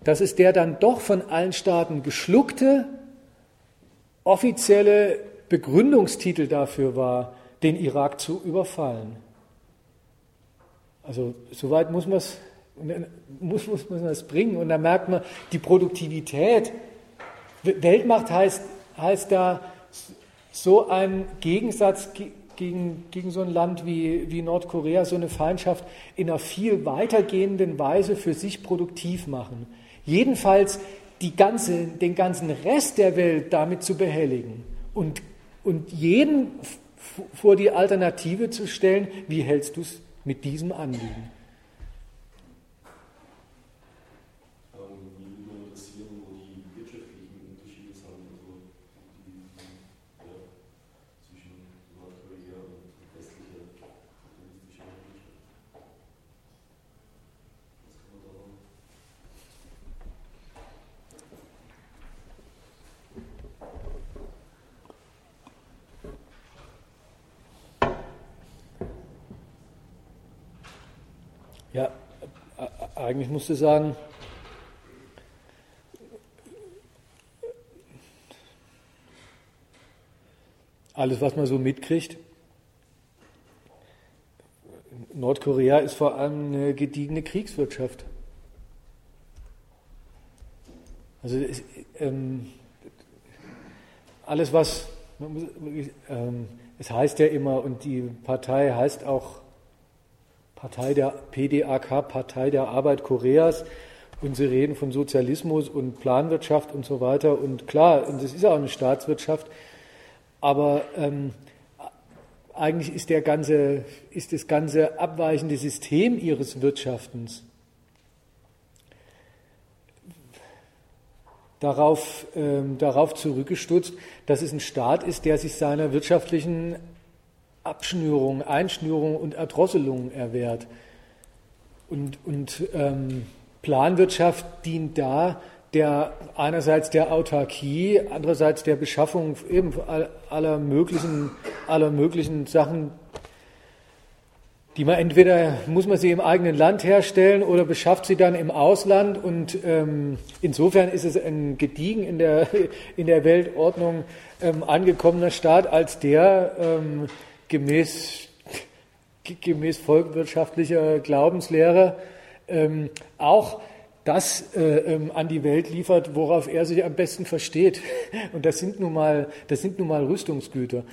dass es der dann doch von allen Staaten geschluckte offizielle Begründungstitel dafür war, den Irak zu überfallen. Also soweit muss man es muss, muss man das bringen. Und da merkt man, die Produktivität, Weltmacht heißt, heißt da so ein Gegensatz gegen, gegen so ein Land wie, wie Nordkorea, so eine Feindschaft in einer viel weitergehenden Weise für sich produktiv machen. Jedenfalls die ganze, den ganzen Rest der Welt damit zu behelligen und, und jeden vor die Alternative zu stellen, wie hältst du es mit diesem Anliegen? Ja, eigentlich musst du sagen, alles, was man so mitkriegt. Nordkorea ist vor allem eine gediegene Kriegswirtschaft. Also es, ähm, alles, was ähm, es heißt ja immer, und die Partei heißt auch Partei der PDAK, Partei der Arbeit Koreas. Und sie reden von Sozialismus und Planwirtschaft und so weiter. Und klar, und das ist auch eine Staatswirtschaft. Aber ähm, eigentlich ist, der ganze, ist das ganze abweichende System ihres Wirtschaftens darauf, ähm, darauf zurückgestutzt, dass es ein Staat ist, der sich seiner wirtschaftlichen Abschnürung, Einschnürung und Erdrosselung erwehrt. Und, und ähm, Planwirtschaft dient da der einerseits der Autarkie, andererseits der Beschaffung eben aller möglichen, aller möglichen Sachen, die man entweder muss man sie im eigenen Land herstellen oder beschafft sie dann im Ausland. Und ähm, insofern ist es ein gediegen in der, in der Weltordnung ähm, angekommener Staat, als der ähm, gemäß, gemäß volkswirtschaftlicher Glaubenslehre ähm, auch das äh, ähm, an die Welt liefert, worauf er sich am besten versteht. Und das sind nun mal, das sind nun mal Rüstungsgüter.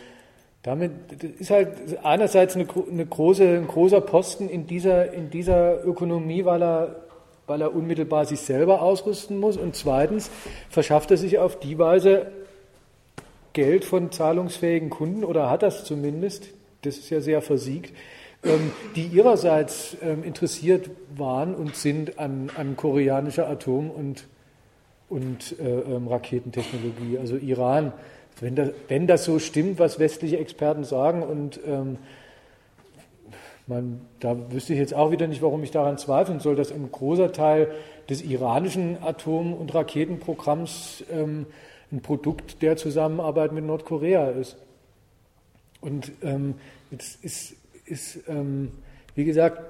Damit ist halt einerseits eine, eine große, ein großer Posten in dieser, in dieser Ökonomie, weil er, weil er unmittelbar sich selber ausrüsten muss. Und zweitens verschafft er sich auf die Weise Geld von zahlungsfähigen Kunden oder hat das zumindest. Das ist ja sehr versiegt ähm, die ihrerseits ähm, interessiert waren und sind an, an koreanischer Atom- und, und äh, ähm, Raketentechnologie. Also Iran wenn das, wenn das so stimmt, was westliche Experten sagen, und ähm, man, da wüsste ich jetzt auch wieder nicht, warum ich daran zweifeln soll, dass ein großer Teil des iranischen Atom- und Raketenprogramms ähm, ein Produkt der Zusammenarbeit mit Nordkorea ist. Und ähm, jetzt ist, ist ähm, wie gesagt,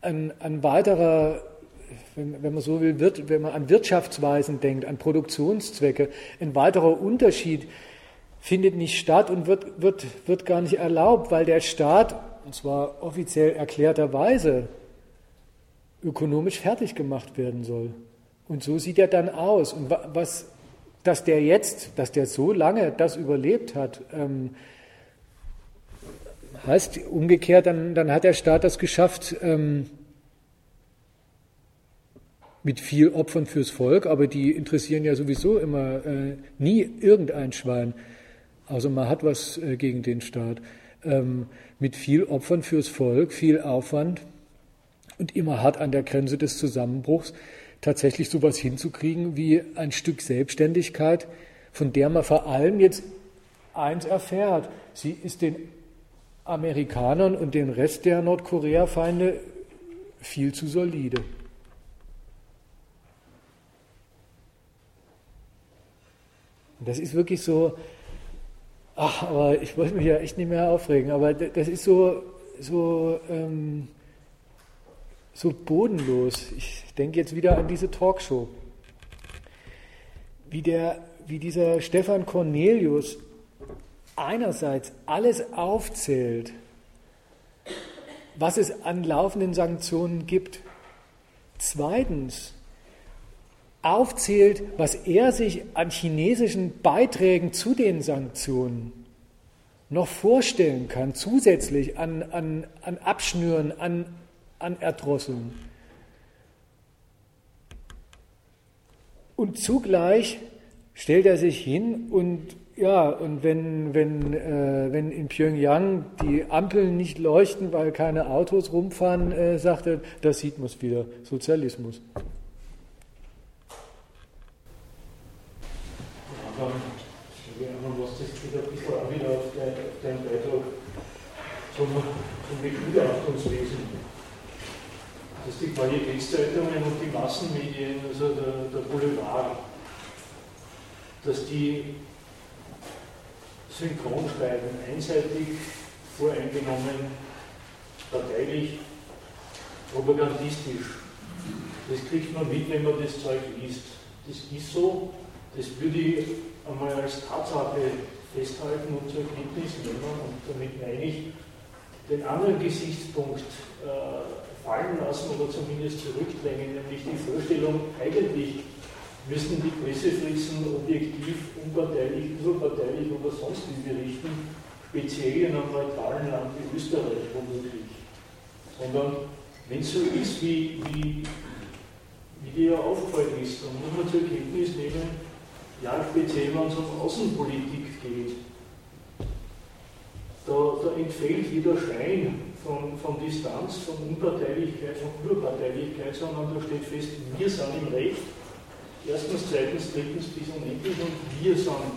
ein, ein weiterer wenn, wenn man so will, wird, wenn man an Wirtschaftsweisen denkt, an Produktionszwecke, ein weiterer Unterschied findet nicht statt und wird, wird, wird gar nicht erlaubt, weil der Staat, und zwar offiziell erklärterweise, ökonomisch fertig gemacht werden soll. Und so sieht er dann aus. Und was, dass der jetzt, dass der so lange das überlebt hat, ähm, heißt umgekehrt, dann, dann hat der Staat das geschafft, ähm, mit viel Opfern fürs Volk, aber die interessieren ja sowieso immer äh, nie irgendein Schwein, außer man hat was äh, gegen den Staat. Ähm, mit viel Opfern fürs Volk, viel Aufwand und immer hart an der Grenze des Zusammenbruchs tatsächlich sowas hinzukriegen wie ein Stück Selbstständigkeit, von der man vor allem jetzt eins erfährt. Sie ist den Amerikanern und den Rest der Nordkorea-Feinde viel zu solide. Und das ist wirklich so, ach, aber ich wollte mich ja echt nicht mehr aufregen, aber das ist so, so, ähm, so bodenlos. Ich denke jetzt wieder an diese Talkshow. Wie, der, wie dieser Stefan Cornelius einerseits alles aufzählt, was es an laufenden Sanktionen gibt. Zweitens aufzählt, was er sich an chinesischen Beiträgen zu den Sanktionen noch vorstellen kann, zusätzlich an, an, an Abschnüren, an, an Erdrosseln. Und zugleich stellt er sich hin und ja, und wenn, wenn, äh, wenn in Pyongyang die Ampeln nicht leuchten, weil keine Autos rumfahren, äh, sagt er, da sieht man wieder, Sozialismus. dann, man muss das wieder ein bisschen wieder auf, dein, auf Beitrag zum, zum Begutachtungswesen. Dass die Qualitätszeitungen und die Massenmedien, also der, der Boulevard, dass die synchron schreiben, einseitig, voreingenommen, parteilich, propagandistisch. Das kriegt man mit, wenn man das Zeug liest. Das ist so, das würde ich einmal als Tatsache festhalten und zur Kenntnis nehmen und damit meine ich, den anderen Gesichtspunkt äh, fallen lassen oder zumindest zurückdrängen, nämlich die Vorstellung, eigentlich müssten die Pressefritzen objektiv, unparteilich, überparteilich oder sonst wie berichten, speziell in einem neutralen Land wie Österreich womöglich. sondern wenn es so ist, wie, wie, wie dir ja aufgefallen ist, dann muss man zur Kenntnis nehmen, ja, speziell wenn es um Außenpolitik geht, da, da entfällt jeder Schein von, von Distanz, von Unparteilichkeit, von Überparteilichkeit, sondern da steht fest, wir sind im Recht, erstens, zweitens, drittens bis unendlich und wir sind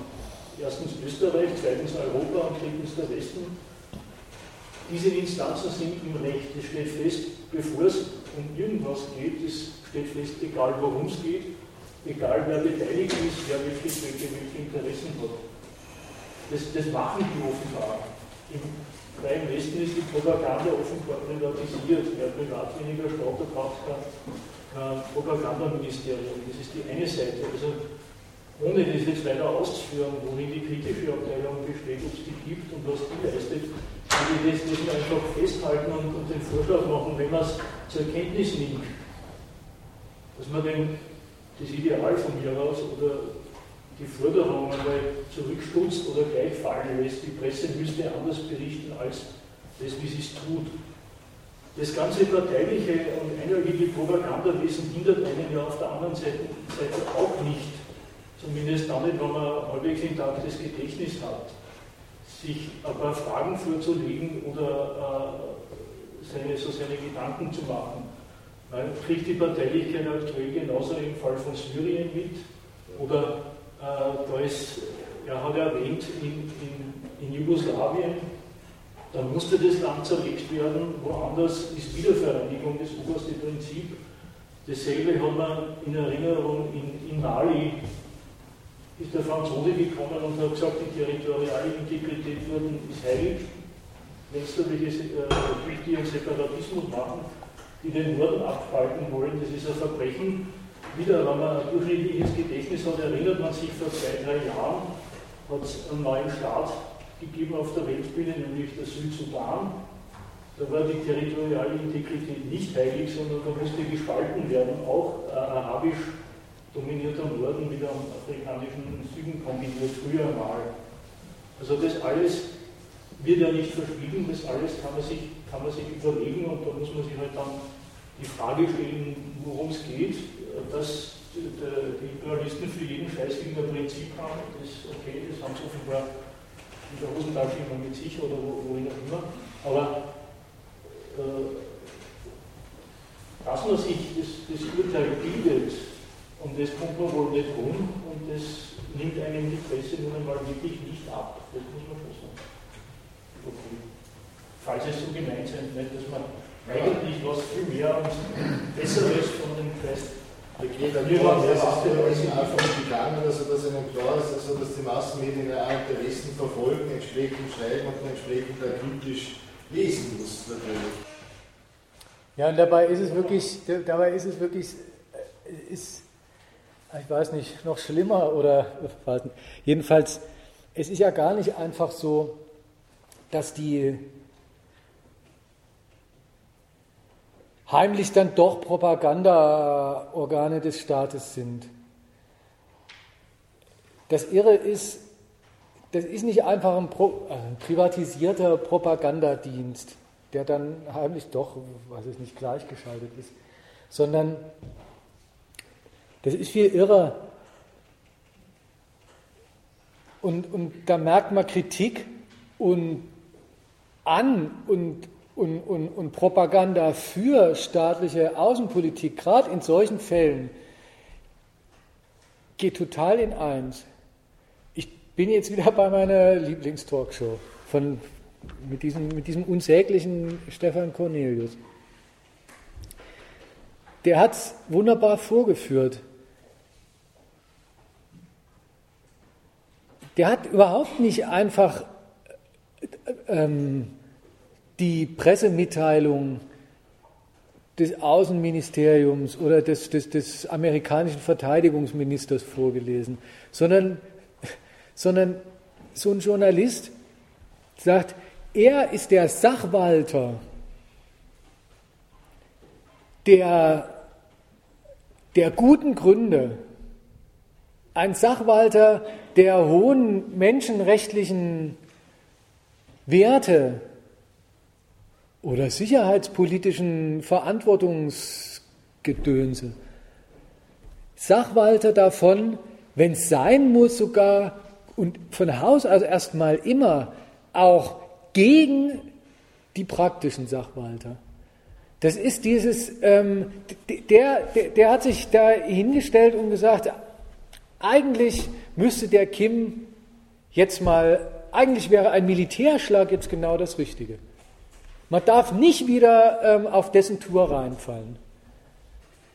erstens Österreich, zweitens Europa und drittens der Westen. Diese Instanzen sind im Recht, es steht fest, bevor es um irgendwas geht, es steht fest, egal worum es geht, egal wer beteiligt ist, wer wirklich welche, welche Interessen hat. Das, das machen die offenbar. Im freien Westen ist die Propaganda offenbar privatisiert. Wer privat weniger Staat braucht kein, kein Propagandaministerium. Das ist die eine Seite. Also ohne das jetzt weiter auszuführen, worin die kritische Abteilung besteht, ob es die gibt und was die leistet, würde ich das, das einfach festhalten und, und den Vorschlag machen, wenn man es zur Kenntnis nimmt, dass man den, das Ideal von mir aus oder die Forderung einmal zurückstutzt oder gleich fallen lässt. Die Presse müsste anders berichten als das, wie sie es tut. Das ganze parteiliche und einheitliche Propagandawesen hindert einen ja auf der anderen Seite, Seite auch nicht, zumindest dann nicht, wenn man halbwegs intaktes Gedächtnis hat, sich ein paar Fragen vorzulegen oder äh, seine, so seine Gedanken zu machen. Man kriegt die Parteilichkeit aktuell genauso im Fall von Syrien mit oder da ist, er hat erwähnt, in, in, in Jugoslawien, da musste das Land zerlegt werden, woanders ist Wiedervereinigung das oberste Prinzip. Dasselbe hat man in Erinnerung in, in Mali, ist der Franzose gekommen und hat gesagt, die territoriale Integrität ist heilig. Welche äh, die einen Separatismus machen, die den Norden abspalten wollen, das ist ein Verbrechen, wieder, wenn man ein durchschnittliches Gedächtnis hat, erinnert man sich vor zwei, drei Jahren, hat es einen neuen Staat gegeben auf der Weltbühne, nämlich der Südsudan. Da war die territoriale Integrität nicht heilig, sondern da musste gespalten werden, auch äh, arabisch dominierter Norden mit dem afrikanischen Süden kombiniert, früher mal. Also das alles wird ja nicht verschwiegen, das alles kann man sich, kann man sich überlegen und da muss man sich halt dann die Frage stellen, worum es geht, dass die Pluralisten für jeden Scheiß irgendein Prinzip haben, das ist okay, das haben sie offenbar in der Hosentasche immer mit sich oder wohin auch immer. Aber äh, dass man sich das, das Urteil bildet, und das kommt man wohl nicht rum, und das nimmt einem die Presse nun einmal wirklich nicht ab. Das muss man schon sagen. Okay. Falls es so gemeint sein wird, dass man eigentlich was viel mehr und Besseres von dem Geist Okay, dann ist es einfach gegangen, also dass ihnen klar ist, also dass die Massenmedien ja auch Interessen verfolgen, entsprechend schreiben und entsprechend auch kritisch lesen muss natürlich. Ja, und dabei ist es wirklich, dabei ist es wirklich, äh, ist, ich weiß nicht, noch schlimmer oder jedenfalls, es ist ja gar nicht einfach so, dass die heimlich dann doch Propagandaorgane des Staates sind. Das Irre ist, das ist nicht einfach ein, Pro, äh, ein privatisierter Propagandadienst, der dann heimlich doch, weiß ich nicht, gleichgeschaltet ist, sondern das ist viel irrer. Und, und da merkt man Kritik und an und und, und, und Propaganda für staatliche Außenpolitik, gerade in solchen Fällen, geht total in eins. Ich bin jetzt wieder bei meiner Lieblingstalkshow von, mit, diesem, mit diesem unsäglichen Stefan Cornelius. Der hat es wunderbar vorgeführt. Der hat überhaupt nicht einfach ähm, die Pressemitteilung des Außenministeriums oder des, des, des amerikanischen Verteidigungsministers vorgelesen, sondern, sondern so ein Journalist sagt, er ist der Sachwalter der, der guten Gründe, ein Sachwalter der hohen menschenrechtlichen Werte, oder sicherheitspolitischen Verantwortungsgedönse. Sachwalter davon, wenn es sein muss, sogar und von Haus aus erstmal immer auch gegen die praktischen Sachwalter. Das ist dieses, ähm, der, der, der hat sich da hingestellt und gesagt, eigentlich müsste der Kim jetzt mal, eigentlich wäre ein Militärschlag jetzt genau das Richtige. Man darf nicht wieder ähm, auf dessen Tour reinfallen.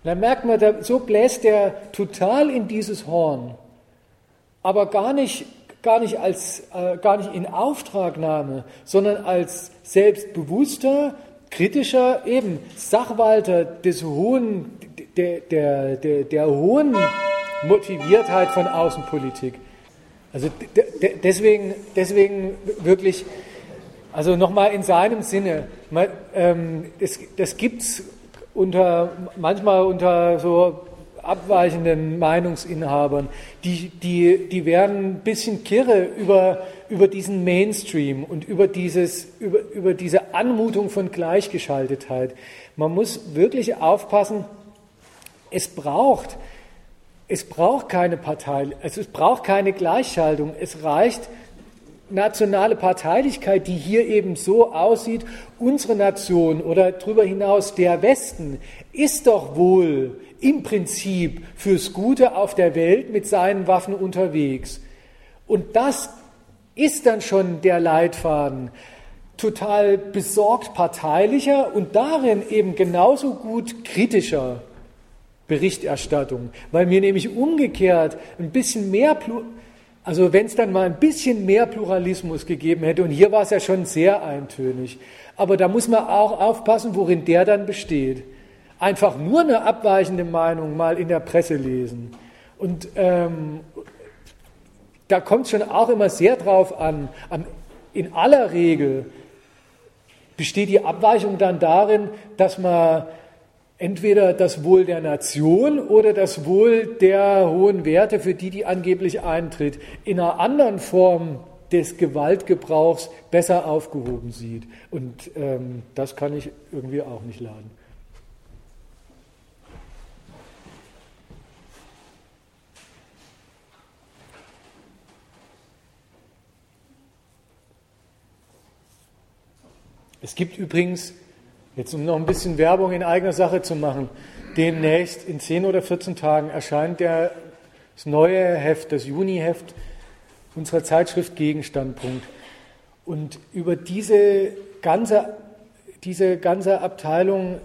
Dann merkt man, da, so bläst er total in dieses Horn, aber gar nicht, gar nicht, als, äh, gar nicht in Auftragnahme, sondern als selbstbewusster, kritischer eben Sachwalter des hohen, der, der, der, der hohen Motiviertheit von Außenpolitik. Also deswegen, deswegen wirklich, also nochmal in seinem Sinne, man, ähm, das, das gibt es unter, manchmal unter so abweichenden Meinungsinhabern, die, die, die werden ein bisschen kirre über, über diesen Mainstream und über, dieses, über, über diese Anmutung von Gleichgeschaltetheit. Man muss wirklich aufpassen, es braucht, es braucht keine Partei, also es braucht keine Gleichschaltung. Es reicht nationale Parteilichkeit, die hier eben so aussieht. Unsere Nation oder darüber hinaus der Westen ist doch wohl im Prinzip fürs Gute auf der Welt mit seinen Waffen unterwegs. Und das ist dann schon der Leitfaden total besorgt parteilicher und darin eben genauso gut kritischer Berichterstattung, weil mir nämlich umgekehrt ein bisschen mehr, also wenn es dann mal ein bisschen mehr Pluralismus gegeben hätte, und hier war es ja schon sehr eintönig, aber da muss man auch aufpassen, worin der dann besteht einfach nur eine abweichende Meinung mal in der Presse lesen. Und ähm, da kommt es schon auch immer sehr drauf an. In aller Regel besteht die Abweichung dann darin, dass man entweder das Wohl der Nation oder das Wohl der hohen Werte, für die die angeblich eintritt, in einer anderen Form des Gewaltgebrauchs besser aufgehoben sieht. Und ähm, das kann ich irgendwie auch nicht laden. Es gibt übrigens, jetzt um noch ein bisschen Werbung in eigener Sache zu machen, demnächst in 10 oder 14 Tagen erscheint der, das neue Heft, das Juni-Heft unserer Zeitschrift Gegenstandpunkt. Und über diese ganze, diese ganze Abteilung,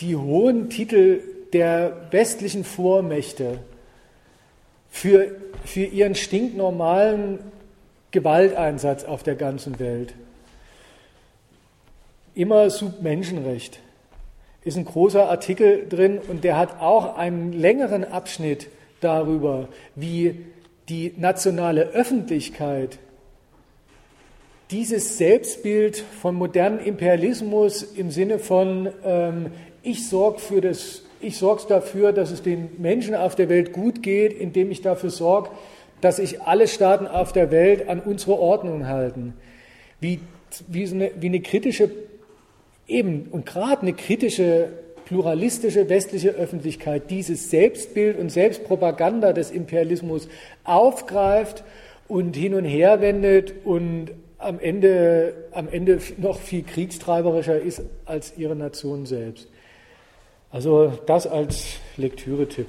die hohen Titel der westlichen Vormächte für, für ihren stinknormalen Gewalteinsatz auf der ganzen Welt immer Submenschenrecht. Ist ein großer Artikel drin und der hat auch einen längeren Abschnitt darüber, wie die nationale Öffentlichkeit dieses Selbstbild von modernem Imperialismus im Sinne von ähm, ich sorge für das, ich sorge dafür, dass es den Menschen auf der Welt gut geht, indem ich dafür sorge, dass sich alle Staaten auf der Welt an unsere Ordnung halten. Wie, wie, so eine, wie eine kritische eben und gerade eine kritische, pluralistische westliche Öffentlichkeit dieses Selbstbild und Selbstpropaganda des Imperialismus aufgreift und hin und her wendet und am Ende, am Ende noch viel kriegstreiberischer ist als ihre Nation selbst. Also das als Lektüretipp.